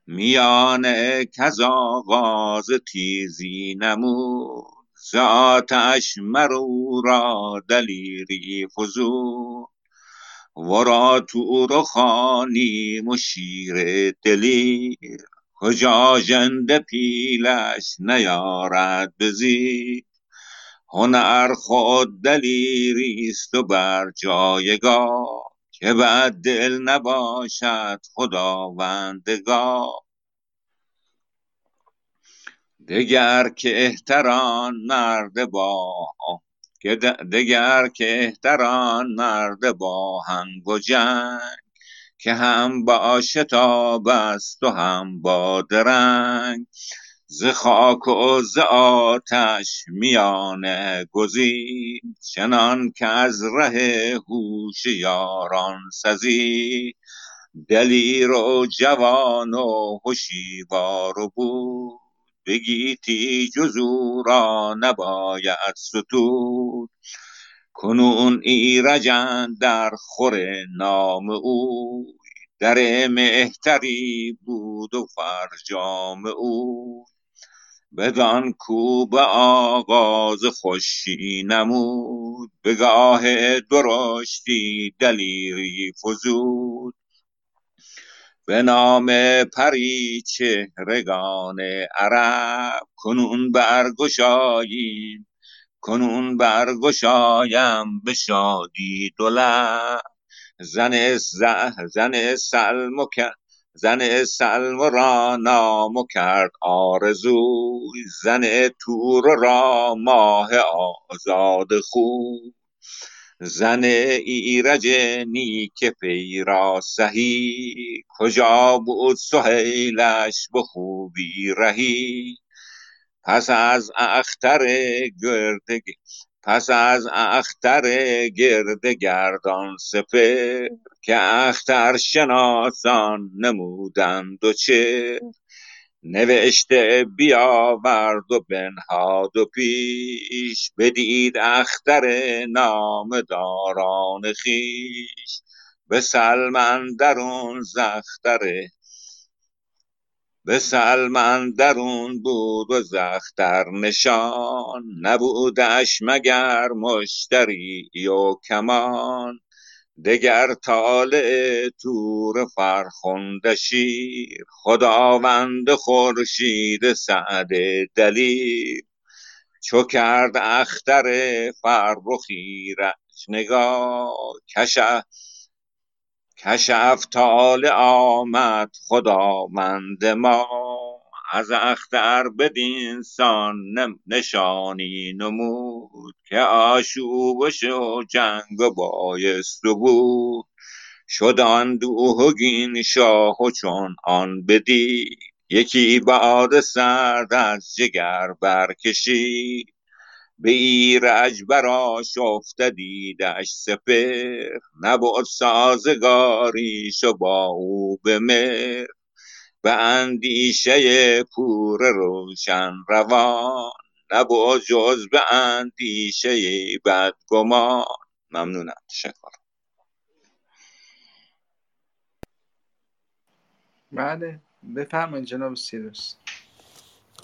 میانه کز آغاز تیزی نمود ز آتش مرو را دلیری فزود. ورا تور و خانیم و شیر دلیر کجا ژنده پیلش نیارد به زیر. هنر خود دلیریست و بر جایگاه که بعد دل نباشد خداوندگاه دگر که احتران مرد با دگر که احتران مرد با هنگ و جنگ که هم با شتاب است و هم با درنگ. ز خاک و ز آتش میانه گزید چنان که از ره هوش یاران سزید دلیر و جوان و هشیوار و بود بگیتی جز او را نباید ستود. کنون ایرجند در خور نام او در مهتری بود و فرجام او بدان کو به آغاز خوشی نمود به گاه درشتی دلیری فزود. به نام پری چهرگان عرب کنون برگشاییم کنون برگشایم به شادی دو لب. زن ز- زن سلم و ک- زن سلم را نام کرد آرزوی. زن تور را ماه آزاد خوی. زن ایرج نیک پی را سهی کجا بود سهیلش به خوبی رهی؟ پس از اختر گرد پس از اختر گرد گردان سپر که اختر شناسان نمودند و چه؟ نوشته بیاورد و بنهاد و پیش بدید اختر نامداران خویش به سلم درون زختره به سلم درون بود و زختر نشان. نبودش مگر مشتری و کمان. دگر طالع تور فرخنده شیر. خداوند خورشید سعد دلیر. چو کرد اختر فرخی نگاه کشف کشف طالع آمد خداوند ما. از اختر بدین سان نشانی نمود که آشوبش و جنگ بایست بود. شد آن دوهگین شاه و چون آن بدید. یکی باد سرد از جگر برکشید. به ایرج برآشفته دیدش سپهر نبد سازگاریش و با او به مهر. به اندیشه پور روشن روان نبود جز به اندیشه بدگمان. ممنونم تشکر. بله بفرمایید جناب سیروس.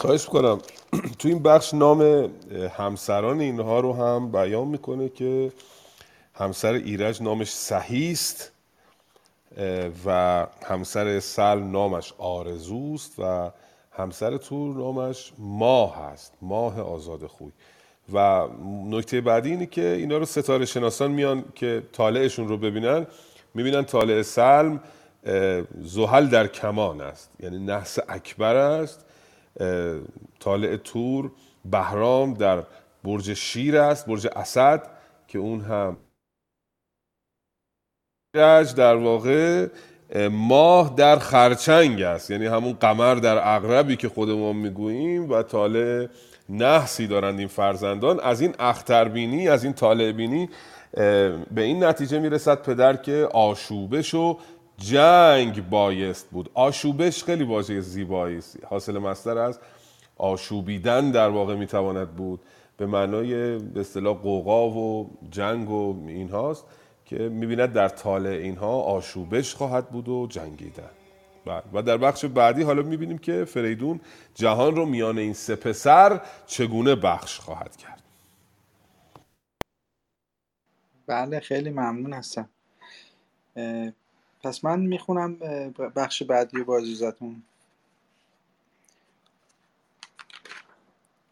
خواهش می‌کنم. تو این بخش نام همسران اینها رو هم بیان می‌کنه که همسر ایرج نامش سهیست و همسر سل نامش آرزوست و همسر تور نامش ماه هست ماه آزاد خوی. و نکته بعدی اینه که اینا رو ستاره شناسان میان که طالعشون رو ببینن می‌بینن طالع سلم زحل در کمان است یعنی نحس اکبر است طالع تور بهرام در برج شیر است برج اسد که اون هم در واقع ماه در خرچنگ است. یعنی همون قمر در اغربی که خودمون می‌گوییم و طالع نحسی دارند این فرزندان. از این اختربینی از این طالع بینی به این نتیجه می‌رسد پدر که آشوبش و جنگ بایست بود. آشوبش خیلی واژه زیبایی است. حاصل مصدر از آشوبیدن در واقع می‌تواند بود. به معنای به اصطلاح قوقا و جنگ و این هاست که می‌بیند در طالع اینها آشوبش خواهد بود و جنگیدن. و در بخش بعدی حالا می‌بینیم که فریدون جهان رو میان این سه پسر چگونه بخش خواهد کرد. بله خیلی ممنون هستم. پس من می‌خونم بخش بعدی با اجازتون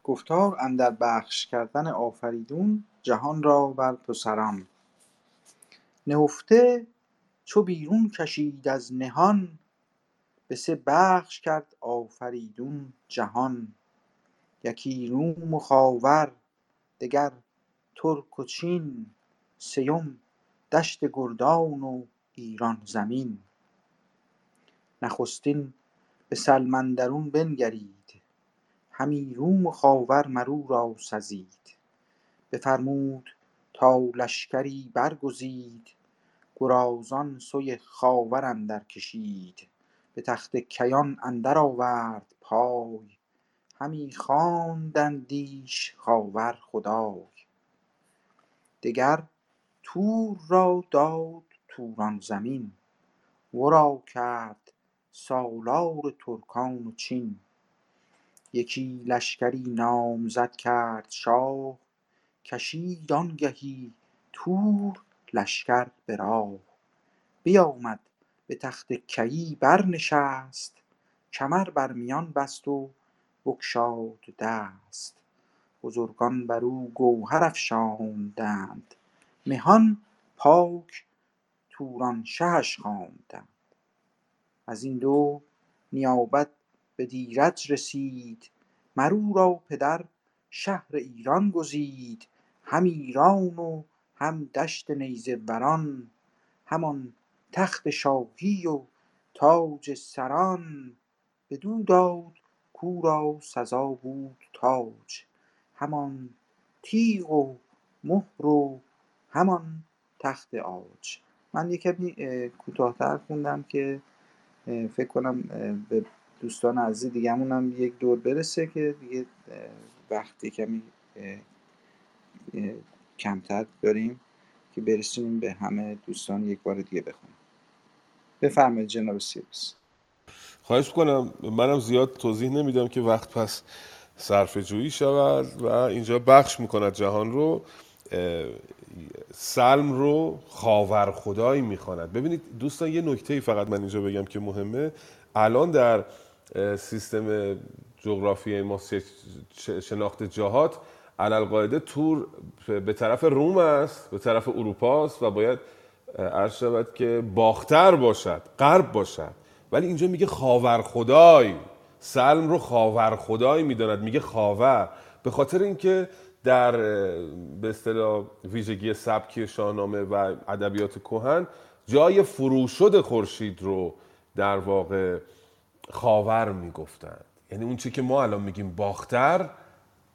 گفتار اندر بخش کردن آفریدون جهان را بر پسران. نهفته چو بیرون کشید از نهان به سه بخش کرد آفریدون جهان. یکی روم و خاور دگر ترک و چین سیم دشت گردان و ایران زمین. نخستین به سلم اندرون بنگرید. همی روم و خاور مر او را سزید. بفرمود تا لشکری برگزید. گرازان سوی خاور اندر کشید. به تخت کیان اندر آورد پای. همی خواندندیش خاور خدای. دگر تور را داد توران زمین. ورا کرد سالار ترکان و چین. یکی لشکری نامزد کرد شاه کشید آنگهی تور لشکر به راه. بیامد به تخت کیی برنشست کمر بر میان بست و بگشاد دست. بزرگان بر او گوهر افشاندند. مهان پاک توران شهش خواندند. از این دو نیابت به دیرج رسید. مر او را پدر شهر ایران گزید. هم ایران و هم دشت نیزه وران همان تخت شاهی و تاج سران. بدو داد کاو را سزا بود تاج. همان تیغ و مهر و همان تخت عاج. من یه کمی کوتاهتر خوندم که فکر کنم به دوستان عزیز دیگه‌مون هم یک دور برسه که دیگه وقتی کمی کمتر داریم که برسونیم به همه دوستان یک بار دیگه بخونیم. بفرمایید جناب سیروس. خواهش کنم منم زیاد توضیح نمیدم که وقت پس صرف جویی شود و اینجا بخش می‌کند جهان رو. سلم رو خاور خدایی می‌خواند. ببینید دوستان یه نکته فقط من اینجا بگم که مهمه. الان در سیستم جغرافی ما شناخت جهات علالقاعده تور به طرف روم است به طرف اروپا است و باید عرض شود که باختر باشد غرب باشد. ولی اینجا میگه خاور خدای. سلم رو خاور خدای می‌داند میگه خاور. به خاطر اینکه در به اصطلاح ویژگی سبکی شاهنامه و ادبیات کهن جای فروشد خورشید رو در واقع خاور می‌گفتند. یعنی اون چی که ما الان میگیم باختر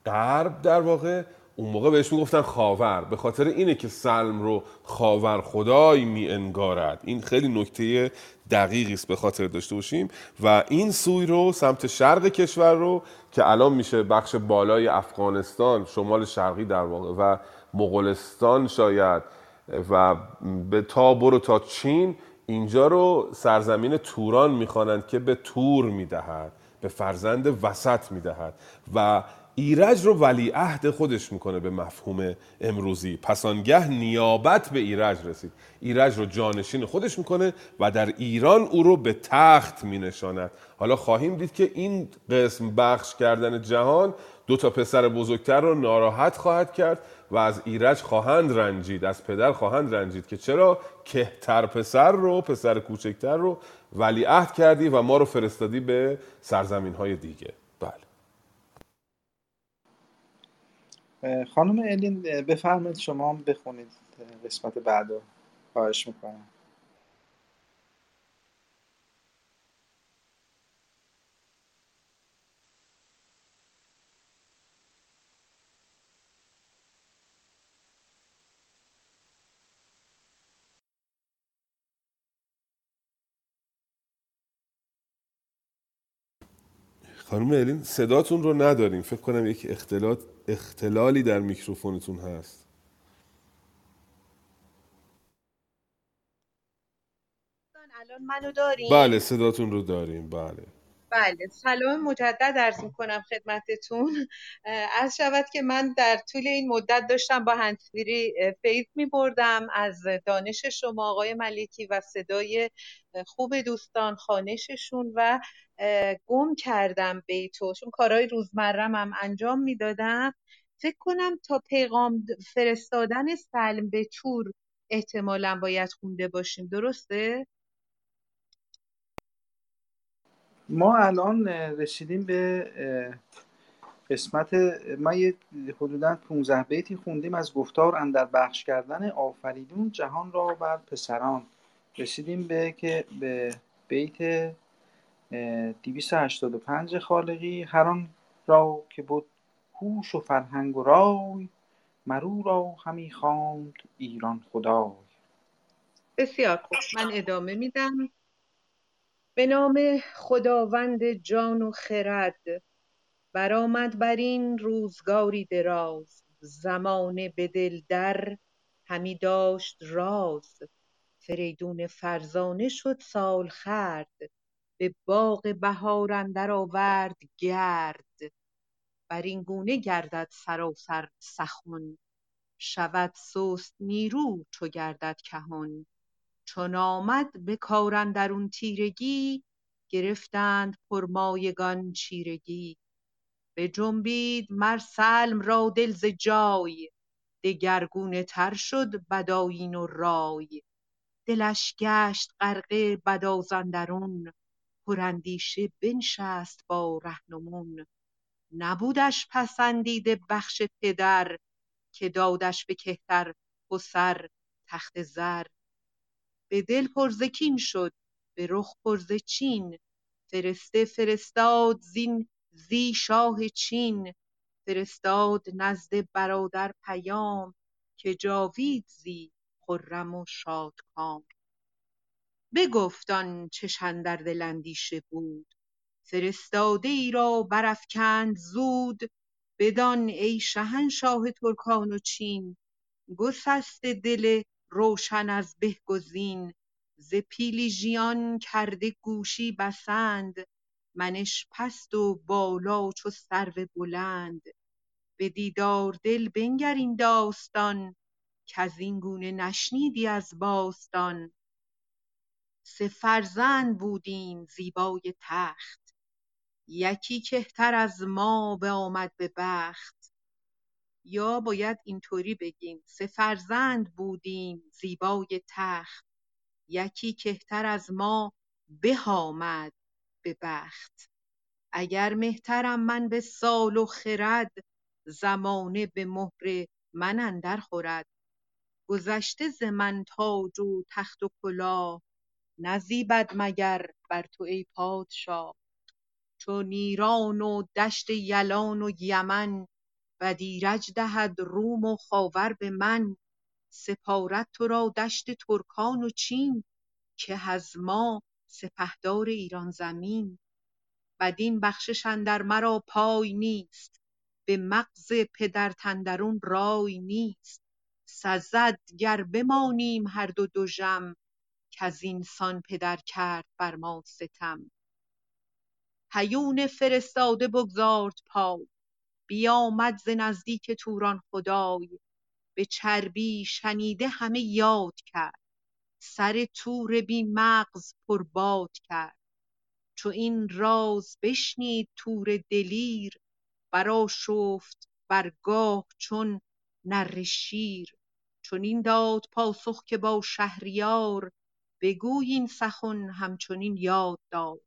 غرب در واقع اون موقع بهش می‌گفتن خاور. به خاطر اینه که سلم رو خاور خدای می انگارد. این خیلی نکته دقیقی است به خاطر داشته باشیم. و این سوی رو سمت شرق کشور رو که الان میشه بخش بالای افغانستان شمال شرقی در واقع و مغولستان شاید و به تا برو تا چین اینجا رو سرزمین توران می‌خوانند که به تور می‌دهد به فرزند وسط می‌دهد. و ایرج رو ولی عهد خودش می‌کنه به مفهوم امروزی. پسانگه نیابت به ایرج رسید. ایرج رو جانشین خودش می‌کنه و در ایران او رو به تخت مینشاند. حالا خواهیم دید که این قسم بخش کردن جهان دو تا پسر بزرگتر رو ناراحت خواهد کرد و از ایرج خواهند رنجید. از پدر خواهند رنجید که چرا کهتر پسر رو پسر کوچکتر رو ولی عهد کردی و ما رو فرستادی به سرزمین های دیگه بله خانم الین بفرمایید شما هم بخونید قسمت بعد رو خواهش می‌کنم. خانم الین صداتون رو نداریم. فکر کنم یک اختلاط اختلالی در میکروفونتون هست. الان منو داریم بله صداتون رو داریم. بله. بله سلام مجدد عرض کنم خدمتتون. از شود که من در طول این مدت داشتم با هنسفیری فیض می بردم از دانش شما آقای ملکی و صدای خوب دوستان خانششون و گم کردم بیتو. چون کارهای روزمرم هم انجام می‌دادم. فکر کنم تا پیغام فرستادن سلم به تور احتمالا باید خونده باشیم. درسته؟ ما الان رسیدیم به قسمت ما یه حدودا 15 بیتی خوندیم از گفتار اندر بخش کردن آفریدون جهان را بر پسران. رسیدیم به که به بیت 285 خالقی هر آن را که بود هوش و فرهنگ و رای مرو را همی خواند ایران خدای. بسیار خوب. من ادامه میدم. به نام خداوند جان و خرد برآمد بر این روزگاری دراز زمانه به دل در همی داشت راز. فریدون فرزانه شد سالخورد به باغ بهار اندر آورد گرد. بر این گونه گردد سراسر سخن شود سست نیرو چو گردد کهن. چون آمد به کار اندرون تیرگی گرفتند پرمایگان چیرگی. بجنبید مر سلم را دل ز جای دگرگونه تر شد بدآیین و رای. دلش گشت غرقه بداز اندرون پراندیشه بنشست با رهنمون. نبودش پسندیده بخش پدر که دادش به کهتر و سر تخت زر. به دل پر ز کین شد به رخ پر ز چین. فرسته فرستاد زین زی شاه چین. فرستاد نزد برادر پیام که جاوید زی خرم و شادکام بگفت آنچش اندر دل اندیشه بود. فرستاده ای را برافکند زود. بدان ای شهنشاه ترکان و چین. گسسته دل روشن از به گزین ز پیل ژیان کرده گوشی بسند منش پست و بالا چو سرو بلند. به دیدار دل بنگر این داستان کز این گونه نشنیدی از باستان. سه فرزند بودیم زیبای تخت یکی کهتر از ما بآمد به بخت. یا باید اینطوری بگیم سه فرزند بودیم زیبای تخت یکی کهتر از ما به آمد به بخت. اگر مهترم من به سال و خرد زمانه به مهر من اندر خورد. گذشته ز من تاج و تخت و کلاه نزیبد مگر بر تو ای پادشاه. چو نیران و دشت یلان و یمن بد ایرج دهد روم و خاور به من سپارد تو را دشت ترکان و چین که از ما سپهدار ایران زمین. بدین بخشش اندر مرا پای نیست به مغز پدرت اندرون رای نیست. سزد گر بمانیم هر دو دژم کز اینسان پدر کرد بر ما ستم. هیون فرستاده بگزارد پای بیامد ز نزدیک توران خدای به چربی شنیده همه یاد کرد سر تور بی مغز پر باد کرد. چو این راز بشنید تور دلیر برآشفت بر گاه چون نره شیر. چنین داد پاسخ که با شهریار بگوی این سخن همچنین یاد دار.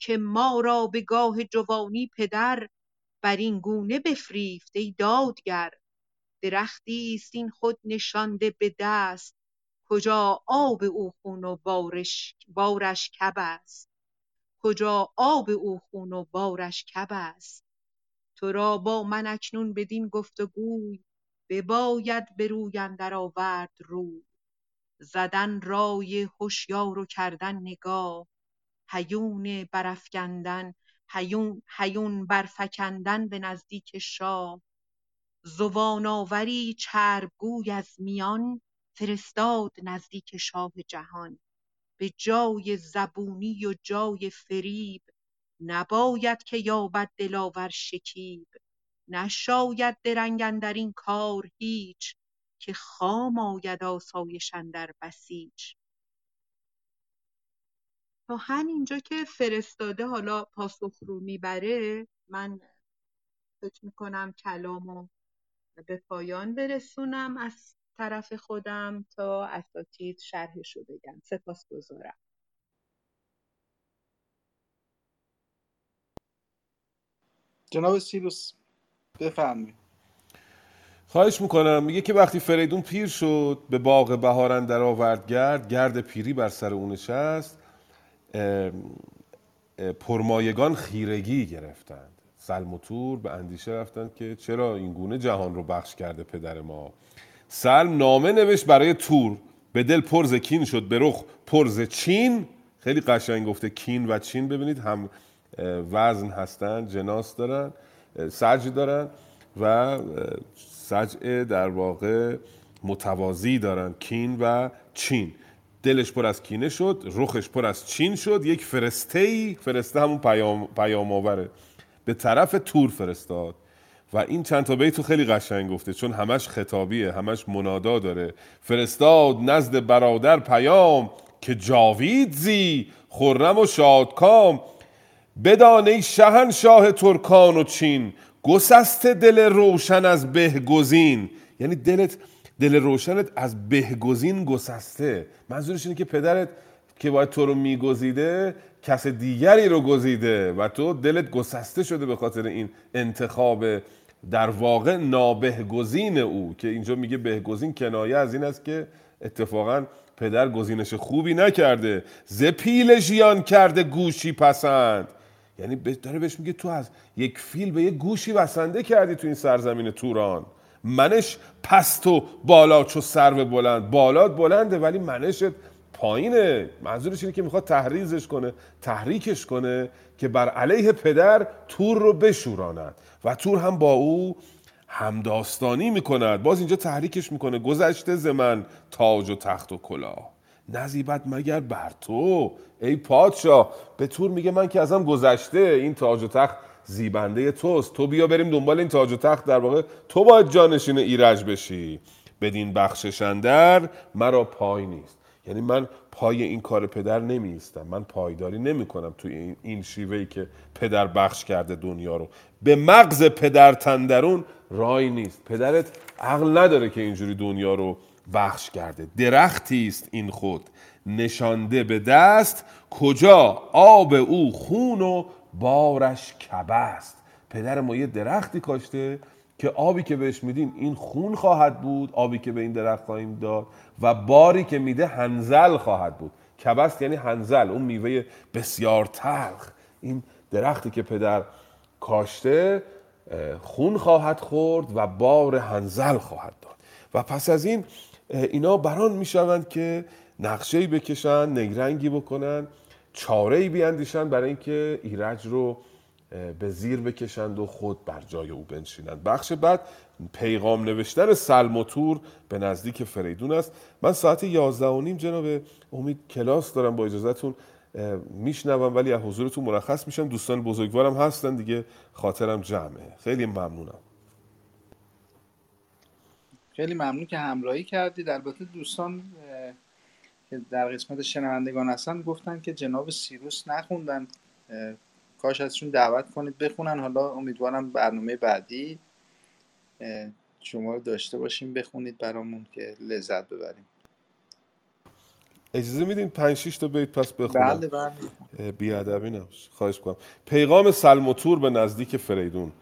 که ما را به گاه جوانی پدر برین گونه بفریفت ای دادگر! درختی است این خود نشانده به دست کجا آب او خون و بارش کب است؟ کجا آب او خون و بارش کب تو را با من اکنون بدین گفت وگوی بباید به روی اندر آورد روی. زدن رای هشیار و کردن نگاه هیون برافگندن هیون برفکندن به نزدیک شاه زبان آوری چرب گوی از میان فرستاد نزدیک شاه جهان. به جای زبونی و جای فریب نباید که یابد دلاور شکیب. نشاید درنگ اندرین کار هیچ که خام آید آسایش اندر بسیچ تا همینجا که فرستاده حالا پاسخ رو می‌بره من فکر می‌کنم کلامو به پایان برسونم از طرف خودم تا اساتید شرحشو بگن. سپاسگزارم. جناب سیروس بفرمایید. خواهش می‌کنم. میگه که وقتی فریدون پیر شد به باغ بهار اندر آورد گرد گرد پیری بر سر او نشست. پرمایگان خیرگی گرفتند. سلم و تور به اندیشه رفتند که چرا این گونه جهان رو بخش کرده پدر ما. سلم نامه نوشت برای تور. به دل پرز کین شد به رخ پرز چین. خیلی قشنگ گفته کین و چین. ببینید هم وزن هستن جناس دارن سج دارن و سجع در واقع متوازی دارن کین و چین. دلش پر از کینه شد رخش پر از چین شد یک فرسته ای فرسته همون پیام, پیام آوره به طرف تور فرستاد. و این چند تا بیتو خیلی قشنگ گفته چون همش خطابیه همش منادا داره. فرستاد نزد برادر پیام که جاوید زی خرم و شادکام. بدان ای شهنشاه ترکان و چین گسست دل روشن از بهگزین یعنی دلت دل روشنت از بهگزین گسسته. منظورش اینه که پدرت که باید تو رو میگزیده کس دیگری رو گزیده و تو دلت گسسته شده به خاطر این انتخاب در واقع نابهگزین او که اینجا میگه بهگزین کنایه از این است که اتفاقا پدر گزینش خوبی نکرده. ز پیل ژیان کرده گوشی پسند. یعنی داره بهش میگه تو از یک فیل به یک گوشی بسنده کردی تو این سرزمین توران. منش پست و بالا چو سرو بلند. بالات بلنده ولی منشت پایینه. منظورش اینه که می‌خواد تحریزش کنه تحریکش کنه که بر علیه پدر تور رو بشوراند. و تور هم با او همداستانی می‌کند. باز اینجا تحریکش می‌کنه. گذشته ز من تاج و تخت و کلاه. نزیبت مگر بر تو؟ ای پادشاه به تور میگه من که ازم گذشته این تاج و تخت زیبنده توست. تو بیا بریم دنبال این تاج و تخت. در واقع تو باید جانشین ایرج بشی. بدین بخششندر مرا پای نیست. یعنی من پای این کار پدر نمیستم من پایداری نمی کنم توی این, شیوهی که پدر بخش کرده دنیا رو. به مغز پدر تندرون رای نیست. پدرت عقل نداره که اینجوری دنیا رو بخش کرده. درختی است این خود. نشانده به دست. کجا؟ آب او خون و بارش کبه است پدر ما یه درختی کاشته که آبی که بهش میدیم این خون خواهد بود آبی که به این درخت خواهیم داد و باری که میده هنزل خواهد بود. کبست یعنی هنزل اون میوه بسیار تلخ. این درختی که پدر کاشته خون خواهد خورد و بار هنزل خواهد داد. و پس از این اینا بران می‌شوند که نقشه بکشن نگرنگی بکنن. چاره بیاندیشن برای اینکه ایرج رو به زیر بکشند و خود بر جای او بنشینند. بخش بعد پیغام نوشتن سلموتور به نزدیک فریدون است. من ساعت یازده و نیم جناب امید کلاس دارم با اجازهتون میشنوم ولی از حضورتون مرخص میشم. دوستان بزرگوارم هستن دیگه خاطرم جمعه. خیلی ممنونم. خیلی ممنون که همراهی کردید. البته دوستان که در قسمت شنوندگان هستن گفتن که جناب سیروس نخوندن کاش ازشون دعوت کنید بخونن. حالا امیدوارم برنامه بعدی شما رو داشته باشیم بخونید برامون که لذت ببریم. اجازه میدین 5 6 تا بیت پس بخونم؟ بله بله. بی ادبی نباش. خواهش کنم پیغام سلموتور به نزدیک فریدون.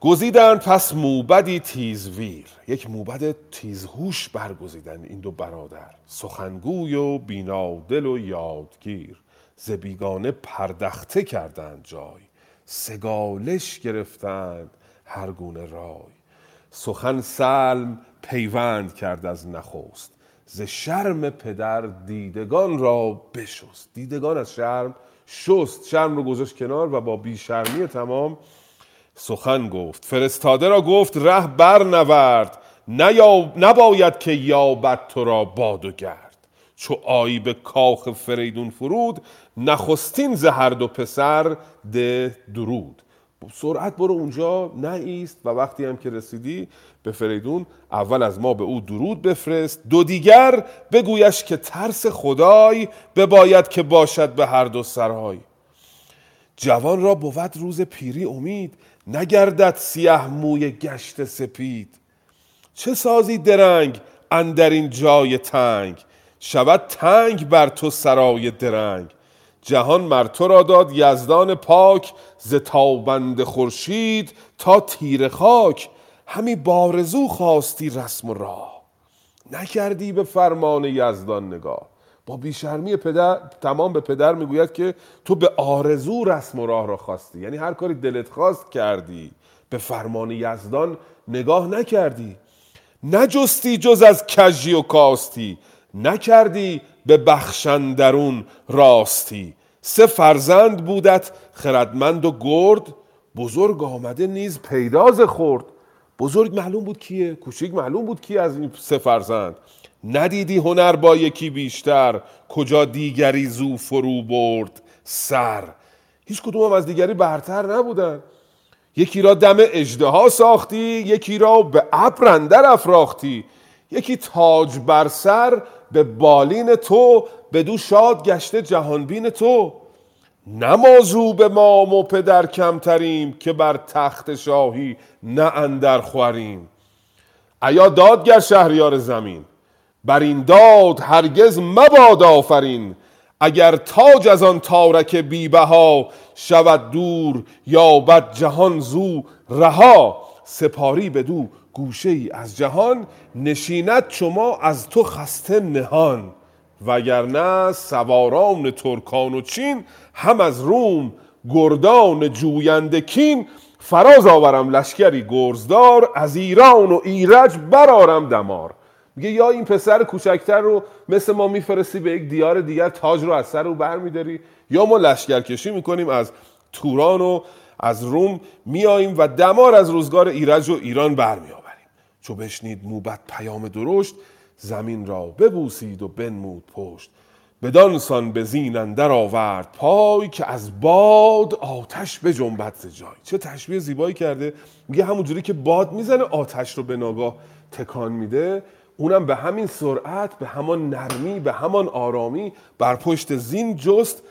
گزیدن پس موبدی تیزویر. یک موبد تیزهوش برگزیدن این دو برادر. سخنگوی و بینادل و یادگیر. ز بیگانه پردخته کردند جای. سگالش گرفتند هر گونه رای. سخن سلم پیوند کرد از نخست. ز شرم پدر دیدگان را بشست. دیدگان از شرم شست. شرم رو گذاشت کنار و با بیشرمی تمام سخن گفت. فرستاده را گفت ره بر نورد نباید که یابد تو را باد و گرد. چو آیی به کاخ فریدون فرود نخستین ز هر دو پسر ده درود. سرعت برو اونجا نایست و وقتی هم که رسیدی به فریدون اول از ما به او درود بفرست. دو دیگر بگویش که ترس خدای بباید که باشد به هر دو سرای. جوان را بود روز پیری امید نگردد سیه موی گشت سپید. چه سازی درنگ اندر این جای تنگ؟ شود تنگ بر تو سرای درنگ. جهان مر تو را داد یزدان پاک ز تابند خورشید تا تیر خاک. همی بارزو خواستی رسم و راه. نکردی به فرمان یزدان نگاه. با بیشرمی پدر تمام به پدر می‌گوید که تو به آرزو رسم و راه را خواستی. یعنی هر کاری دلت خواست کردی. به فرمان یزدان نگاه نکردی. نجستی جز از کجی و کاستی. نکردی به بخشندرون راستی. سه فرزند بودت خردمند و گرد. بزرگ آمده نیز پیداز خورد بزرگ معلوم بود کیه؟ کوچیک معلوم بود کی از این سه فرزند. ندیدی هنر با یکی بیشتر؟ کجا دیگری زو فرو برد سر؟ هیچ کدوم هم از دیگری برتر نبودن. یکی را دم اجدها ساختی یکی را به ابر اندر افراختی. یکی تاج بر سر به بالین تو بدو شاد گشته جهانبین تو. نمازو به مام و پدر کمتریم که بر تخت شاهی نه اندر خوریم ایا دادگر شهریار زمین؟ بر این داد هرگز مباد آفرین. اگر تاج از آن تارک بیبها شود دور یا بد جهان زو رها. سپاری بدو گوشه ای از جهان نشیند شما از تو خسته نهان. وگرنه سواران ترکان و چین هم از روم گردان جوینده کین. فراز آورم لشکری گرزدار از ایران و ایرج برارم دمار. میگه یا این پسر کوچکتر رو مثل ما میفرستی به یک دیار دیگر تاج رو از سر او برمیداری یا ما لشکرکشی می‌کنیم از توران و از روم میاییم و دمار از روزگار ایرج و ایران برمیآوریم. چو بشنید موبت پیام درشت زمین را ببوسید و بنمود پشت. بدان سان به زین اندر آورد پای که از باد آتش به جنبت جای. چه تشبیه زیبایی کرده. میگه همونجوری که باد می‌زنه آتش رو به ناگاه تکان میده. اونم به همین سرعت به همان نرمی به همان آرامی بر پشت زین جست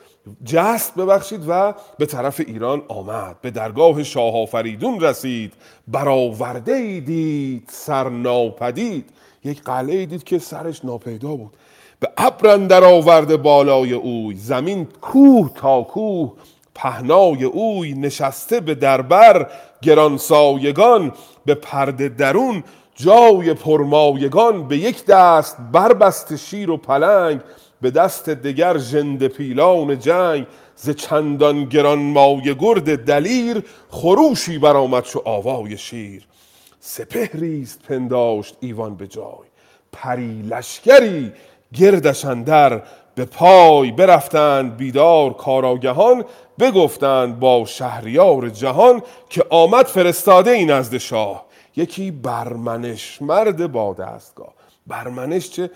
جست ببخشید و به طرف ایران آمد. به درگاه شاه آفریدون رسید. برآورده ای دید سر ناپدید. یک قلعه دید که سرش ناپیدا بود. به ابر اندر آورده بالای اوی. زمین کوه تا کوه. پهنای اوی نشسته به دربر. گرانسایگان به پرده درون جای پرمایگان به یک دست بربست شیر و پلنگ به دست دگر ژنده پیلان جنگ. ز چندان گران مایه گرد دلیر خروشی برآمد چو آوای شیر. سپهریست پنداشت ایوان به جای. پری لشکری گردش اندر به پای برفتند. بیدار کاراگهان بگفتند با شهریار جهان که آمد فرستاده ای نزد شاه یکی برمنش. مرد با دستگاه. برمنش چه؟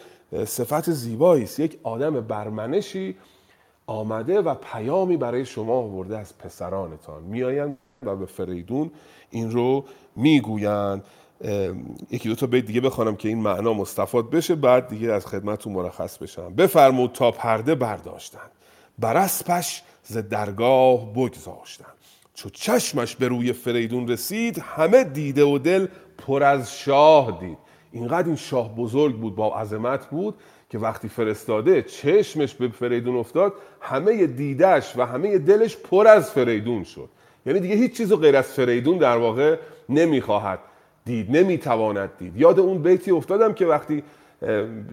صفت زیبایی است. یک آدم برمنشی آمده و پیامی برای شما آورده از پسرانتان. میآیند و به فریدون این رو می‌گویند. یکی دو تا بیت دیگه بخوانم که این معنا مستفاد بشه بعد دیگه از خدمتتون مرخص بشم. بفرمود تا پرده برداشتن بر اسپش ز درگاه بگذاشتن چو چشمش به روی فریدون رسید همه دیده و دل پر از شاه دید. اینقدر این شاه بزرگ بود با عظمت بود که وقتی فرستاده چشمش به فریدون افتاد همه دیدش و همه دلش پر از فریدون شد. یعنی دیگه هیچ چیز غیر از فریدون در واقع نمی‌خواهد دید نمی‌تواند دید. یاد اون بیتی افتادم که وقتی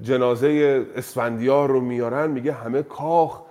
جنازه اسفندیار رو میارن میگه همه کاخ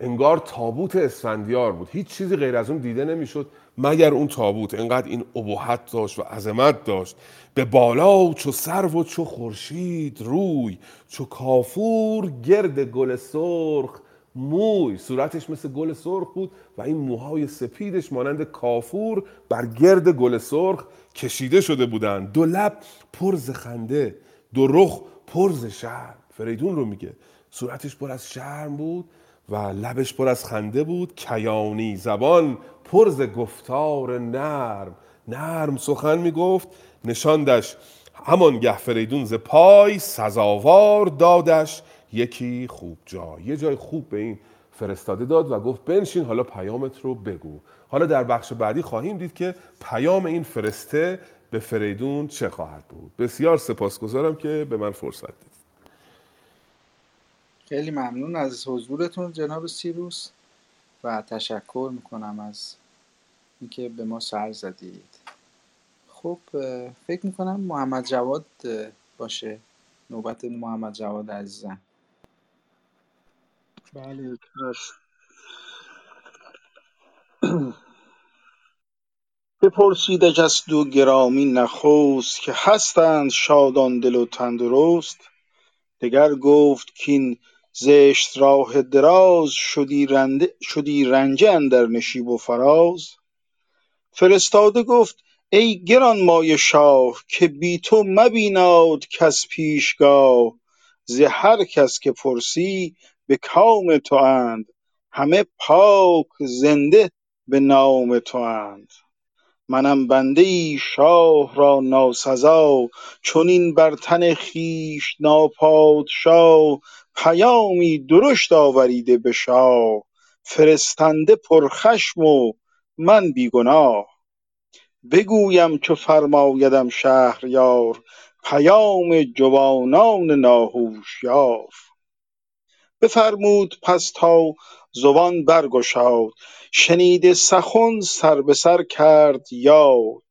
انگار تابوت اسفندیار بود. هیچ چیزی غیر از اون دیده نمی‌شد مگر اون تابوت. انقدر این ابهت داشت و عظمت داشت. به بالا چو سرو و چو خورشید روی چو کافور گرد گل سرخ موی. صورتش مثل گل سرخ بود و این موهای سپیدش مانند کافور بر گرد گل سرخ کشیده شده بودند. دو لب پرز خنده دو رخ پرز شرم. فریدون رو میگه. صورتش پر از شرم بود. و لبش پر از خنده بود کیانی زبان پرز گفتار نرم. نرم سخن می‌گفت نشاندش همان گه فریدون ز پای سزاوار دادش. یکی خوب جای یه جای خوب به این فرستاده داد و گفت بنشین حالا پیامت رو بگو. حالا در بخش بعدی خواهیم دید که پیام این فرسته به فریدون چه خواهد بود. بسیار سپاسگزارم که به من فرصت دید خیلی ممنون از حضورتون جناب سیروس و تشکر می‌کنم از اینکه به ما سر زدید. خب فکر می‌کنم محمد جواد باشه نوبت محمد جواد عزیزم. بله بپرسیدش از دو گرامی نخست که هستند شادان دل و تندرست دگر گفت کین زشت راه دراز شدی, رنده شدی رنجه اندر نشیب و فراز. فرستاده گفت ای گرانمایه شاه که بی تو مبیناد کس پیشگاه. ز هر کس که پرسی به کام تواند همه پاک زنده به نام تواند منم بنده ای شاه را ناسزا. چنین بر تن خویش ناپادشا پیامی درشت آوریده به شاه فرستنده پرخشم و من بی گناه بگویم چو فرمایدم شهریار پیام جوانان ناهوشیار. بفرمود پس تا زبان برگشاد شنیده سخن سر به سر کرد یاد.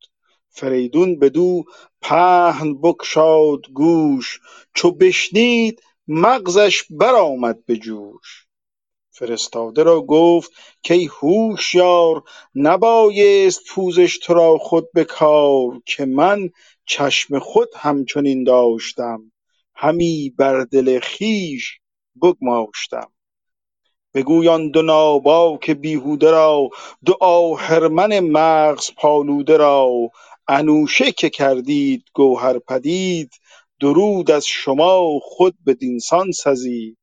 فریدون بدو پهن بگشاد گوش چو بشنید مغزش برآمد به جوش. فرستاده را گفت کای هوشیار نبایست پوزش تو را خود به کار که من چشم خود همچنین داشتم. همی بر دل خویش بگماشتم. بگوی آن دو ناباک بیهوده را دو آهرمن مغز پالوده را. انوشه که کردید گوهر پدید درود از شما خود بدینسان سزید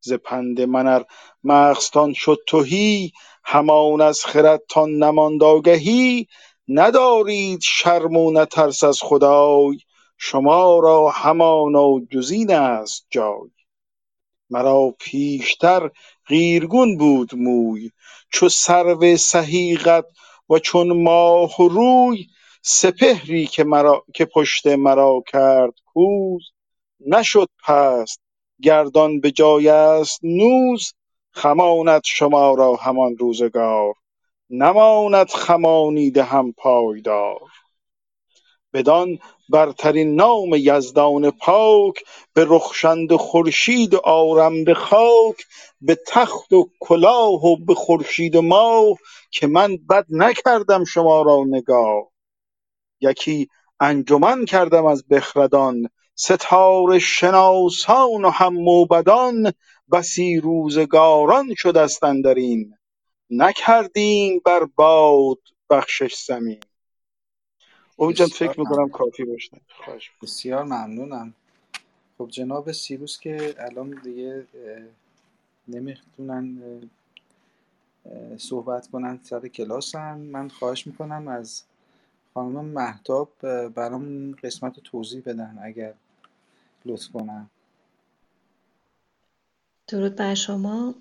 ز پند من ار مغزتان شد تهی همان از خردتان نماند آگهی. ندارید شرم و نه ترس از خدای شما را همانا جز این است جای. مرا پیشتر قیرگون بود موی چو سرو سهی قد و چون ماه روی سپهری که مرا که پشت مرا کرد کوز نشد پست گردان به جای است نوز. خماند شما را همان روزگار نماند خمانیده هم پایدار. بدان برترین نام یزدان پاک به رخشنده خورشید آرم به خاک به تخت و کلاه و به خورشید ماه که من بد نکردم شما را نگاه. یکی انجمن کردم از بخردان ستاره شناسان و هم موبدان بسی روزگاران شدست اندرین نکردیم بر باد بخشش زمین. بسیار فکر می‌کنم کافی باشه. بسیار ممنونم. خب جناب سیروس که الان دیگه نمی‌تونن صحبت کنن سر کلاسن. من خواهش می‌کنم از خانم مهتاب برام قسمت توضیح بدن اگر لطف کنن درود بر شما.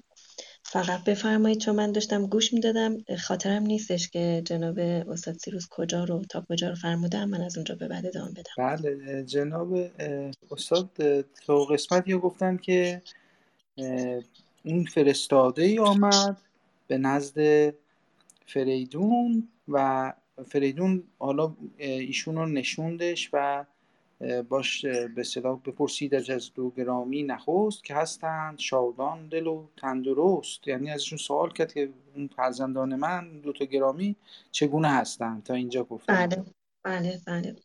فقط بفرمایید چون من داشتم گوش می‌دادم خاطرم نیستش که جناب استاد سیروس کجا رو تا کجا رو فرمودن. من از اونجا به بعد ادامه بدم. بله جناب استاد تو قسمتی گفتن که این فرستاده ای آمد به نزد فریدون و فریدون حالا ایشون رو نشوندش و باش به اصطلاح بپرسید از دو گرامی نخست که هستند شادان دل و تندرست. یعنی ازشون سوال کرد که اون فرزندان من دو تا گرامی چگونه هستند؟ تا اینجا گفتن بله بله بله.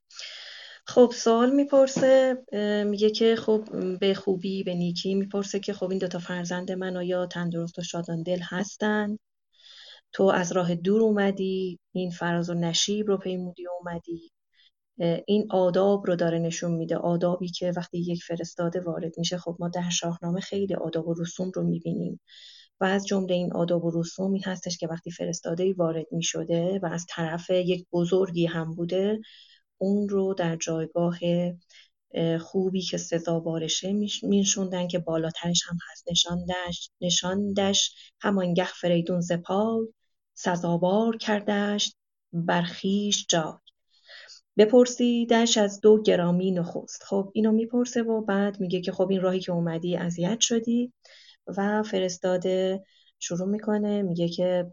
خب سوال می‌پرسه میگه که خب به خوبی به نیکی می‌پرسه که خب این دوتا فرزند من آیا تندرست و شادان دل هستن تو از راه دور اومدی این فراز و نشیب رو پیمودی اومدی. این آداب رو داره نشون میده. آدابی که وقتی یک فرستاده وارد میشه خب ما در شاهنامه خیلی آداب و رسوم رو می‌بینیم. و از جمله این آداب و رسوم این هستش که وقتی فرستاده‌ای وارد می‌شده و از طرف یک بزرگی هم بوده اون رو در جایگاه اه، خوبی که سزاوارشه میشوندن که بالاترش هم هست. نشاندش نشاندش همانگه فریدون ز پای سزاوار کردش بر خویش جای. بپرسیدش از دو گرامی نخست. خب اینو می‌پرسه و بعد میگه که خب این راهی که اومدی اذیت شدی و فرستاده شروع می‌کنه. میگه که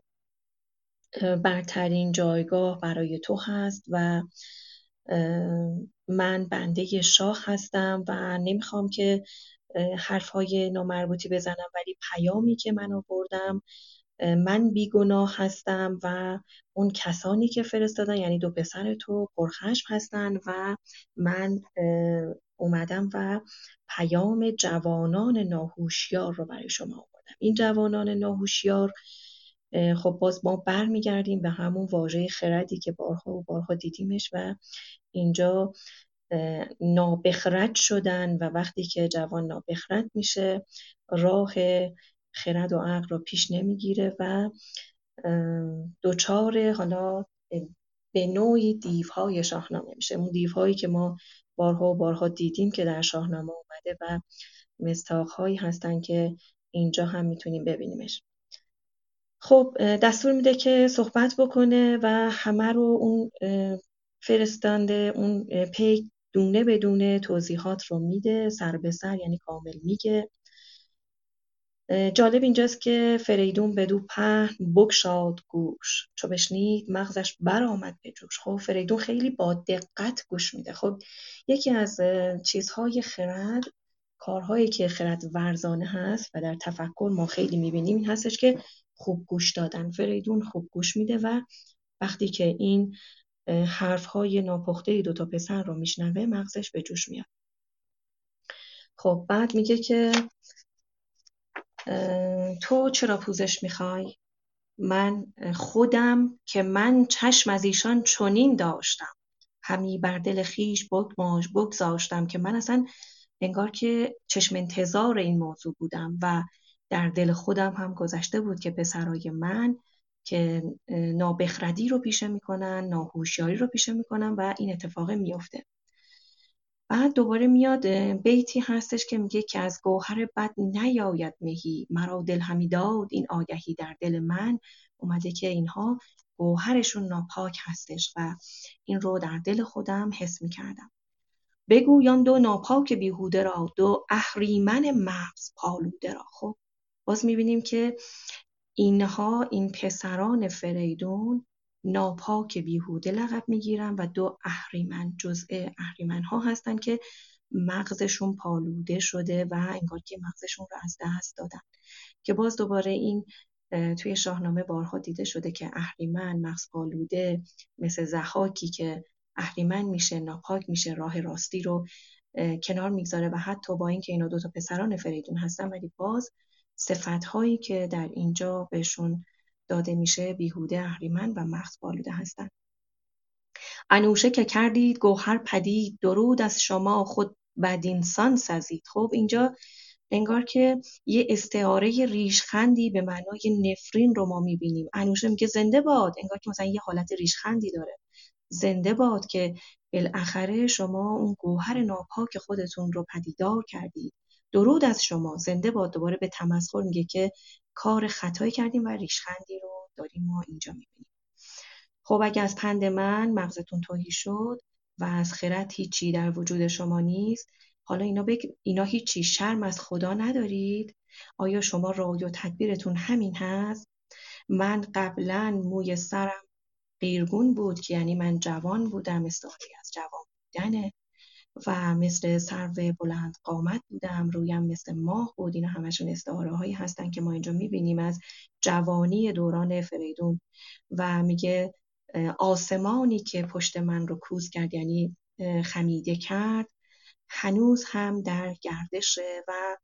برترین جایگاه برای تو هست و من بنده شاه هستم و نمی‌خوام که حرفهای نامربوطی بزنم ولی پیامی که من آوردم من بیگناه هستم و اون کسانی که فرستادن یعنی دو پسر تو پرخشم هستن و من اومدم و پیام جوانان ناهوشیار رو برای شما آوردم. این جوانان ناهوشیار اه، خب باز ما برمیگردیم به همون واژه خردی که بارها و بارها دیدیمش و اینجا نابخرد شدن و وقتی که جوان نابخرد میشه راه خرد و عقل رو پیش نمی‌گیره و دچار حالا به نوعی دیوهای شاهنامه میشه. اون دیوهایی که ما بارها و بارها دیدیم که در شاهنامه اومده و مستاقهایی هستن که اینجا هم می‌تونیم ببینیمش. خب دستور میده که صحبت بکنه و همه رو اون اه، فرستنده اون پیک دونه به دونه توضیحات رو میده سر به سر یعنی کامل میگه. جالب اینجاست که فریدون بدو پهن بگشاد گوش. چو بشنید مغزش برآمد به جوش. خب فریدون خیلی با دقت گوش میده. خب یکی از چیزهای خرد کارهایی که خرد ورزانه هست و در تفکر ما خیلی می‌بینیم این هستش که خوب گوش دادن. فریدون خوب گوش میده و وقتی که این حرفهای ناپخته دو تا پسر رو میشنوه مغزش به جوش میاد. خب بعد میگه که تو چرا پوزش می‌خوای؟ من خودم که من چشم از ایشان چنین داشتم. همی بر دل خویش بگماش بگذاشتم که من اصلا انگار که چشم انتظار این موضوع بودم و در دل خودم هم گذشته بود که پسرای من که نابخردی رو پیشه می‌کنن ناهوشیاری رو پیشه می‌کنن و این اتفاق میفته بعد دوباره میاد بیتی هستش که میگه که از گوهر بد نیاید مهی. مرا دل همی داد این آگهی در دل من. اومده که اینها گوهرشون ناپاک هستش و این رو در دل خودم حس می‌کردم. بگویان دو ناپاک بیهوده را دو اهریمن مغز پالوده را. خب باز می‌بینیم که اینها این پسران فریدون ناپاک بیهوده لقب می‌گیرن و دو اهریمن جزء اهریمن ها هستن که مغزشون پالوده شده و انگار که مغزشون رو از دست دادن. که باز دوباره این توی شاهنامه بارها دیده شده که اهریمن مغز پالوده مثل زحاکی که اهریمن میشه ناپاک میشه راه راستی رو کنار می‌گذاره و حتی با اینکه اینا دو تا پسران فریدون هستن ولی باز صفت هایی که در اینجا بهشون داده میشه بیهوده اهریمن و مغز بالوده هستند انوشه که کردید گوهر پدید درود از شما خود بدینسان سزید. خب اینجا انگار که یه استعاره ریشخندی به معنای نفرین رو ما می‌بینیم. انوشه میگه زنده باد. انگار که مثلا یه حالت ریشخندی داره. زنده باد که بالاخره شما اون گوهر ناپاک خودتون رو پدیدار کردید. درود از شما. زنده باد دوباره به تمسخر میگه که کار خطایی کردیم و ریشخندی رو داریم ما اینجا می‌بینیم. خب اگه از پند من مغزتون توهی شد و از خرد هیچی در وجود شما نیست حالا اینا, بگ... اینا هیچی شرم از خدا ندارید؟ آیا شما رای و تدبیرتون همین هست؟ من قبلا موی سرم قیرگون بود که یعنی من جوان بودم استعاره از جوان بودنه. و مثل سرو بلند قامت بودم. رویم مثل ماه بود. اینا همشون استعاره هایی هستن که ما اینجا می‌بینیم از جوانی دوران فریدون. و میگه آسمانی که پشت من رو کوز کرد یعنی خمیده کرد هنوز هم در گردشه و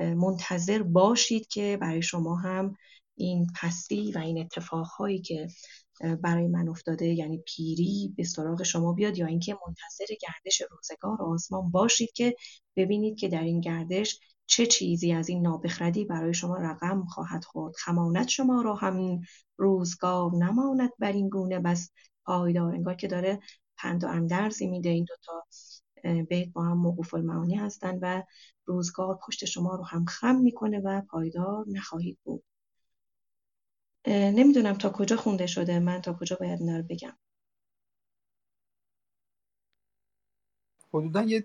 منتظر باشید که برای شما هم این پستی و این اتفاقهایی که برای من افتاده. یعنی پیری به سراغ شما بیاد یا اینکه منتظر گردش روزگار آسمان باشید که ببینید که در این گردش چه چیزی از این نابخردی برای شما رقم خواهد خورد. خمانت شما را همین روزگار نماند بر این گونه. بس پایدار انگار که داره پند و اندرزی میده. این دوتا بیت با هم موقوف المعانی هستن و روزگار پشت شما رو هم خم می‌کنه و پایدار نخواهید بود. نمی‌دونم تا کجا خونده شده. من تا کجا باید اینا رو بگم. حدودا یه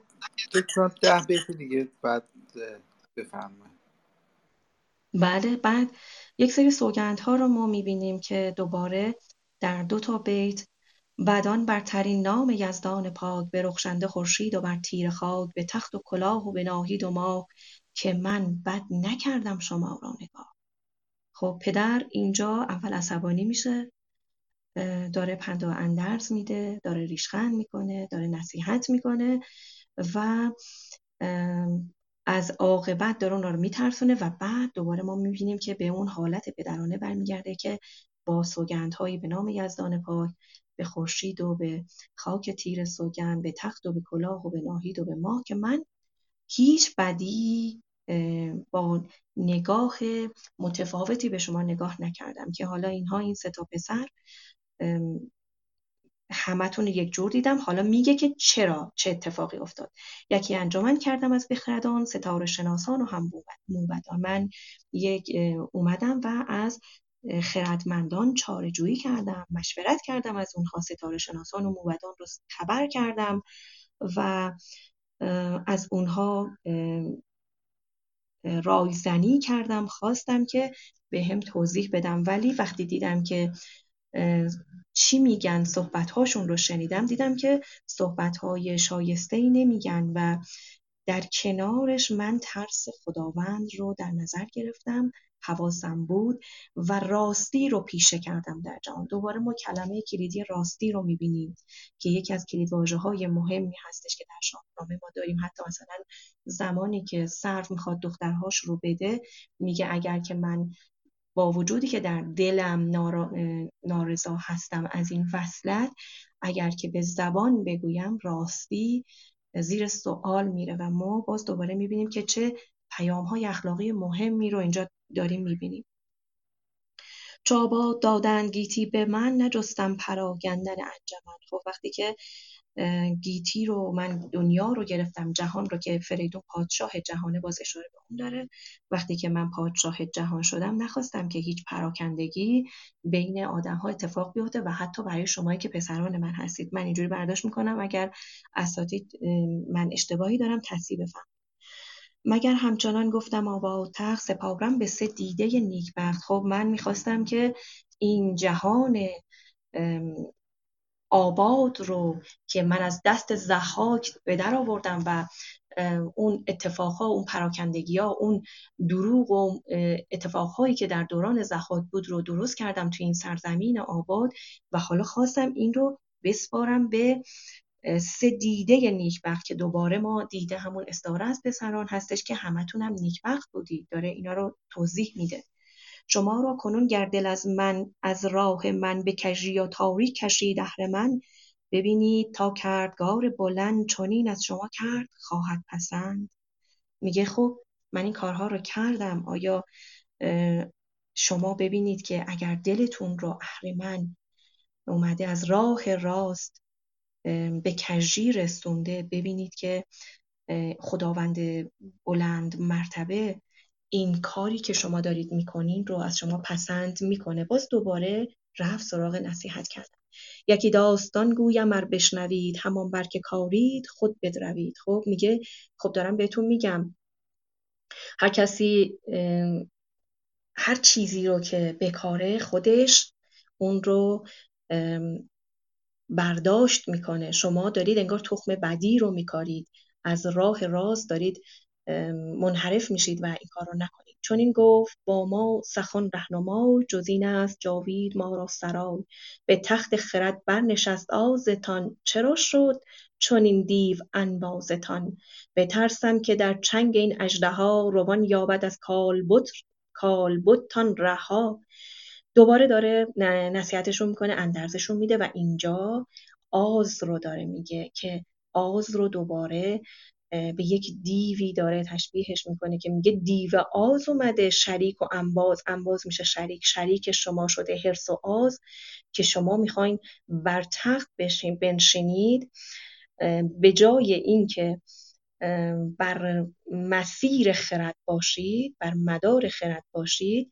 ده بیت دیگه بعد بفرمایید بله بعد یک سری سوگندها رو ما می‌بینیم که دوباره در دو تا بیت بدان برترین نام یزدان پاک به رخشنده خورشید و بر تیر خاک به تخت و کلاه و به ناهید و ماه که من بد نکردم شما را نگاه. خب پدر اینجا اول عصبانی میشه داره پند و اندرز میده داره ریشخند می‌کنه داره نصیحت می‌کنه و از عاقبت داره اونا رو میترسونه و بعد دوباره ما می‌بینیم که به اون حالت پدرانه برمیگرده که با سوگندهایی به نام یزدان پاک به خورشید و به خاک تیر سوگند به تخت و به کلاه و به ناهید و به ماه که من هیچ بدی با نگاه متفاوتی به شما نگاه نکردم که حالا اینها این سه تا پسر همتون یک جور دیدم. حالا میگه که چرا؟ چه اتفاقی افتاد؟ یکی انجامن کردم از بخردان ستاره شناسان و هم موبدان. من یک اومدم و از خردمندان چاره جویی کردم مشورت کردم از اونها ستاره شناسان و موبدان رو خبر کردم و از اونها رایزنی کردم خواستم که به هم توضیح بدم. ولی وقتی دیدم که چی میگن صحبتهاشون رو شنیدم دیدم که صحبتهای شایسته ای نمیگن و در کنارش من ترس خداوند رو در نظر گرفتم. حواسم بود و راستی رو پیشه کردم در جهان. دوباره ما کلمه کلیدی راستی رو می‌بینیم که یکی از کلیدواژه های مهمی هستش که در شاهنامه ما داریم. حتی مثلا زمانی که سرو می‌خواد دخترهاش رو بده میگه اگر که من با وجودی که در دلم نارضا هستم از این وصلت اگر که به زبان بگویم راستی زیر سوال میره و ما باز دوباره می‌بینیم که چه پیام های اخلاقی مهمی رو اینجا داریم می‌بینیم. چابا دادن گیتی به من نجستم پراگندن انجمن. خب وقتی که گیتی رو من دنیا رو گرفتم جهان رو که فریدون پادشاه جهانه باز اشاره به اون داره. وقتی که من پادشاه جهان شدم نخواستم که هیچ پراکندگی بین آدم ها اتفاق بیفته و حتی برای شمایی که پسران من هستید. من اینجوری برداشت می‌کنم اگر اساتید من اشتباهی دارم تصیب بفهم مگر همچنان گفتم آبا و تخت سپارم به سه دیده نیکبخت؟ خب من می‌خواستم که این جهان آباد رو که من از دست زحاک به در آوردم و اون اتفاقها اون پراکندگی ها اون دروغ و اتفاقهایی که در دوران زحاک بود رو درست کردم توی این سرزمین آباد و حالا خواستم این رو بسپارم به سه دیده نیکبخت که دوباره ما دیده همون استعاره از پسران هستش که همتون هم نیکبخت بودید. داره اینا رو توضیح میده. شما را کنون گر دل از من از راه من بکژی یا تاریک کشی دهر من ببینید تا کردگار بلند چنین از شما کرد خواهد پسند. میگه خب من این کارها رو کردم. آیا شما ببینید که اگر دلتون رو اهریمن اومده از راه راست به کژی رسونده ببینید که خداوند بلند مرتبه این کاری که شما دارید می‌کنین رو از شما پسند می‌کنه. باز دوباره رفت سراغ نصیحت کردن. یکی داستان گویم ار بشنوید همان بر که کارید خود بدروید. خب میگه خب دارم بهتون میگم. هر کسی هر چیزی رو که بکاره خودش اون رو برداشت می‌کنه. شما دارید انگار تخم بدی رو میکارید. از راه راست دارید منحرف میشید و این کار رو نکنید. چون این گفت با ما سخن رهنما جز این است جاوید ما را سرای. به تخت خرد برنشست آزتان. چرا شد چون این دیو انبازتان؟ بترسم که در چنگ این اژدها روان یابد از کالبد کالبدتان رها. دوباره داره نصیحتشون می‌کنه اندرزشون میده و اینجا آز رو داره میگه که آز رو دوباره به یک دیوی داره تشبیهش می‌کنه که میگه دیو آز اومده شریک و انباز. انباز میشه شریک. شریک شما شده هرس و آز که شما می‌خواین بر تخت بشین بنشینید. به جای اینکه بر مسیر خرد باشید بر مدار خرد باشید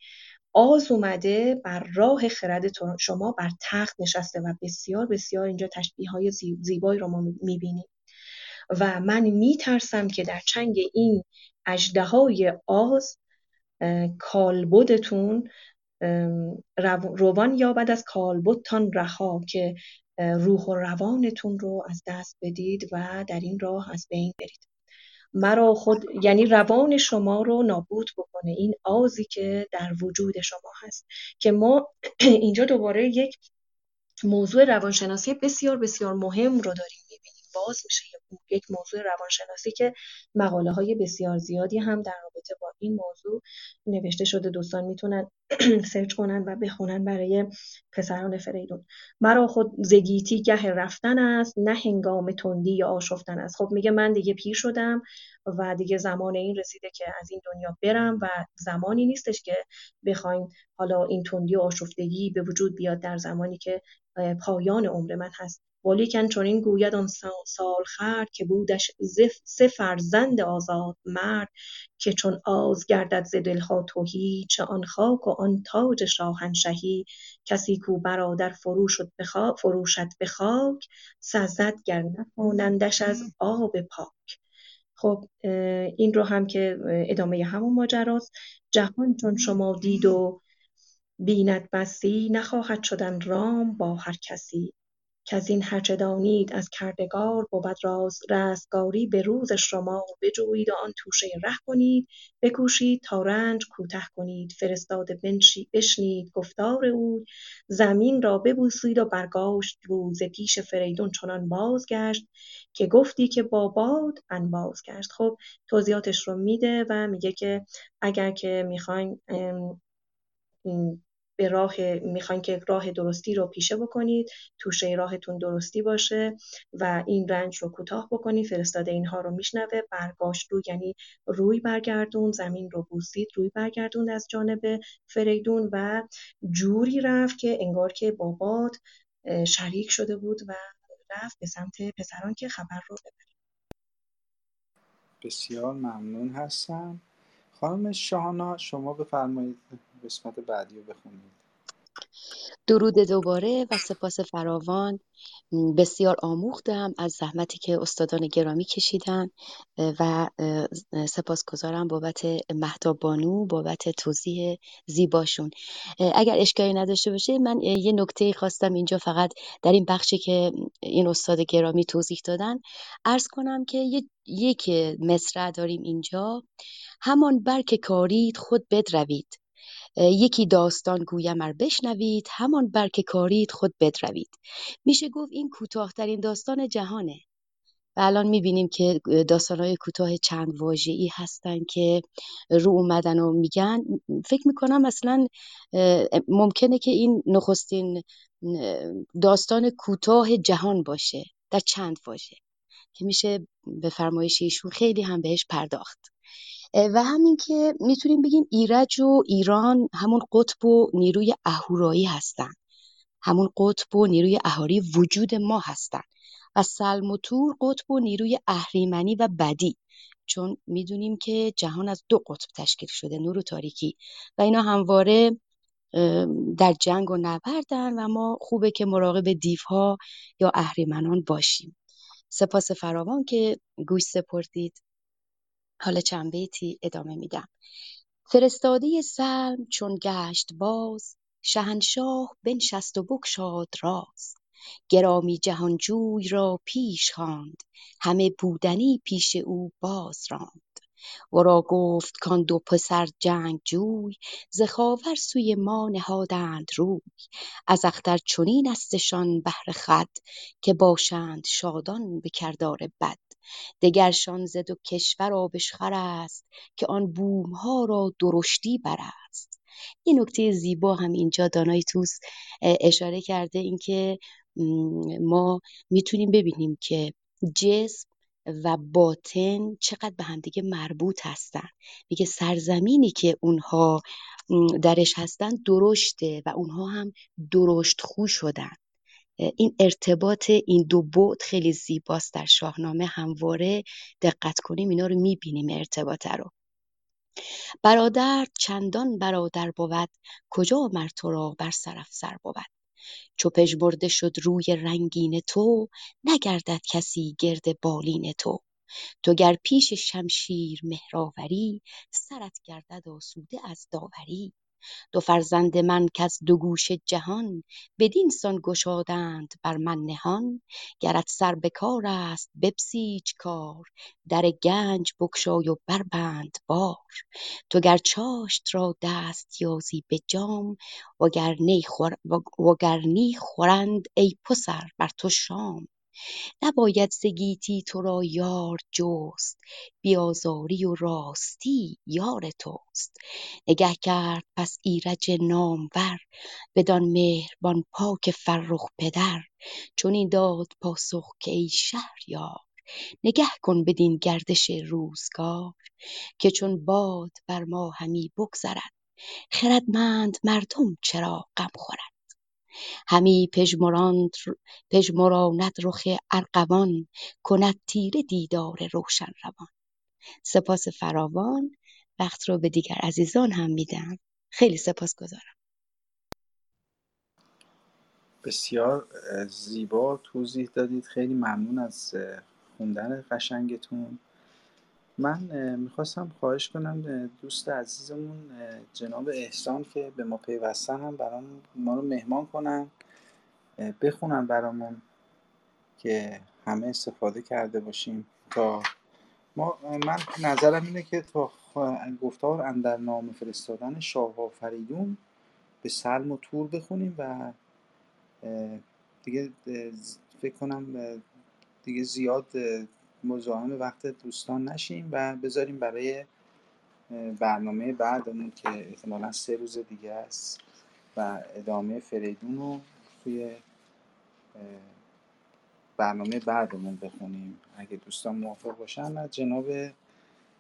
آز اومده بر راه خرد شما بر تخت نشسته و بسیار بسیار اینجا تشبیه های زیبایی رو ما می‌بینیم. و من میترسم که در چنگ این های آز کالبدتون روان یابد از کالبدتان رها که روح و روانتون رو از دست بدید و در این راه از بین برید. مرا خود یعنی روان شما رو نابود بکنه. این آزی که در وجود شما هست که ما اینجا دوباره یک موضوع روانشناسی بسیار بسیار مهم رو داریم. باز میشه یک موضوع روانشناسی که مقاله های بسیار زیادی هم در رابطه با این موضوع نوشته شده. دوستان می‌تونن سرچ کنن و بخونن برای پسران فریدون. مرا خود زگیتی گه رفتن است نه هنگام تندی یا آشفتن است. خب میگه من دیگه پیر شدم و دیگه زمان این رسیده که از این دنیا برم و زمانی نیستش که بخوایم حالا این تندی و آشفتگی به وجود بیاد در زمانی که پایان عمر من هست. ولیکن چنین گوید آن خرد که بودش سه فرزند آزاد مرد که چون آز گردد ز دلها تهی چه آن خاک و آن تاج شاهنشهی. کسی کو برادر فروشد فروشد به خاک سزد گر نخوانندش از آب پاک. خب این رو هم که ادامه همون ماجراست. جهان چون شما دید و بیند بسی نخواهد شدن رام با هر کسی. این هرچه دانید از کردگار بود راز رستگاری به روز شما بجویید و آن توشه ره کنید بکوشید تا رنج کوته کنید فرستاده بشنید گفتار او زمین را ببوسید و برگاشت روز پیش فریدون چنان بازگشت که گفتی که با باد انباز گشت خب توضیحاتش رو میده و میگه که اگر که می‌خواین به راه می‌خواین که راه درستی رو پیشه بکنید توشه راهتون درستی باشه و این رنج رو کوتاه بکنید فرستاده اینها رو میشنوه برگاشت رو یعنی روی برگردون زمین رو بوسید روی برگردون از جانب فریدون و جوری رفت که انگار که بابات شریک شده بود و رفت به سمت پسران که خبر رو ببره. بسیار ممنون هستم. خانم شاهانا شما بفرمایید. قسمت بعدی رو بخونید درود دوباره و سپاس فراوان. بسیار آموختم از زحمتی که استادان گرامی کشیدن و سپاسگزارم بابت مهتاب بانو بابت توضیح زیباشون. اگر اشکالی نداشته باشه من یه نکته خواستم اینجا فقط در این بخشی که این استاد گرامی توضیح دادن ارز کنم که یک مصرع داریم اینجا. همان برک کارید خود بدروید. یکی داستان گویم ار بشنوید همان برکه کارید خود بدروید. میشه گفت این کوتاهترین داستان جهانه. و الان می‌بینیم که داستانهای کوتاه چند واژه‌ای هستن که رو اومدن و میگن. فکر می‌کنم اصلا ممکنه که این نخستین داستان کوتاه جهان باشه در چند واژه که میشه به فرمایش ایشون خیلی هم بهش پرداخت. و همین که می‌تونیم بگیم ایرج و ایران همون قطب و نیروی اهورایی هستن. همون قطب و نیروی اهوری وجود ما هستن. و سلم و تور قطب و نیروی اهریمنی و بدی. چون می‌دونیم که جهان از دو قطب تشکیل شده نور و تاریکی. و اینا همواره در جنگ و نبردن و ما خوبه که مراقب دیوها یا اهریمنان باشیم. سپاس فراوان که گوش سپردید. حالا چند بیتی ادامه میدم. فرستاده سلم چون گشت باز شهنشاه بنشست و بگشاد راز. گرامی جهانجوی را پیش خواند همه بودنی پیش او باز راند. ورا گفت کان دو پسر جنگجوی ز خاور سوی ما نهادند روی. از اختر چنین استشان بهر خود که باشند شادان به کردار بد. دگرشان ز دو کشور آبشخور است که آن بومها را درشتی بر است. یه نکته زیبا هم اینجا دانای توس اشاره کرده اینکه ما می‌تونیم ببینیم که جسم و باطن چقدر به همدیگه مربوط هستن. میگه سرزمینی که اونها درش هستن درشته و اونها هم درشت خو شدن. این ارتباط این دو بود خیلی زیباست در شاهنامه همواره. دقت کنیم اینا رو می‌بینیم ارتباطه رو. برادر چندان برادر بود؟ کجا مر تو را بر سر افسر بود؟ چو پژمرده شد روی رنگین تو نگردد کسی گرد بالین تو. تو گر پیش شمشیر مهر سرت گردد آسوده از داوری. دو فرزند من کز دو گوش جهان بدین سان گشادند بر من نهان گرت سر به کار است ببسیج کار در گنج بگشای و بربند بار. تو گر چاشت را دست یازی به جام وگر نی خورند ای پسر بر تو شام. نباید ز گیتی تو را یار جست بیازاری و راستی یار توست. نگه کرد پس ایرج نامور بدان مهربان پاک فرخ پدر. چنین داد پاسخ که ای شهریار نگه کن بدین گردش روزگار. که چون باد بر ما همی بگذرد خردمند مردم چرا غم خورد؟ همی پژمراند رخ ارغوان کند تیره دیدار روشن روان. سپاس فراوان وقت رو به دیگر عزیزان هم میدم. خیلی سپاسگزارم. بسیار زیبا توضیح دادید. خیلی ممنون از خوندن قشنگتون. من می‌خواستم خواهش کنم دوست عزیزمون جناب احسان که به ما پیوستن هم برام ما رو مهمان کنن بخونن برامون که همه استفاده کرده باشیم تا ما من نظرم اینه که تا گفتار اندر نام فرستادن شاه فریدون به سلم و تور بخونیم و دیگه فکر کنم دیگه زیاد مزاحم وقت دوستان نشیم و بذاریم برای برنامه بعدمون که احتمالا سه روز دیگه است و ادامه فریدون رو توی برنامه بعدمون بخونیم. اگه دوستان موافق باشن از جناب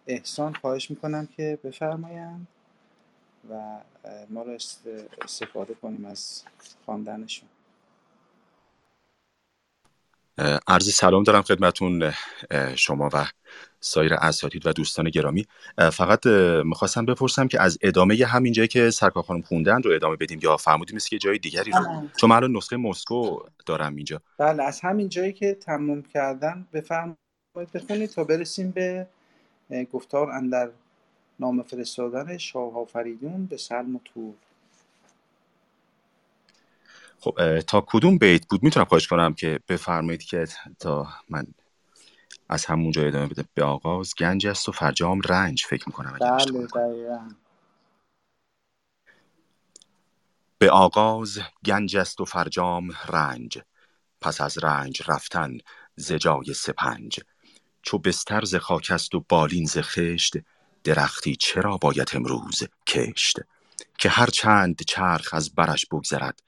احسان خواهش می‌کنم که بفرمایند و ما رو استفاده کنیم از خواندنشون. عرض سلام دارم خدمتون شما و سایر اساتید و دوستان گرامی. فقط می‌خواستم بپرسم که از ادامه همین جایی که سرکار خانم خوندن رو ادامه بدیم یا فرمودیم که جای دیگری رو؟ بله. چون من نسخه مسکو دارم اینجا. بله از همین جایی که تموم کردن بفرمایید بخونید تا برسیم به گفتار اندر نام فرستادن شاه فریدون به سلم و تور. خب تا کدوم بیت بود؟ می‌تونم خواهش کنم که بفرمایید که تا من از همونجا ادامه بده. به آغاز گنج است و فرجام رنج فکر می‌کنم بله به آغاز گنج است و فرجام رنج. پس از رنج رفتن زجای سپنج. چو بستر ز خاک است و بالین ز خشت درختی چرا باید امروز کشت؟ که هر چند چرخ از برش بگذرد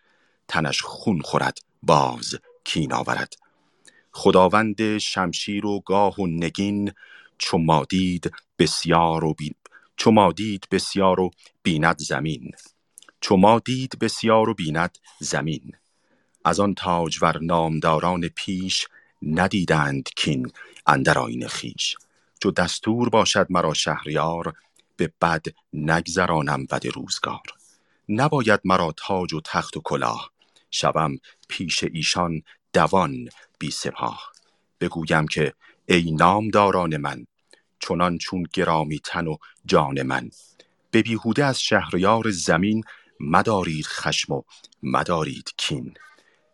تنش خون خورد باز کین آورد. خداوند شمشیر و گاه و نگین چو ما دید بسیار و بین چو ما دید بسیار و بیند زمین. چو ما دید بسیار و بیند زمین. از آن تاجور نامداران پیش ندیدند کین اندر آیین خویش. چو دستور باشد مرا شهریار به بد نگذرانم بد روزگار. نباید مرا تاج و تخت و کلاه شوم پیش ایشان دوان بی سپاه. بگویم که ای نامداران من چنان چون گرامی تن و جان من به بیهوده از شهریار زمین مدارید خشم و مدارید کین.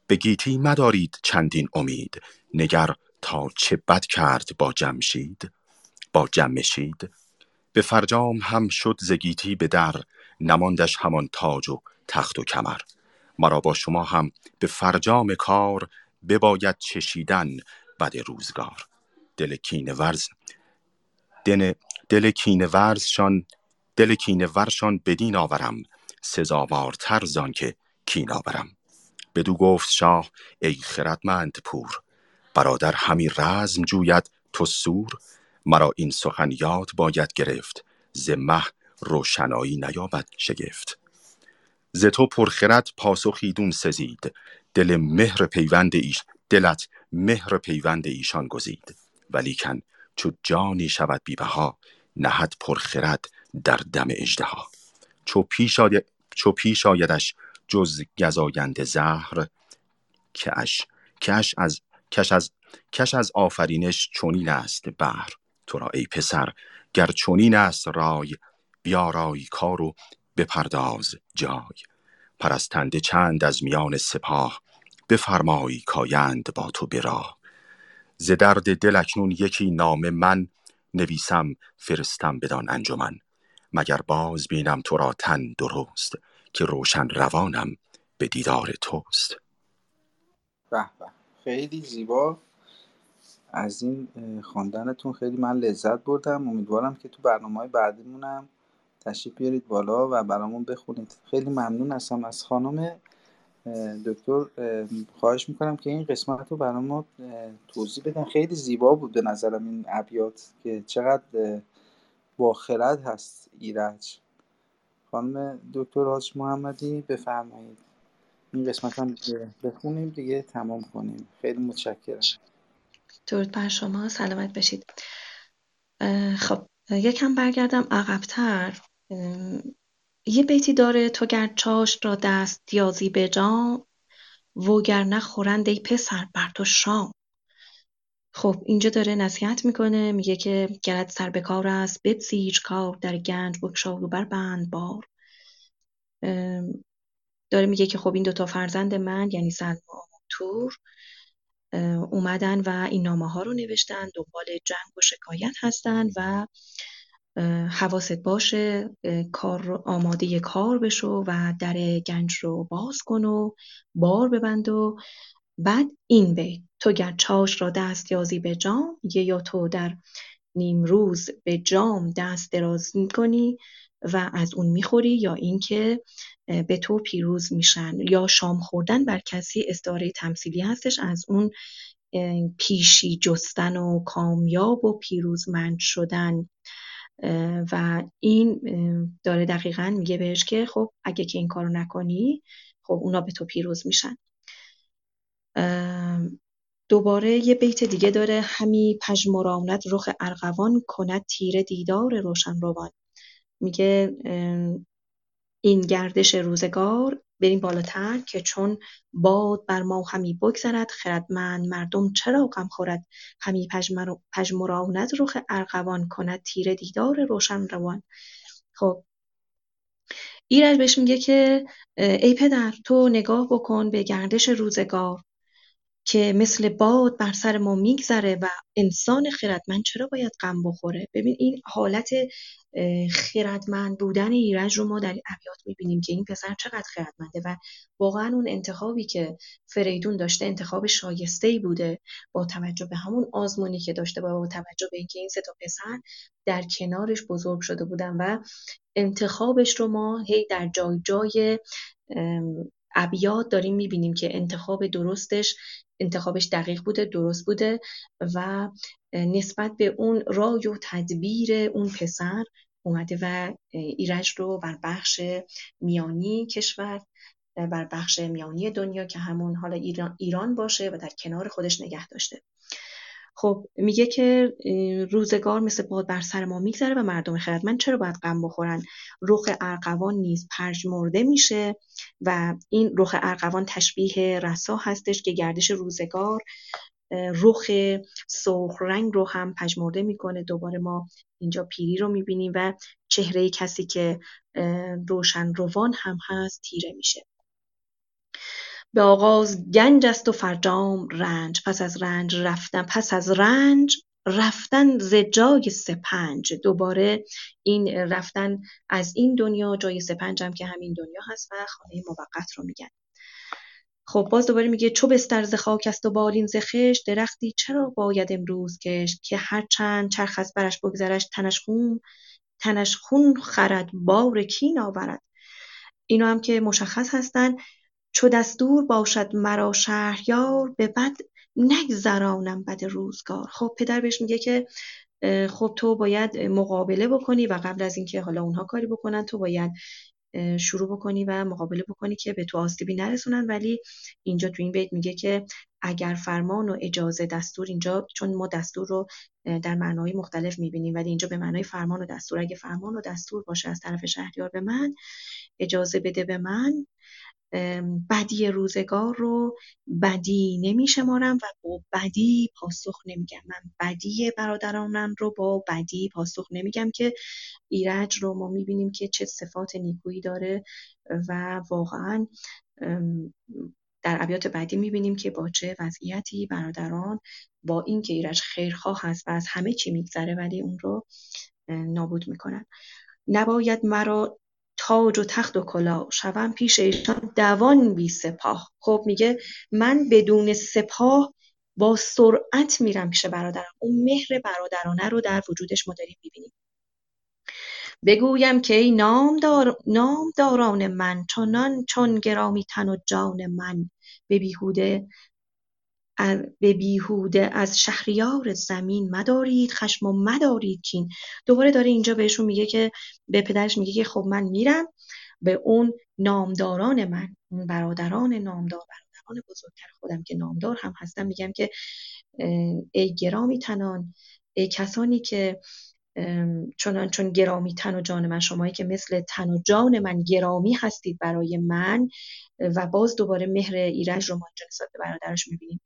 به گیتی مدارید چندین امید نگر تا چه بد کرد با جمشید؟ با جمشید به فرجام هم شد زگیتی به در نماندش همان تاج و تخت و کمر. مرا با شما هم به فرجام کار بباید چشیدن بد روزگار. دل کین ورز دل, دل کین ورزشان دل کین ورشان بدین آورم. سزاوارتر زان که کین آورم. بدو گفت شاه ای خردمند پور برادر همی رزم جوید تو سور. مرا این سخن یاد باید گرفت ز روشنایی نیابد شگفت. ز تو پرخرد پاسخی دون سزید. دل مهر پیوند ایش دلت مهر پیوند ایشان گزید. ولیکن چو جانی شود بی بها نهد پرخرد در دم اژدها. چو پیش آید چو پیش آیدش جز گزاینده زهر کش کش از کش از کش از آفرینش چنین است بهر. تو را ای پسر گر چنین است رای بیارای کار و بپرداز جای. پرستنده چند از میان سپاه بفرمای کایند با تو براه ز درد دل اکنون یکی نامه من نویسم فرستم بدان انجمن. مگر باز بینم تو را تن درست که روشن روانم به دیدار توست. به به. خیلی زیبا. از این خواندنتون خیلی من لذت بردم. امیدوارم که تو برنامه های بعدیمونم تشریف بیارید بالا و برامون بخونید. خیلی ممنون هستم از خانم دکتر. خواهش می‌کنم که این قسمت رو برای ما توضیح بدن. خیلی زیبا بود به نظرم این ابیات که چقدر با خرد هست ایرج. خانم دکتر حاج محمدی بفرمایید. این قسمت هم بخونیم دیگه تمام کنیم. خیلی متشکرم. درود بر شما. سلامت بشید خب یکم برگردم. عقبتر یه بیتی داره تو گر چاشت را دست یازی به جام وگر نخورند ای پسر بر تو شام. خب اینجا داره نصیحت می‌کنه میگه که گرد سر به کار است بپذیر کار در گنج بگشای و بند بار داره میگه که خب این دوتا فرزند من یعنی سلما و تور اومدن و این نامه ها رو نوشتن دنبال جنگ و شکایت هستن و حواست باشه کار آماده کار بشو و در گنج رو باز کن و بار ببند و بعد این بیت تو گر چاش را دست یازی به جام یا تو در روز به جام دست دراز کنی و از اون می‌خوری یا اینکه به تو پیروز میشن یا شام خوردن بر کسی استعاره تمثیلی هستش از اون پیشی جستن و کامیاب و پیروزمند شدن و این داره دقیقا میگه بهش که خب اگه که این کارو نکنی خب اونا به تو پیروز میشن. دوباره یه بیت دیگه داره همی پژمراند رخ ارغوان کند تیره دیدار روشن روان میگه این گردش روزگار بریم بالاتر که چون باد بر ما همی بگذرد خردمند مردم چرا غم خورد؟ همی پژمراند رخ ارغوان کند تیره دیدار روشن روان. خب ایرج بهش میگه که ای پدر تو نگاه بکن به گردش روزگار. که مثل باد بر سر ما میگذره و انسان خردمند چرا باید غم بخوره؟ ببین این حالت خردمند بودن ایرج رو ما در ابیات می‌بینیم که این پسر چقدر خردمنده و واقعا اون انتخابی که فریدون داشته انتخاب شایسته ای بوده با توجه به همون آزمونی که داشته با توجه به اینکه این سه تا پسر در کنارش بزرگ شده بودن و انتخابش رو ما هی در جای جای ابیات داریم می‌بینیم که انتخاب درستش انتخابش دقیق بوده درست بوده و نسبت به اون رای و تدبیر اون پسر اومده و ایرج رو بر بخش میانی کشور بر بخش میانی دنیا که همون حالا ایران, ایران باشه و در کنار خودش نگه داشته. خب میگه که روزگار مثل باد بر سر ما میگذره و مردم خردمند چرا باید غم بخورن؟ رخ ارقوان نیز مرده میشه و این رخ ارقوان تشبیه رسا هستش که گردش روزگار رخ سرخ رنگ رو هم پژمرده می‌کنه. دوباره ما اینجا پیری رو می‌بینیم و چهره کسی که روشن روان هم هست تیره میشه. به آغاز گنج است و فرجام رنج. پس از رنج رفتن پس از رنج رفتن ز جای سپنج. دوباره این رفتن از این دنیا جای سپنج هم که همین دنیا هست و خانه موقت رو میگن. خب باز دوباره میگه چو بستر ز خاک است و بالین ز خشت درختی چرا باید امروز کشت که هر چند چرخ از برش بگذرش تنش خون تنش خون خرد بار کین آورد. اینو هم که مشخص هستن چو دستور باشد مرا شهریار به بد نگذرانم بد روزگار. خب پدر بهش میگه که خب تو باید مقابله بکنی و قبل از اینکه حالا اونها کاری بکنن تو باید شروع بکنی و مقابله بکنی که به تو آسیبی نرسونن. ولی اینجا تو این بیت میگه که اگر فرمان و اجازه دستور اینجا چون ما دستور رو در معنای مختلف می‌بینیم ولی اینجا به معنای فرمان و دستور. اگه فرمان و دستور باشه از طرف شهریار به من اجازه بده به من بدی روزگار رو بدی نمیشمارم و با بدی پاسخ نمیگم. من بدی برادرانم رو با بدی پاسخ نمیگم که ایرج رو ما می‌بینیم که چه صفات نیکویی داره و واقعا در ابیات بعدی می‌بینیم که با چه وضعیتی برادران با اینکه ایرج خیرخواه هست و از همه چی میگذره ولی اون رو نابود می‌کنن. نباید مرا تاج و تخت و کلاه شوم پیش ایشان دوان بی سپاه. خب میگه من بدون سپاه با سرعت میرم پیش برادرم. اون مهر برادرانه رو در وجودش ما داریم می‌بینیم. بگویم که ای نامدار نامداران من چنان چون گرامی تن و جان من به بیهوده به بیهوده از شهریار زمین مدارید خشم و مدارید کین دوباره داره اینجا بهشون میگه که به پدرش میگه که خب من میرم به اون نامداران من اون برادران نامدار برادران بزرگتر خودم که نامدار هم هستم. میگم که ای گرامی تنان ای کسانی که چون چون گرامی تن و جان من شمایی که مثل تن و جان من گرامی هستید برای من و باز دوباره مهر ایرج رو ما اینجا نسبت به برادرش می‌بینیم.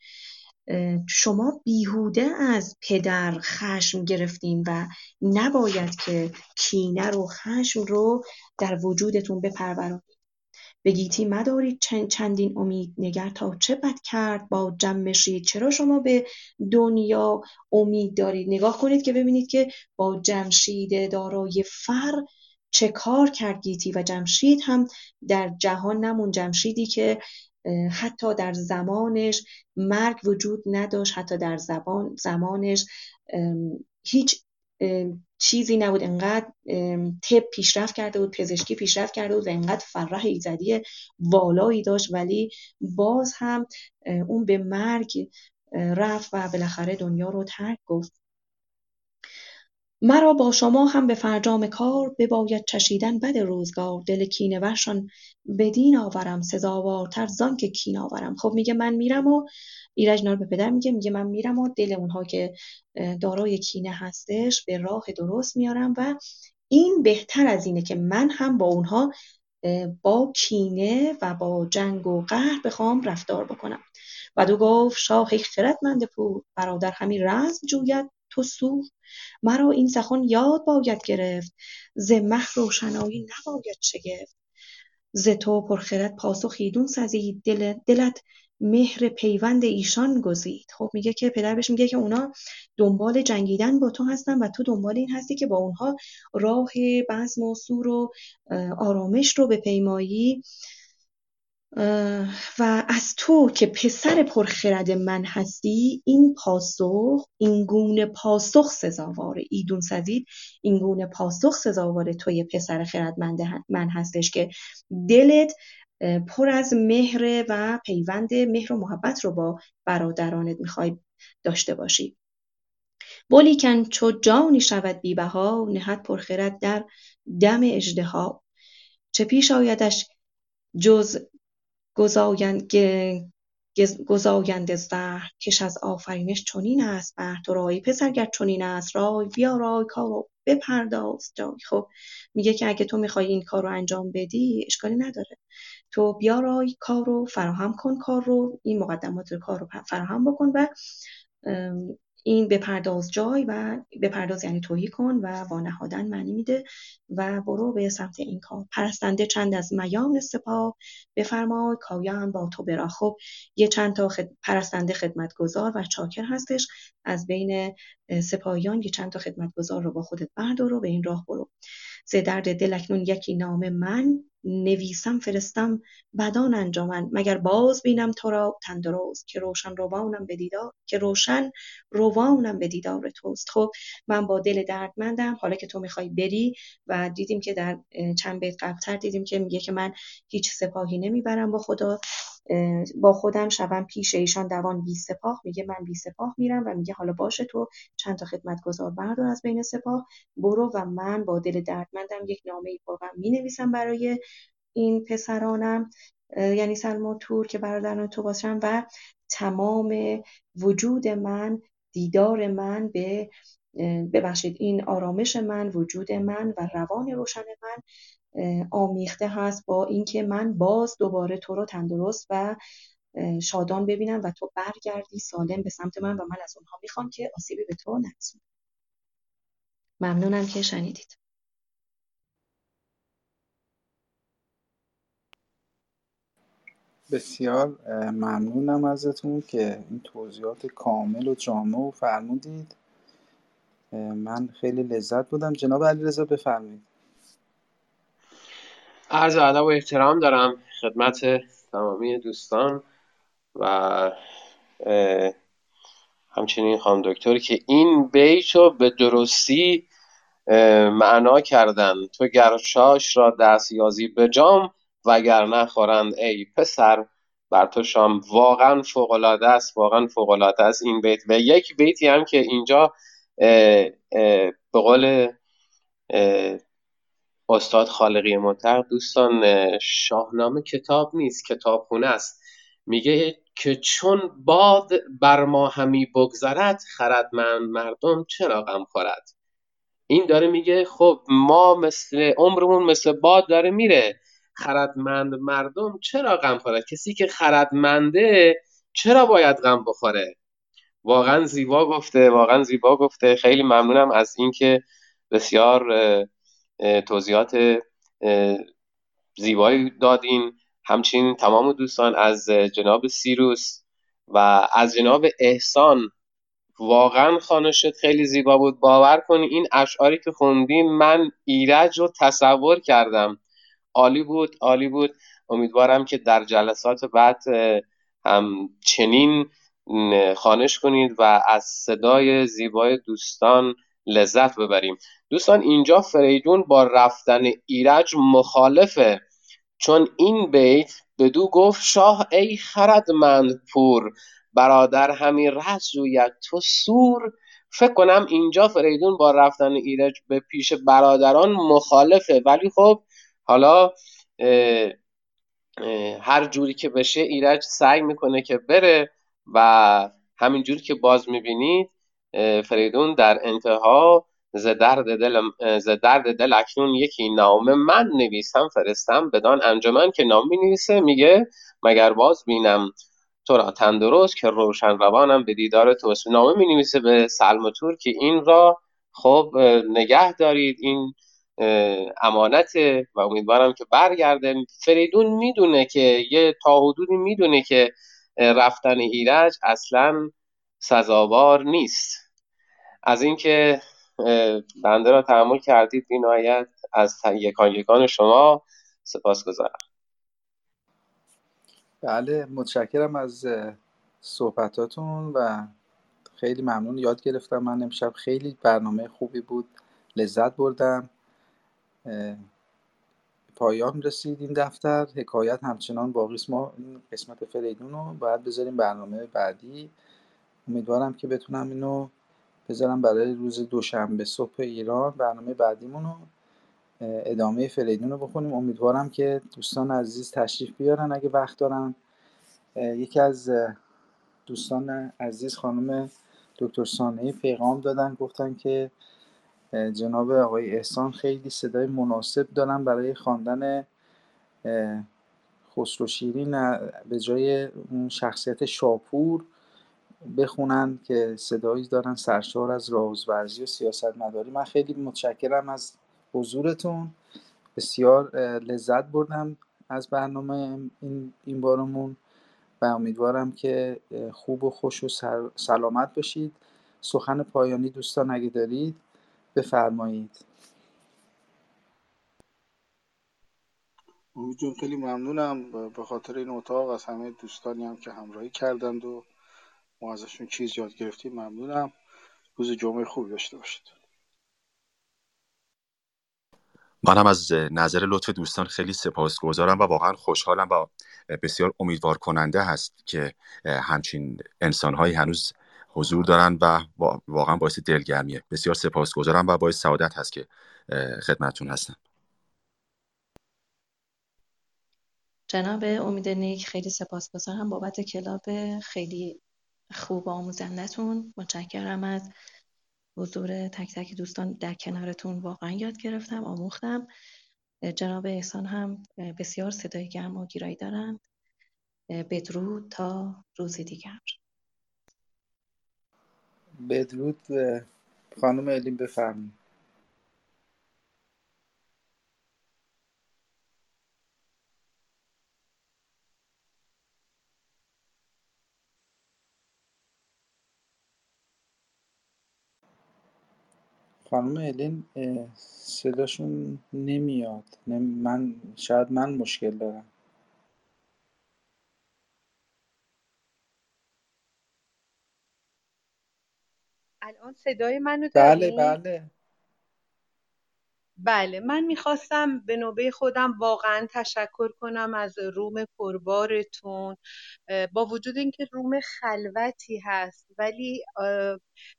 شما بیهوده از پدر خشم گرفتین و نباید که کینه رو خشم رو در وجودتون بپرورانید. به گیتی مدارید چندین امید نگر تا چه بد کرد با جمشید چرا شما به دنیا امید دارید؟ نگاه کنید که ببینید که با جمشید دارای فر چه کار کرد گیتی و جمشید هم در جهان نمون. جمشیدی که حتی در زمانش مرگ وجود نداشت حتی در زبان زمانش هیچ چیزی نبود. انقدر طب پیشرفت کرده بود پزشکی پیشرفت کرده بود و انقدر فرح ایزدی والایی داشت. ولی باز هم اون به مرگ رفت و بالاخره دنیا رو ترک گفت. مرا با شما هم به فرجام کار بباید چشیدن بد روزگار. دل کینه ورشان بدین آورم. سزاوارتر زان که کین آورم. خب میگه من میرم و ایرج نار به پدر میگه میگه من میرم و دل اونها که دارای کینه هستش به راه درست میارم و این بهتر از اینه که من هم با اونها با کینه و با جنگ و قهر بخوام رفتار بکنم. و دو گفت شاه خردمند پور برادر همین رزم جوید. تو سو مرا این سخن یاد باید گرفت. ز مه روشنایی نباید شگفت. ز تو پرخرد پاسخ ایدون سزید. دلت مهر پیوند ایشان گزید. خب میگه که پدر بهش میگه که اونا دنبال جنگیدن با تو هستن و تو دنبال این هستی که با اونها راه بزم و سور و آرامش رو به پیمایی و از تو که پسر پرخرد من هستی این پاسخ این گونه پاسخ سزاوار. ایدون سزید این گونه پاسخ سزاوار توی پسر خردمند من هستش که دلت پر از مهر و پیوند مهر و محبت رو با برادرانت می‌خوای داشته باشی. ولیکن چو جانی شود بیبها نهد پرخرد در دم اژدها. چه پیش آیدش جز گزاینده زهر کش از آفرینش چنین است بهر تو رای پسر گر چنین است. رای بیارای کارو بپرداز. جای خب میگه که اگه تو می‌خوای این کار رو انجام بدی اشکالی نداره. تو بیارای کار رو فراهم کن کار رو این مقدمات کار رو فراهم بکن و این بپرداز جای و بپرداز یعنی توهی کن و وانهادن معنی میده و برو به سمت این کار. پرستنده چند از میان سپاه بفرمای کایان با تو برا. خب یه چند تا خد... پرستنده خدمتگزار و چاکر هستش. از بین سپاهیان یه چند تا خدمتگزار رو با خودت بردار و به این راه برو. ز درد دل اکنون یکی نام من. نویسم فرستم بدان انجامن مگر باز بینم تو را تندرست که روشن روانم به دیدار که روشن روانم به دیدار توست. خب من با دل دردمندم. حالا که تو می‌خوای بری و دیدیم که در چند بیت قبلتر دیدیم که میگه که من هیچ سپاهی نمی‌برم با خدا. با خودم شبم پیش ایشان دوان بی سپاه میگه من بی سپاه میرم و میگه حالا باشه تو چند تا خدمتگزار بردار از بین سپاه. برو و من با دل دردمندم یک نامه واقعا می نویسم برای این پسرانم. یعنی سلما تور که برادران تو باشم و تمام وجود من دیدار من به ببخشید این آرامش من وجود من و روان روشن من آمیخته هست با اینکه من باز دوباره تو رو تندرست و شادان ببینم و تو برگردی سالم به سمت من و من از اونها می‌خوام که آسیبی به تو نرسونه. ممنونم که شنیدید. بسیار ممنونم ازتون که این توضیحات کامل و جامع و فرمودید. من خیلی لذت بودم. جناب علیرضا بفرمایید. عرض ادب و احترام دارم خدمت تمامی دوستان و همچنین خانم دکتر که این بیت رو به درستی معنا کردن. تو گرشاش را دست یازی به جام وگر نخورند ای پسر. بر تو شام واقعا فوقالعاده است واقعا فوقالعاده است این بیت. و یک بیتی هم که اینجا به قول استاد خالقی مطلق دوستان شاهنامه کتاب نیست کتابخونه است. میگه که چون باد بر ما همی بگذرد خردمند مردم چرا غم خورد؟ این داره میگه خب ما مثل عمرمون مثل باد داره میره. خردمند مردم چرا غم خورد؟ کسی که خردمنده چرا باید غم بخوره؟ واقعا زیبا گفته واقعا زیبا گفته. خیلی ممنونم از اینکه بسیار توضیحات زیبایی دادین. همچنین تمام دوستان از جناب سیروس و از جناب احسان واقعا خانشت خیلی زیبا بود. باور کنی این اشعاری که خوندیم من ایرج رو تصور کردم. عالی بود عالی بود. امیدوارم که در جلسات بعد هم چنین خانش کنید و از صدای زیبای دوستان لذت ببریم. دوستان اینجا فریدون با رفتن ایرج مخالفه. چون این بیت بدو گفت شاه ای خردمند پور برادر همی رز جوید تو سور. فکر کنم اینجا فریدون با رفتن ایرج به پیش برادران مخالفه. ولی خب حالا هر جوری که بشه ایرج سعی می‌کنه که بره و همین جوری که باز می‌بینید فریدون در انتها ز درد دل ز درد دل اکنون یکی نامه من نویسم فرستم بدان انجمن که نام می نویسه میگه مگر باز بینم تو را تندرست که روشن روانم به دیدار توست. نامه می نویسه به سلم تور که این را خب نگه دارید این امانت و امیدوارم که برگرده. فریدون می‌دونه که یه تا حدودی می‌دونه که رفتن ایرج اصلا سزاوار نیست. از اینکه بنده را تحمل کردید این آیت از یکان یکان شما سپاس گذارم. بله متشکرم از صحبتاتون و خیلی ممنون. یاد گرفتم من امشب خیلی برنامه خوبی بود لذت بردم. پایان رسید این دفتر. حکایت همچنان باقی ما قسمت فریدون رو باید بذاریم برنامه بعدی. امیدوارم که بتونم اینو بذارم برای روز دوشنبه صبح ایران برنامه بعدیمون رو ادامه فریدون رو بخونیم. امیدوارم که دوستان عزیز تشریف بیارن اگه وقت دارن. یکی از دوستان عزیز خانم دکتر سانهی پیغام دادن گفتن که جناب آقای احسان خیلی صدای مناسب دارن برای خواندن خسرو شیرین به جای اون شخصیت شاپور. بخونن که صدایی دارن سرشار از رازورزی و سیاست مداری من خیلی متشکرم از حضورتون. بسیار لذت بردم از برنامه این, این بارمون و امیدوارم که خوب و خوش و سلامت باشید. سخن پایانی دوستان اگه دارید بفرمایید. امید جون خیلی ممنونم. به خاطر این اتاق از همه دوستانی هم که همراهی کردند و ما ازشون چیز یاد گرفتیم ممنونم. روز جمعه خوبی داشته باشید. منم از نظر لطف دوستان خیلی سپاسگزارم و واقعا خوشحالم و بسیار امیدوار کننده هست که همچین انسانهایی هنوز حضور دارن و واقعا باعث دلگرمیه. بسیار سپاسگزارم و باعث سعادت هست که خدمتتون هستم. جناب امید نیک خیلی سپاسگزارم. بابت کلاب خیلی خوب آموزندهتون متشکرم از حضور تک تک دوستان در کنارتون. واقعا یاد گرفتم آموختم. جناب احسان هم بسیار صدای گرم و گیرایی دارند. بدرود تا روزی دیگر. بدرود خانم الین بفرمایید. خانم الین صداشون نمیاد. من شاید من مشکل دارم. الان صدای منو بله دارین؟ بله. بله من می‌خواستم به نوبه خودم واقعا تشکر کنم از روم پربارتون با وجود اینکه روم خلوتی هست ولی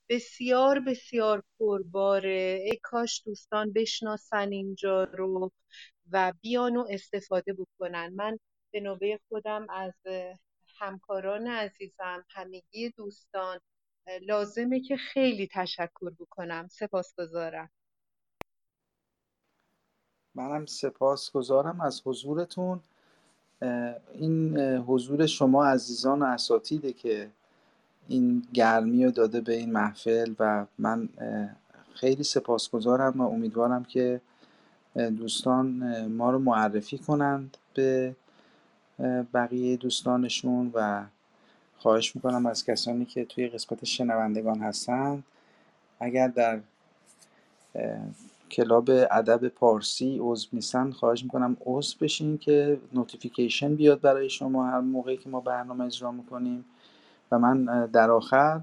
بسیار بسیار پرباره. ای کاش دوستان بشناسن اینجا رو و بیان و استفاده بکنن. من به نوبه خودم از همکاران عزیزم همگی دوستان لازمه که خیلی تشکر بکنم. سپاسگزارم. منم سپاس گذارم از حضورتون. این حضور شما عزیزان و اساتیده که این گرمی رو داده به این محفل و من خیلی سپاسگزارم و امیدوارم که دوستان ما رو معرفی کنند به بقیه دوستانشون و خواهش می‌کنم از کسانی که توی قسمت شنوندگان هستند اگر در کلاب ادب پارسی عضو نیستن خواهش می‌کنم عضو بشین که notification بیاد برای شما هر موقعی که ما برنامه اجرا می‌کنیم. و من در آخر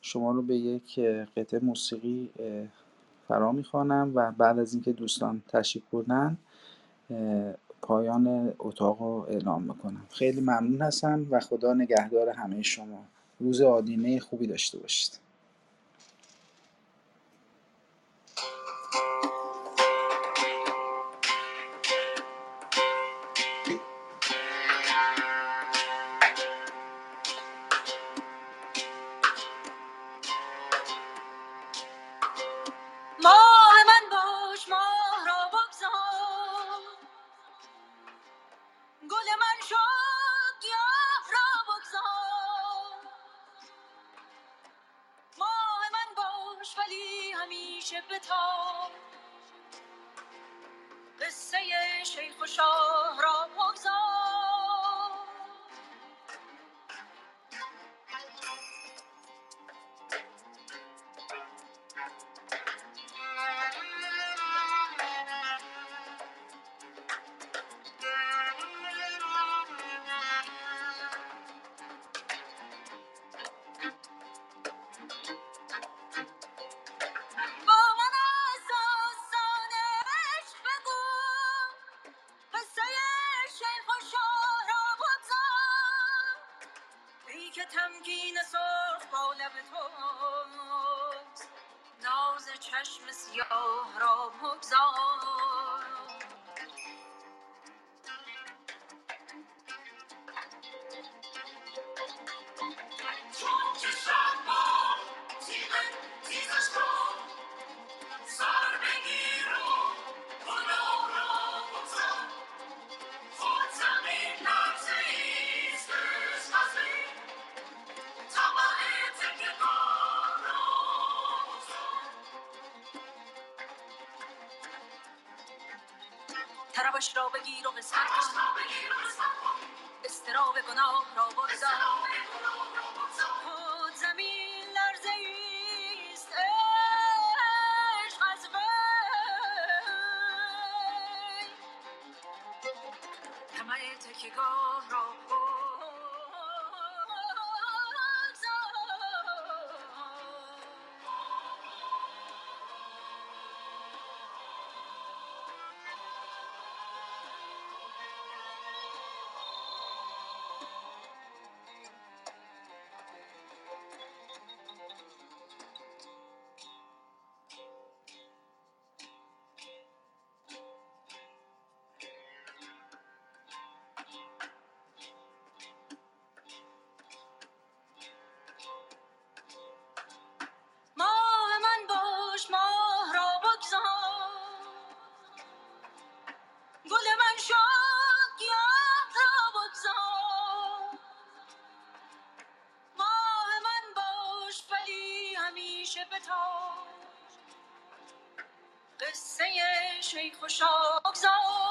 شما رو به یک قطعه موسیقی فرا می‌خوانم و بعد از اینکه دوستان تشریف بردن پایان اتاق رو اعلام می‌کنم. خیلی ممنون هستم و خدا نگهدار همه شما. روز آدینه خوبی داشته باشید. طربش را بگیر و شیخ و شاه بگذار.